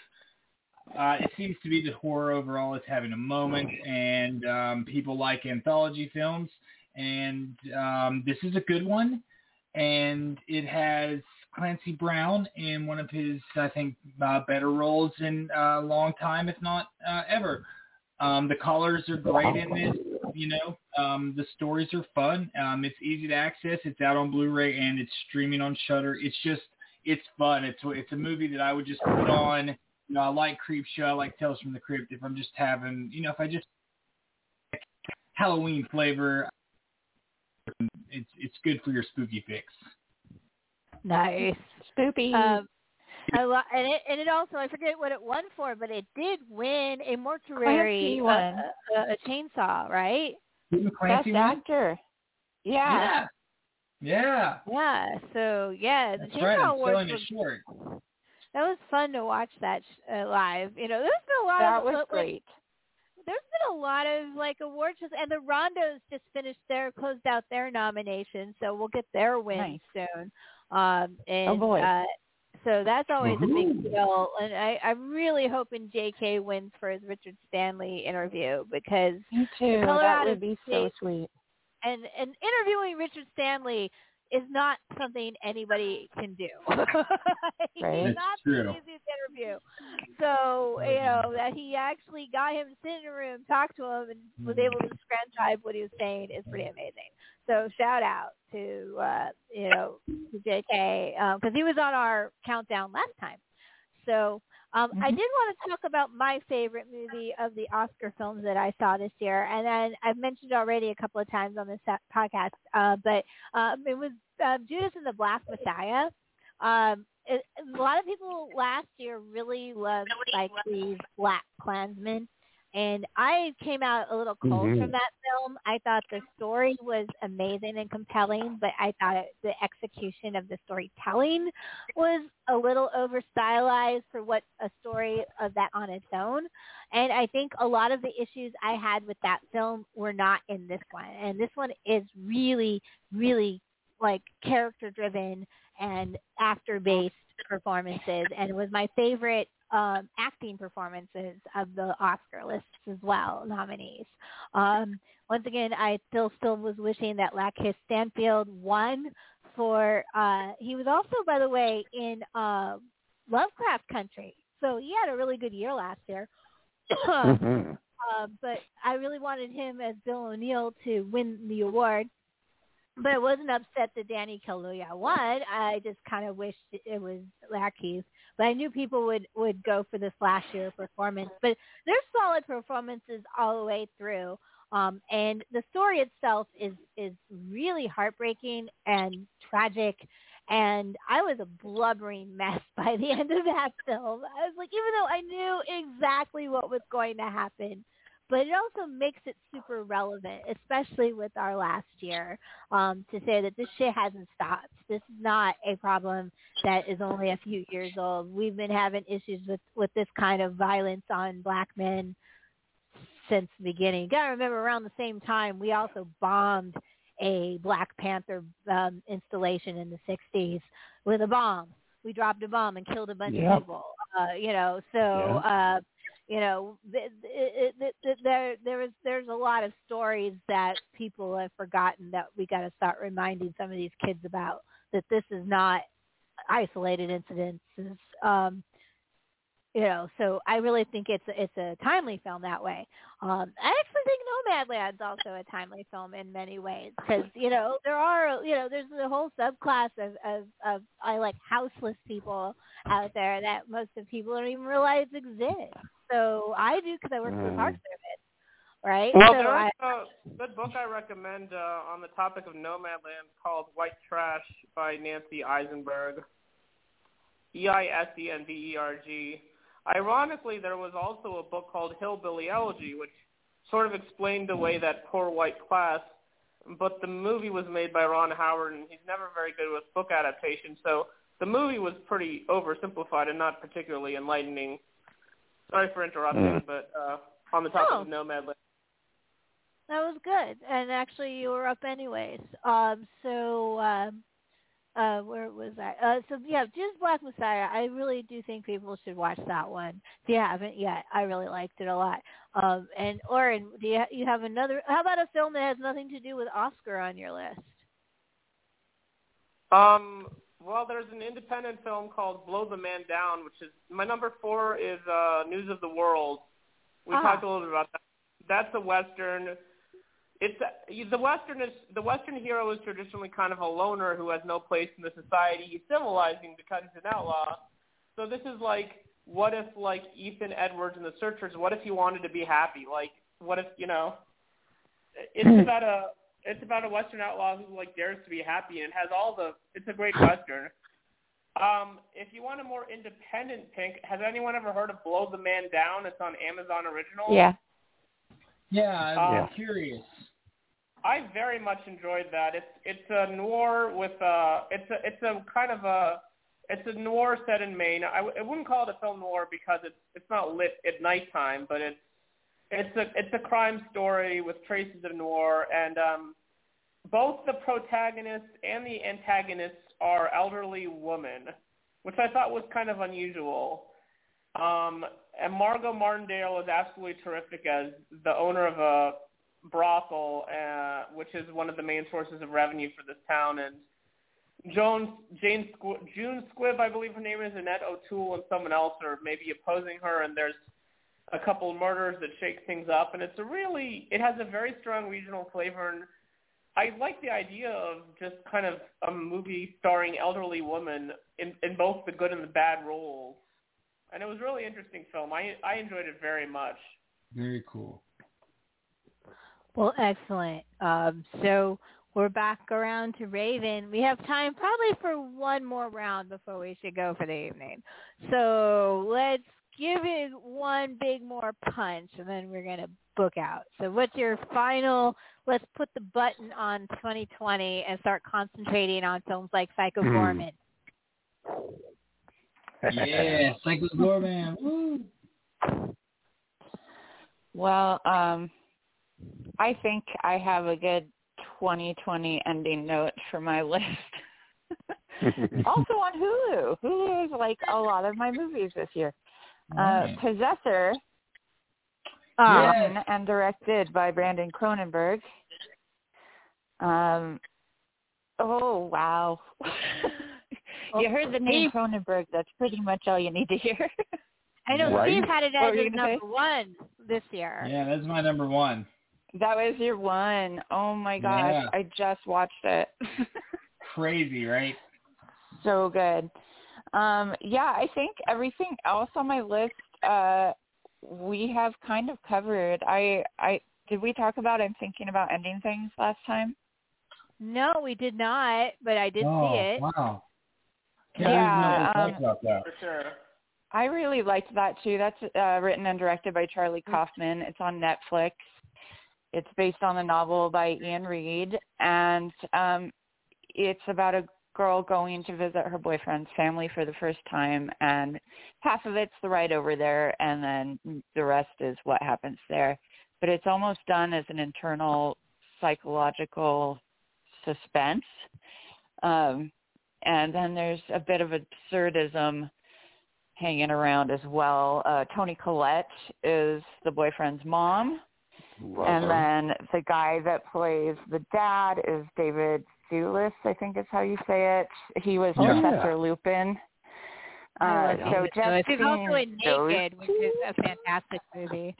uh, it seems to be that horror overall is having a moment, and um, people like anthology films, and um, this is a good one, and it has Clancy Brown in one of his, I think, uh, better roles in a long time, if not uh, ever. Um, the colors are great in this. You know, um, the stories are fun. Um, it's easy to access. It's out on Blu-ray and it's streaming on Shudder. It's just, it's fun. It's it's a movie that I would just put on. You know, I like Creep Show. I like Tales from the Crypt. If I'm just having, you know, if I just Halloween flavor, it's it's good for your spooky fix. Nice. Spoopy. Um, I lo- and it and it also I forget what it won for, but it did win a mortuary Clancy uh, won. a, a chainsaw, right? Best actor. Yeah. Yeah. Yeah. Yeah. So yeah, the That's chainsaw right. I'm awards was, short. that was fun to watch that sh- uh, live. You know, there's been a lot That of was like, great. there's been a lot of like awards shows, and the Rondos just finished their closed out their nomination, so we'll get their wins soon. Um, and Oh, boy. uh, so that's always a big deal. And I, I'm really hoping J.K. wins for his Richard Stanley interview because Me too. That Colorado would be so sweet. and and interviewing Richard Stanley is not something anybody can do. He's Right. That's not true. the easiest interview. So you know that he actually got him to sit in a room, talk to him, and was able to transcribe what he was saying is pretty amazing. So shout out to uh, you know to JK because he was on our countdown last time. So Um, Mm-hmm. I did want to talk about my favorite movie of the Oscar films that I saw this year, and then I've mentioned already a couple of times on this podcast, uh, but um, it was uh, Judas and the Black Messiah. Um, it, a lot of people last year really loved like these Black Klansmen, and I came out a little cold Mhm. from that film. I thought the story was amazing and compelling, but I thought it, the execution of the storytelling was a little over stylized for what a story of that on its own. And I think a lot of the issues I had with that film were not in this one. And this one is really, really like character driven and actor based performances and it was my favorite um, acting performances of the Oscar lists as well, nominees. Um, once again, I still still was wishing that Lakeith Stanfield won for. Uh, he was also, by the way, in uh, Lovecraft Country, so he had a really good year last year. Mhm. uh, but I really wanted him as Bill O'Neal to win the award. But I wasn't upset that Danny Kaluuya won. I just kind of wished it was Lackey's. But I knew people would would go for this last year performance. But there's solid performances all the way through. Um, and the story itself is is really heartbreaking and tragic. And I was a blubbering mess by the end of that film. I was like, even though I knew exactly what was going to happen, but it also makes it super relevant, especially with our last year, um, to say that this shit hasn't stopped. This is not a problem that is only a few years old. We've been having issues with with this kind of violence on black men since the beginning. You got to remember, around the same time, we also bombed a Black Panther um, installation in the '60s with a bomb. We dropped a bomb and killed a bunch Yeah. of people. Uh, you know, so. Uh, you know, there there is there's a lot of stories that people have forgotten that we got to start reminding some of these kids about. That this is not isolated incidents. Um, you know, so I really think it's it's a timely film that way. Um, I actually think Nomadland's also a timely film in many ways because you know there are you know there's a whole subclass of, of of I like houseless people out there that most of people don't even realize exist. So I do because I work for the Mm. Park Service, right? Well, so there's I, a good book I recommend uh, on the topic of Nomadland called White Trash by Nancy Eisenberg. E I S E N B E R G. Ironically, there was also a book called Hillbilly Elegy, which sort of explained away that poor white class. But the movie was made by Ron Howard, and he's never very good with book adaptation. So the movie was pretty oversimplified and not particularly enlightening. Sorry for interrupting, Mm. but uh, on the topic No. of Nomadland. that was good, and actually you were up anyways. Um, so um, uh, where was I? Uh, so yeah, just Black Messiah. I really do think people should watch that one. If you haven't yet, I really liked it a lot. Um, and Orrin, do you you have another? How about a film that has nothing to do with Oscar on your list? Um, well, there's an independent film called Blow the Man Down, which is my number four is uh, News of the World. We Ah. talked a little bit about that. That's a western. It's a, the western is the western hero is traditionally kind of a loner who has no place in the society he's civilizing because he's an outlaw. So this is like, what if like Ethan Edwards in The Searchers? What if he wanted to be happy? Like, what if you know? It's about a it's about a western outlaw who like dares to be happy and it has all the. It's a great western. Um, if you want a more independent pink, has anyone ever heard of Blow the Man Down? It's on Amazon Original. Yeah. Yeah, I'm Yeah. curious. I very much enjoyed that. It's it's a noir with uh it's a it's a kind of a it's a noir set in Maine. I, w- I wouldn't call it a film noir because it's it's not lit at nighttime, but it's it's a it's a crime story with traces of noir and um both the protagonists and the antagonists are elderly women, which I thought was kind of unusual. Um, and Margot Martindale is absolutely terrific as the owner of a brothel, uh, which is one of the main sources of revenue for this town. And Joan, Jane, Squ- June Squibb, I believe her name is, Annette O'Toole, and someone else are maybe opposing her. And there's a couple of murders that shake things up. And it's a really, it has a very strong regional flavor. And I like the idea of just kind of a movie starring elderly women in, in both the good and the bad roles. and it was a really interesting film. I I enjoyed it very much. Very cool. Well, excellent. Um, so we're back around to Raven. We have time probably for one more round before we should go for the evening. So let's give it one big more punch, and then we're going to book out. So what's your final, let's put the button on 2020 and start concentrating on films like Psycho Hmm. Goreman. Yeah, Psycho Goreman. Woo. Well, um, I think I have a good 2020 ending note for my list. also on Hulu. Hulu is like a lot of my movies this year. Uh, Right. Possessor, written and directed by Brandon Cronenberg. Um, oh wow! you heard the name Cronenberg. That's pretty much all you need to hear. I know Right? Steve had it What as were you his gonna number one this year. Yeah, that's my number one. that was your one. Oh my gosh! Yeah. I just watched it. Crazy, right? so good. Um, yeah, I think everything else on my list uh, we have kind of covered. I I did we talk about I'm thinking about ending things last time? No, we did not, but I did oh, see it. Wow. Yeah, Yeah, um, about that. For sure. I really liked that too. That's uh, written and directed by Charlie Kaufman. It's on Netflix. It's based on the novel by Iain Reid, and um, it's about a girl going to visit her boyfriend's family for the first time, and half of it's the ride over there, and then the rest is what happens there. But it's almost done as an internal psychological suspense. Um, and then there's a bit of absurdism hanging around as well. Uh, Toni Collette is the boyfriend's mom, Love and her. then the guy that plays the dad is David Thewlis, I think is how you say it. He was Oh, yeah. Professor Lupin. Uh, love so David just Lewis. He's also in seeing those Naked, which is a fantastic movie.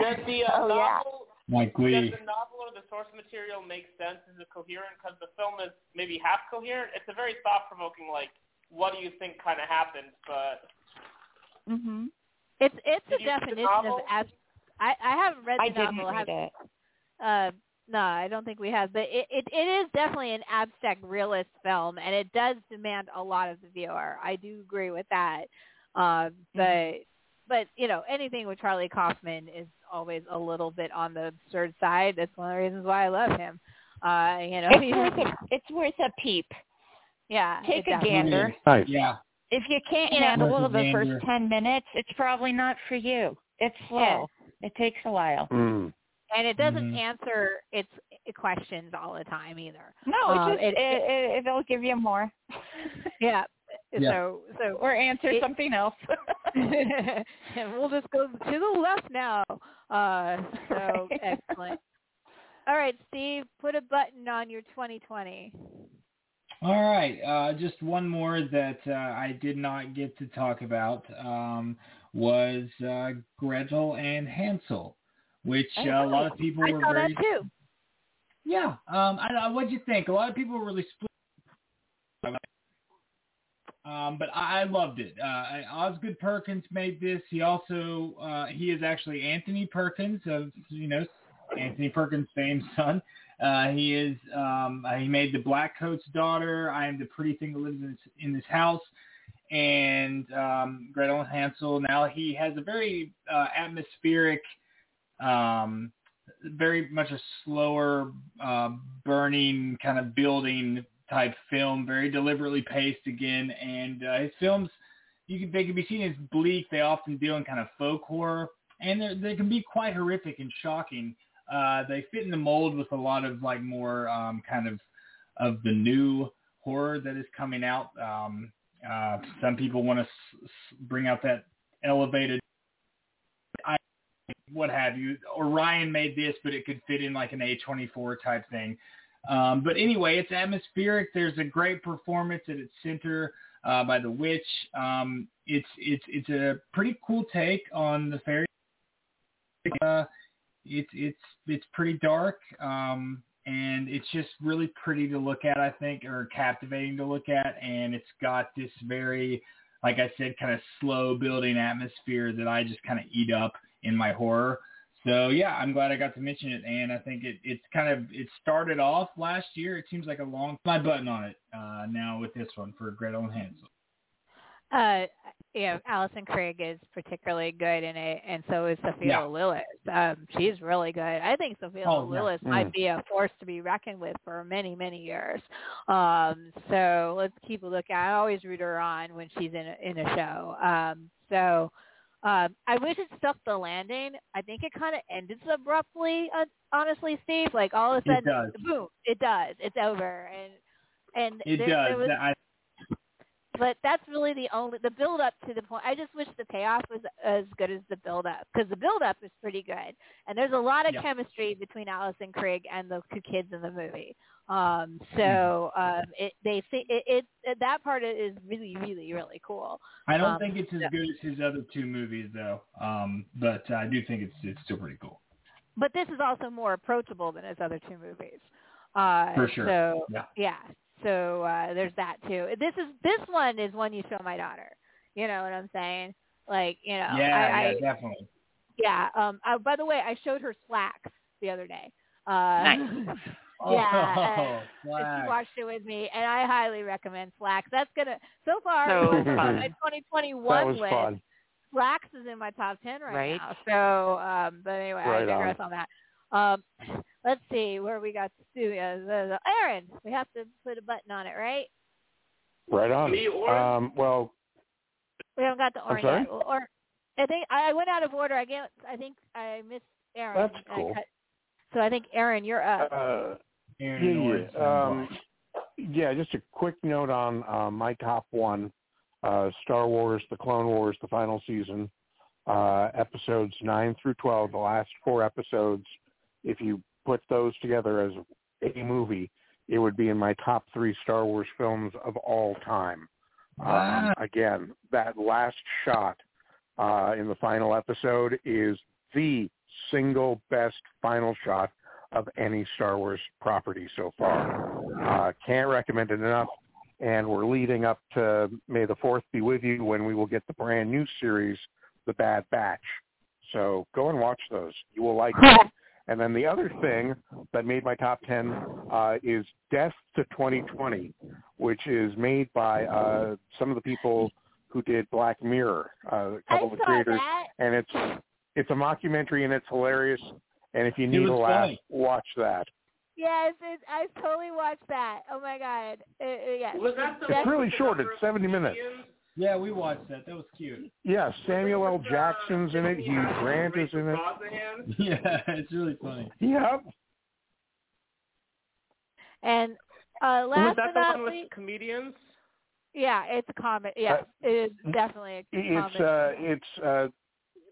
Does the uh, Oh, yeah. novel Like does the novel or the source material make sense? Is it coherent? Because the film is maybe half coherent. It's a very thought-provoking, like, what do you think kind of happened? But hmm It's it's Did a you definition of as I I haven't read the I didn't novel. read have, it. Uh, no, I don't think we have. But it, it it is definitely an abstract realist film, and it does demand a lot of the viewer. I do agree with that. Um, but but you know anything with Charlie Kaufman is always a little bit on the absurd side. That's one of the reasons why I love him. Uh, you know, It's worth a it's worth a peep. yeah, Take it a gander. Nice. Yeah. If you can't You know- handle Worth the gander. first ten minutes, it's probably not for you. It's slow. It takes a while. Mm. And it doesn't Mhm. answer its questions all the time either. No, it's just it- it, it, it'll give you more. Yeah. Yeah. So so or answer It- something else. and we'll just go to the left now. Uh, so Right. excellent. All right, Steve, put a button on your 2020. All right. Uh, just one more that uh, I did not get to talk about um, was uh, Gretel and Hansel, which uh, a lot of people I were saw very that too. yeah. Um, I, I, what'd you think? A lot of people were really split. Um, but I, I loved it. Uh, Osgood Perkins made this. He also uh, he is actually Anthony Perkins of you know Anthony Perkins' famed son. Uh, he is um, uh, he made the Black Coat's daughter. I am the pretty thing that lives in this, in this house. And um, Gretel and Hansel. Now he has a very uh, atmospheric, um, very much a slower uh, burning kind of building type film, very deliberately paced again. And uh, his films, you can they can be seen as bleak. They often deal in kind of folk horror, and they can be quite horrific and shocking. Uh, they fit in the mold with a lot of like more um, kind of of the new horror that is coming out. Um, uh, some people want to s- s- bring out that elevated, what have you. Orion made this, but it could fit in like an A24 type thing. Um, but anyway, it's atmospheric. There's a great performance at its center uh, by the witch. Um, it's it's it's a pretty cool take on the fairy. Uh, it's it's it's pretty dark, um, and it's just really pretty to look at. I think, or captivating to look at, and it's got this very like I said, kind of slow building atmosphere that I just kind of eat up in my horror. So yeah, I'm glad I got to mention it, and I think it it's kind of it started off last year. It seems like a long my button on it uh, now with this one for Gretel and Hansel. Uh, you know, Alison Krige is particularly good in it, and so is Sophia Yeah. Lillis. Um, she's really good. I think Sophia Oh, yeah. Lillis might be a force to be reckoned with for many, many years. Um, so let's keep a look. I always root her on when she's in a, in a show. Um, so um, I wish it stuck the landing. I think it kind of ended abruptly. Uh, honestly, Steve, like all of a sudden, does. boom, it does. It's over, and and It there, does. there was I, but that's really the only the build up to the point. I just wish the payoff was as good as the build up because the build up is pretty good, and there's a lot of Yeah. chemistry between Allison Krige and the two kids in the movie. Um, so um, it they see it, it that part is really really really cool. I don't Um, think it's as good as his other two movies though. Um, but I do think it's it's still pretty cool. But this is also more approachable than his other two movies. Uh, For sure. So Yeah. yeah. So uh, there's that too. This is this one is one you show my daughter. You know what I'm saying? Like you know, yeah, I, yeah, I, definitely. Yeah. Um. I, by the way, I showed her Slaxx the other day. Uh, Nice. Yeah, Oh, and she watched it with me, and I highly recommend Slaxx. That's gonna so far So fun. my 2021 That was list. fun. Slaxx is in my top 10 right, Right. now. So, um, but anyway, I Right digress on. that. Um, let's see where we got studios. Uh, Aaron, we have to put a button on it, right? Right on. Me, orange? Um, well, We haven't got the I'm orange sorry? yet. Or I think I went out of order. I get. I think I missed Aaron. That's I cool. cut- so I think Aaron, you're up. uh, Aaron yeah, yeah. Um, yeah, just a quick note on uh, my top one: uh, Star Wars: The Clone Wars, the final season, uh, episodes nine through twelve. The last four episodes, if you put those together as a movie, it would be in my top three Star Wars films of all time. Wow. Um, again, that last shot uh, in the final episode is the single best final shot of any Star Wars property so far. Uh, can't recommend it enough. And we're leading up to May the 4th be with you when we will get the brand new series, The Bad Batch. So go and watch those. You will like them. And then the other thing that made my top 10 uh, is Death to 2020, which is made by uh, some of the people who did Black Mirror, uh, a I couple of the saw creators that. and it's it's a mockumentary and it's hilarious. And if you need was a laugh, funny. watch that. Yes, it, I totally watched that. Oh my god. Uh, uh, yes. Was that the It's really short. It's 70 minutes. comedians? Yeah, we watched that. That was cute. Yeah, Samuel L. Jackson's in it. Tiffany Hugh Grant is in it. Yeah, it's really funny. Yep. And uh, Was last that but the not one with least, comedians? yeah, it's a comedy. Yeah, it is definitely a It's comedy. uh, it's uh,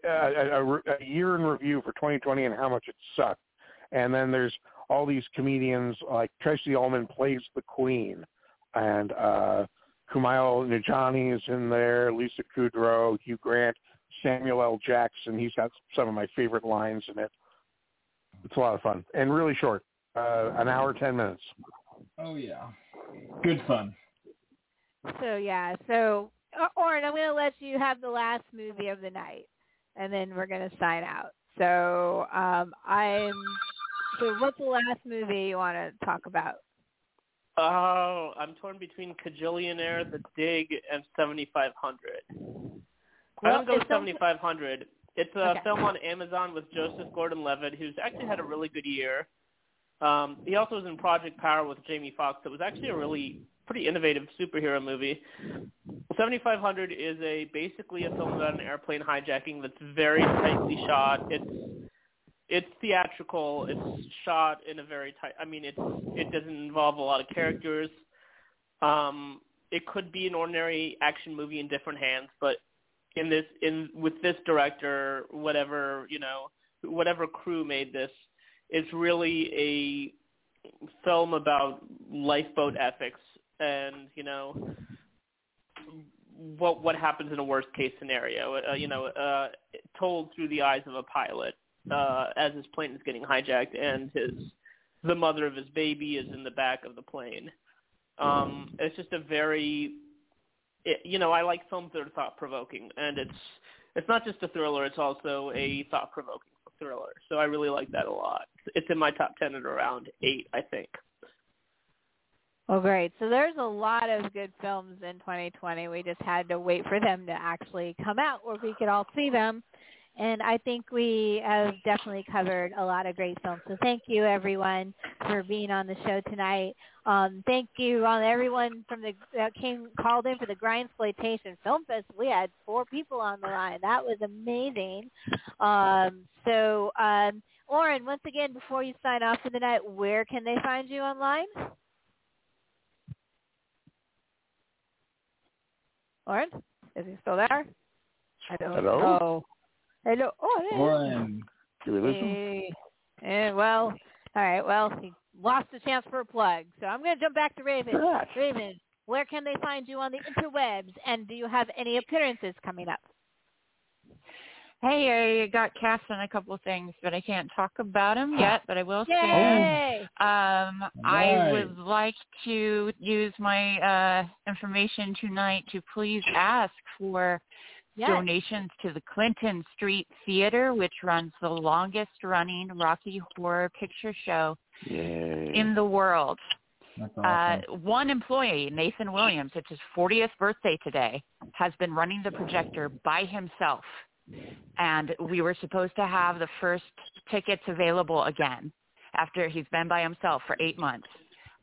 a, a, a year in review for 2020 and how much it sucked. And then there's all these comedians like Tracey Ullman plays the Queen, and uh, Kumail Nanjiani is in there, Lisa Kudrow, Hugh Grant, Samuel L. Jackson. He's got some of my favorite lines in it. It's a lot of fun and really short, uh, an hour ten minutes. Oh yeah, good fun. So yeah, so uh, Orrin, I'm going to let you have the last movie of the night, and then we're going to sign out. So um, I'm. So what's the last movie you want to talk about? Oh, I'm torn between Kajillionaire, The Dig, and 7500. I'm gonna go with 7500. It's a Okay. film on Amazon with Joseph Gordon-Levitt, who's actually had a really good year. Um, he also was in Project Power with Jamie Foxx. It was actually a really pretty innovative superhero movie. 7500 is a basically a film about an airplane hijacking that's very tightly shot. It's it's theatrical. It's shot in a very tight. I mean, it's it doesn't involve a lot of characters. Um, it could be an ordinary action movie in different hands, but in this in with this director, whatever you know, whatever crew made this, it's really a film about lifeboat ethics and you know what what happens in a worst case scenario. Uh, you know, uh, told through the eyes of a pilot uh, as his plane is getting hijacked and his the mother of his baby is in the back of the plane. Um, it's just a very it, you know I like films that are thought provoking, and it's it's not just a thriller; it's also a thought provoking thriller. So I really like that a lot. It's in my top ten at around eight, I think. Well, great. So there's a lot of good films in 2020. We just had to wait for them to actually come out where we could all see them. And I think we have definitely covered a lot of great films. So thank you, everyone, for being on the show tonight. Um, thank you on everyone from the that came called in for the Grindsploitation Film Fest. We had four people on the line. That was amazing. Um, so, um, Orrin, once again, before you sign off for the night, where can they find you online? Orrin, is he still there? I don't Hello? know. Hello. Oh, there. Orrin. Do we? Hey. Eh, well, all right. Well, he lost the chance for a plug, so I'm going to jump back to Raven. That. Raven, where can they find you on the interwebs, and do you have any appearances coming up? Hey, I got cast on a couple of things, but I can't talk about them yet. But I will soon. Yay! Um, I would like to use my uh, information tonight to please ask for Yes. donations to the Clinton Street Theater, which runs the longest running Rocky Horror Picture Show Yay. in the world. That's Uh, one employee, Nathan Williams, it's his 40th birthday today, has been running the projector by himself. And we were supposed to have the first tickets available again after he's been by himself for eight months.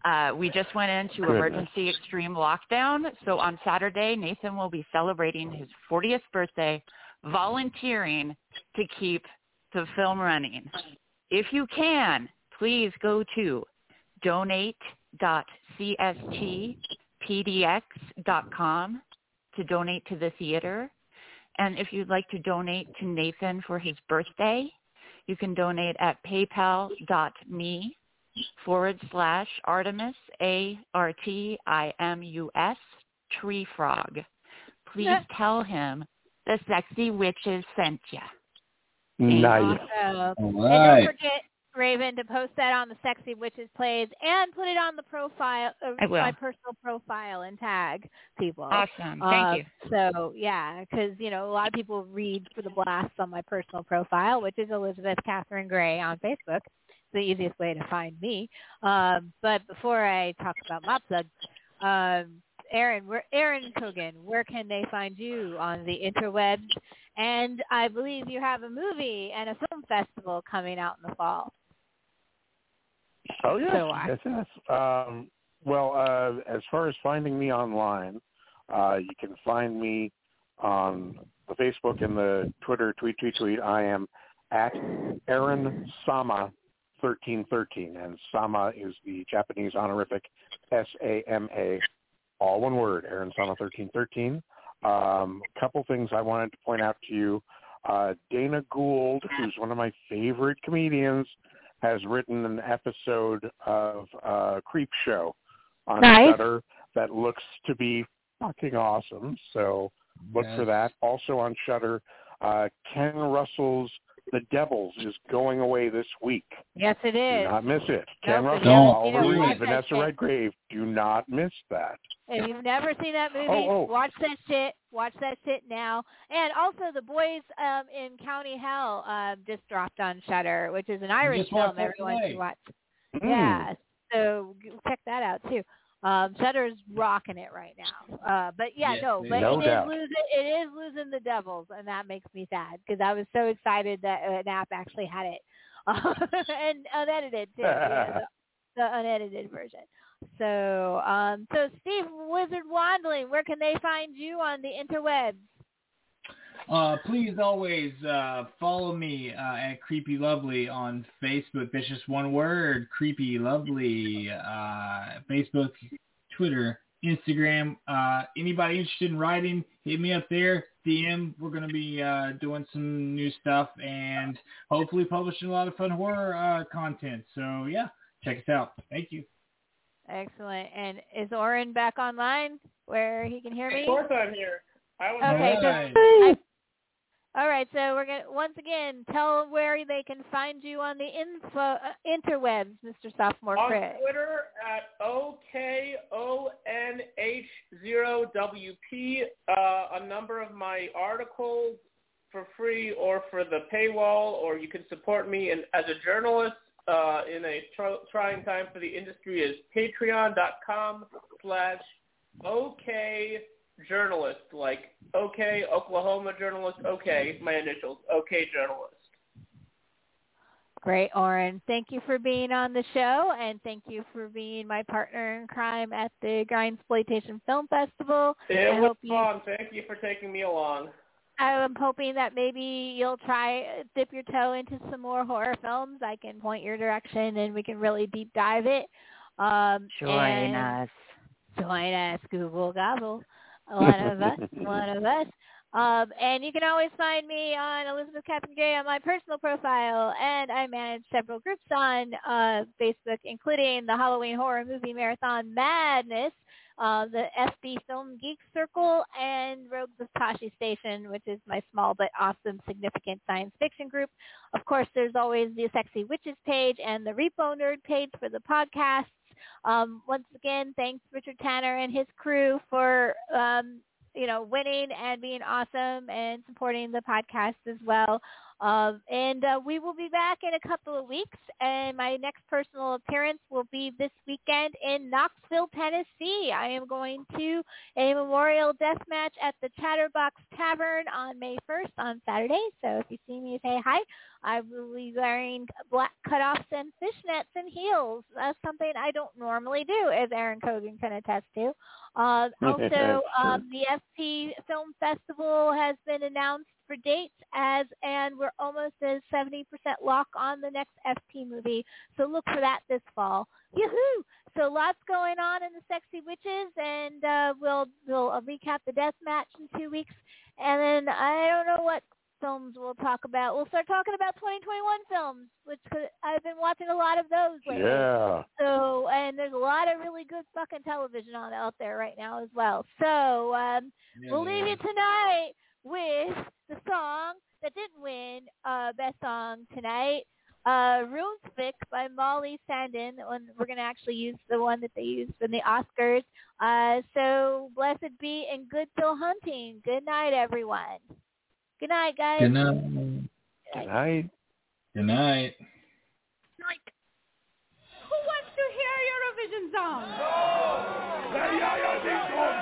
Uh, we just went into Goodness. emergency extreme lockdown. So on Saturday, Nathan will be celebrating his 40th birthday, volunteering to keep the film running. If you can, please go to donate.cstpdx.com to donate to the theater. And if you'd like to donate to Nathan for his birthday, you can donate at paypal.me forward slash Artimus, A-R-T-I-M-U-S, tree frog. Please Yeah. tell him the sexy witches sent you. Nice. Awesome. All And don't forget, Raven, to post that on the Sexy Witches plays and put it on the profile, uh, I will. my personal profile, and tag people. Awesome. Thank Uh, you. So yeah, because you know a lot of people read for the blasts on my personal profile, which is Elizabeth Catherine Gray on Facebook. The easiest way to find me. Um, but before I talk about mop plugs, um, Aaron, where Aaron Cogan, where can they find you on the interwebs? And I believe you have a movie and a film festival coming out in the fall. Oh yes, So I- yes, yes. Um, well, uh, as far as finding me online, uh, you can find me on the Facebook and the Twitter. Tweet, tweet, tweet. I am at Aaron Sama thirteen thirteen, and Sama is the Japanese honorific S A M A, all one word. Aaron Sama thirteen thirteen. Um, a couple things I wanted to point out to you. Uh, Dana Gould, who's one of my favorite comedians, has written an episode of uh, Creep Show on Nice. Shudder that looks to be fucking awesome. So look for that. Also on Shudder, uh, Ken Russell's The Devils is going away this week. Yes, it is. Do not miss it. Ken Nope, Russell. Oliver Reed, Vanessa. Redgrave. Do not miss that. If you've never seen that movie, Oh, oh. watch that shit. Watch that shit now. And also, The Boys um, in County Hell um, just dropped on Shudder, which is an Irish film everyone should watch. Mm. Yeah, so check that out too. Um, Shudder's rocking it right now. Uh, but yeah, Yes, no, but No it doubt. is losing. It is losing the Devils, and that makes me sad because I was so excited that an app actually had it and unedited too. yeah, the, the unedited version. So, um, so Steve Wizard Wandling, where can they find you on the interwebs? Uh, please always uh, follow me uh, at Creepy Lovely on Facebook. That's just one word, Creepy Lovely. Uh, Facebook, Twitter, Instagram. Uh, anybody interested in writing, hit me up there. DM. We're going to be uh, doing some new stuff and hopefully publishing a lot of fun horror uh, content. So yeah, check us out. Thank you. Excellent. And is Orrin back online where he can hear me? Of course I'm here. I was Okay, so Alright. I- all right, so we're gonna once again tell where they can find you on the info uh, interwebs, Mr. Sophomore on Chris. Twitter at OKONH0 WP uh, a number of my articles for free or for the paywall, or you can support me in, as a journalist uh, in a tr- trying time for the industry is patreon.com slash okay journalist, like okay Oklahoma journalist, okay, my initials, okay journalist. Great, Orrin. Thank you for being on the show, and thank you for being my partner in crime at the Grindsploitation Film Festival. It I was hope you- fun. Thank you for taking me along. I'm hoping that maybe you'll try dip your toe into some more horror films. I can point your direction, and we can really deep dive it. Um, Join us. Join us, Google Gobble. One of us, one of us. Um, and you can always find me on Elizabeth Captain J on my personal profile, and I manage several groups on uh, Facebook, including the Halloween Horror Movie Marathon Madness, uh, the FB Film Geek Circle, and Rogues of Tosche Station, which is my small but awesome, significant science fiction group. Of course, there's always the Sexy Witches page and the Repo Nerd page for the podcasts. Um, once again, thanks Richard Tanner and his crew for um, you know winning and being awesome and supporting the podcast as well. Um, and uh, we will be back in a couple of weeks. And my next personal appearance will be this weekend in Knoxville, Tennessee. I am going to a memorial death match at the Chatterbox Tavern on May 1st on Saturday. So if you see me, say hi. I will be wearing black cutoffs and fishnets and heels. That's something I don't normally do, as Aaron Cogan can attest to. Uh, also, um, the FP Film Festival has been announced for dates as, and we're almost at 70% lock on the next FP movie. So look for that this fall. Yoo-hoo! So lots going on in the Sexy Witches, and uh, we'll we'll recap the death match in two weeks, and then I don't know what films we'll talk about. We'll start talking about 2021 films, which could, I've been watching a lot of those lately. Yeah. So, and there's a lot of really good fucking television on out there right now as well. So, um, Yeah, we'll leave you tonight with the song that didn't win uh, best song tonight. Uh, Husavik by Molly Sandén. And we're going to actually use the one that they used in the Oscars. Uh, so blessed be and good till hunting. Good night, everyone. Good night, guys. Good night. Good night. Good night. Who wants to hear Eurovision song? Yeah, yeah, ding dong.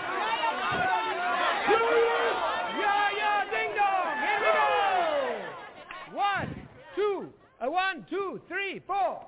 Yeah yeah ding dong. Here we go. One, two, a one, two, three, four.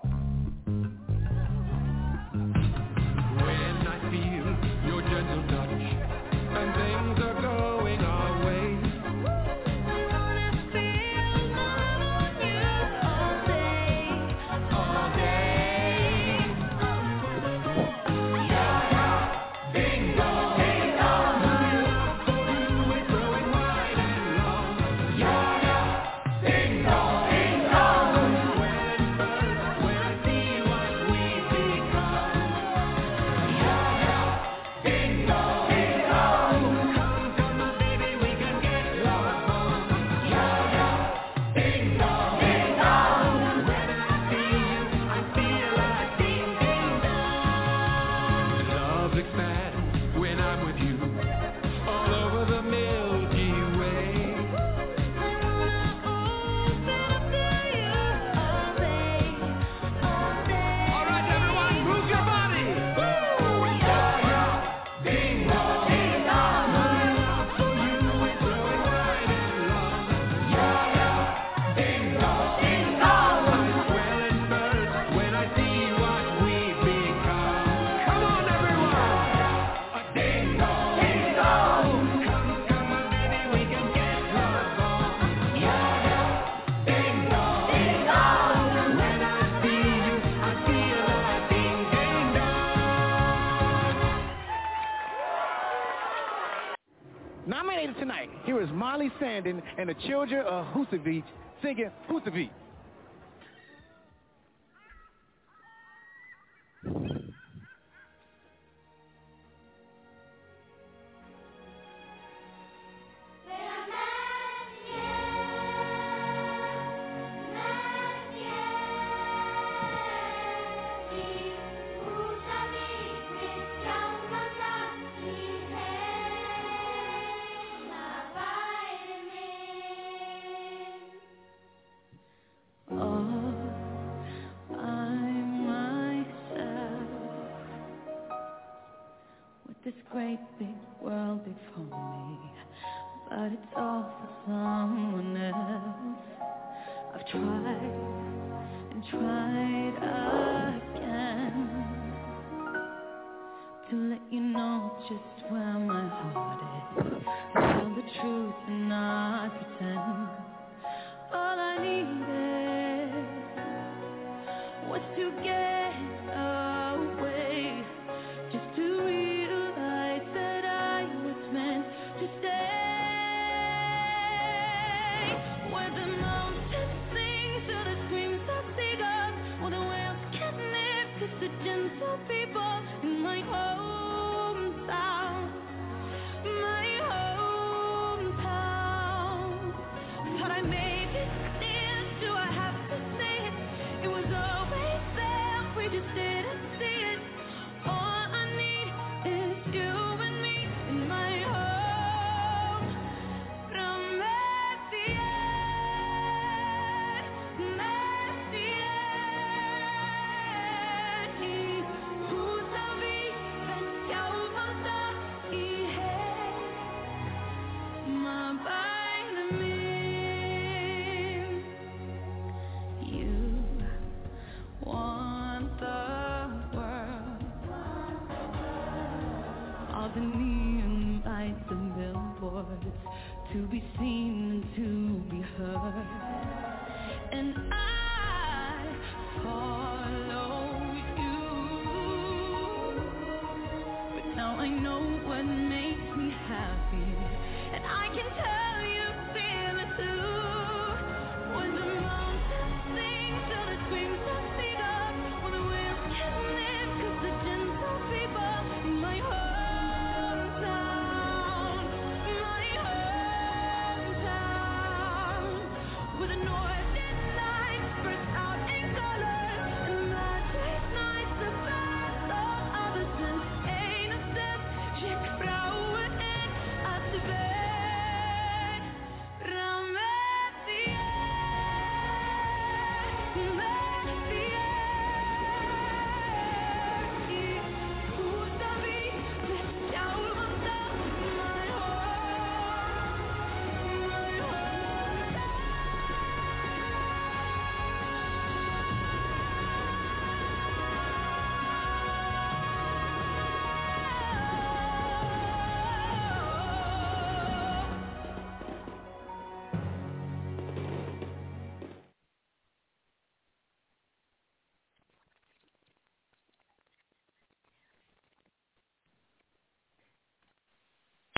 Sandén and the Children of Husavik singing Husavik.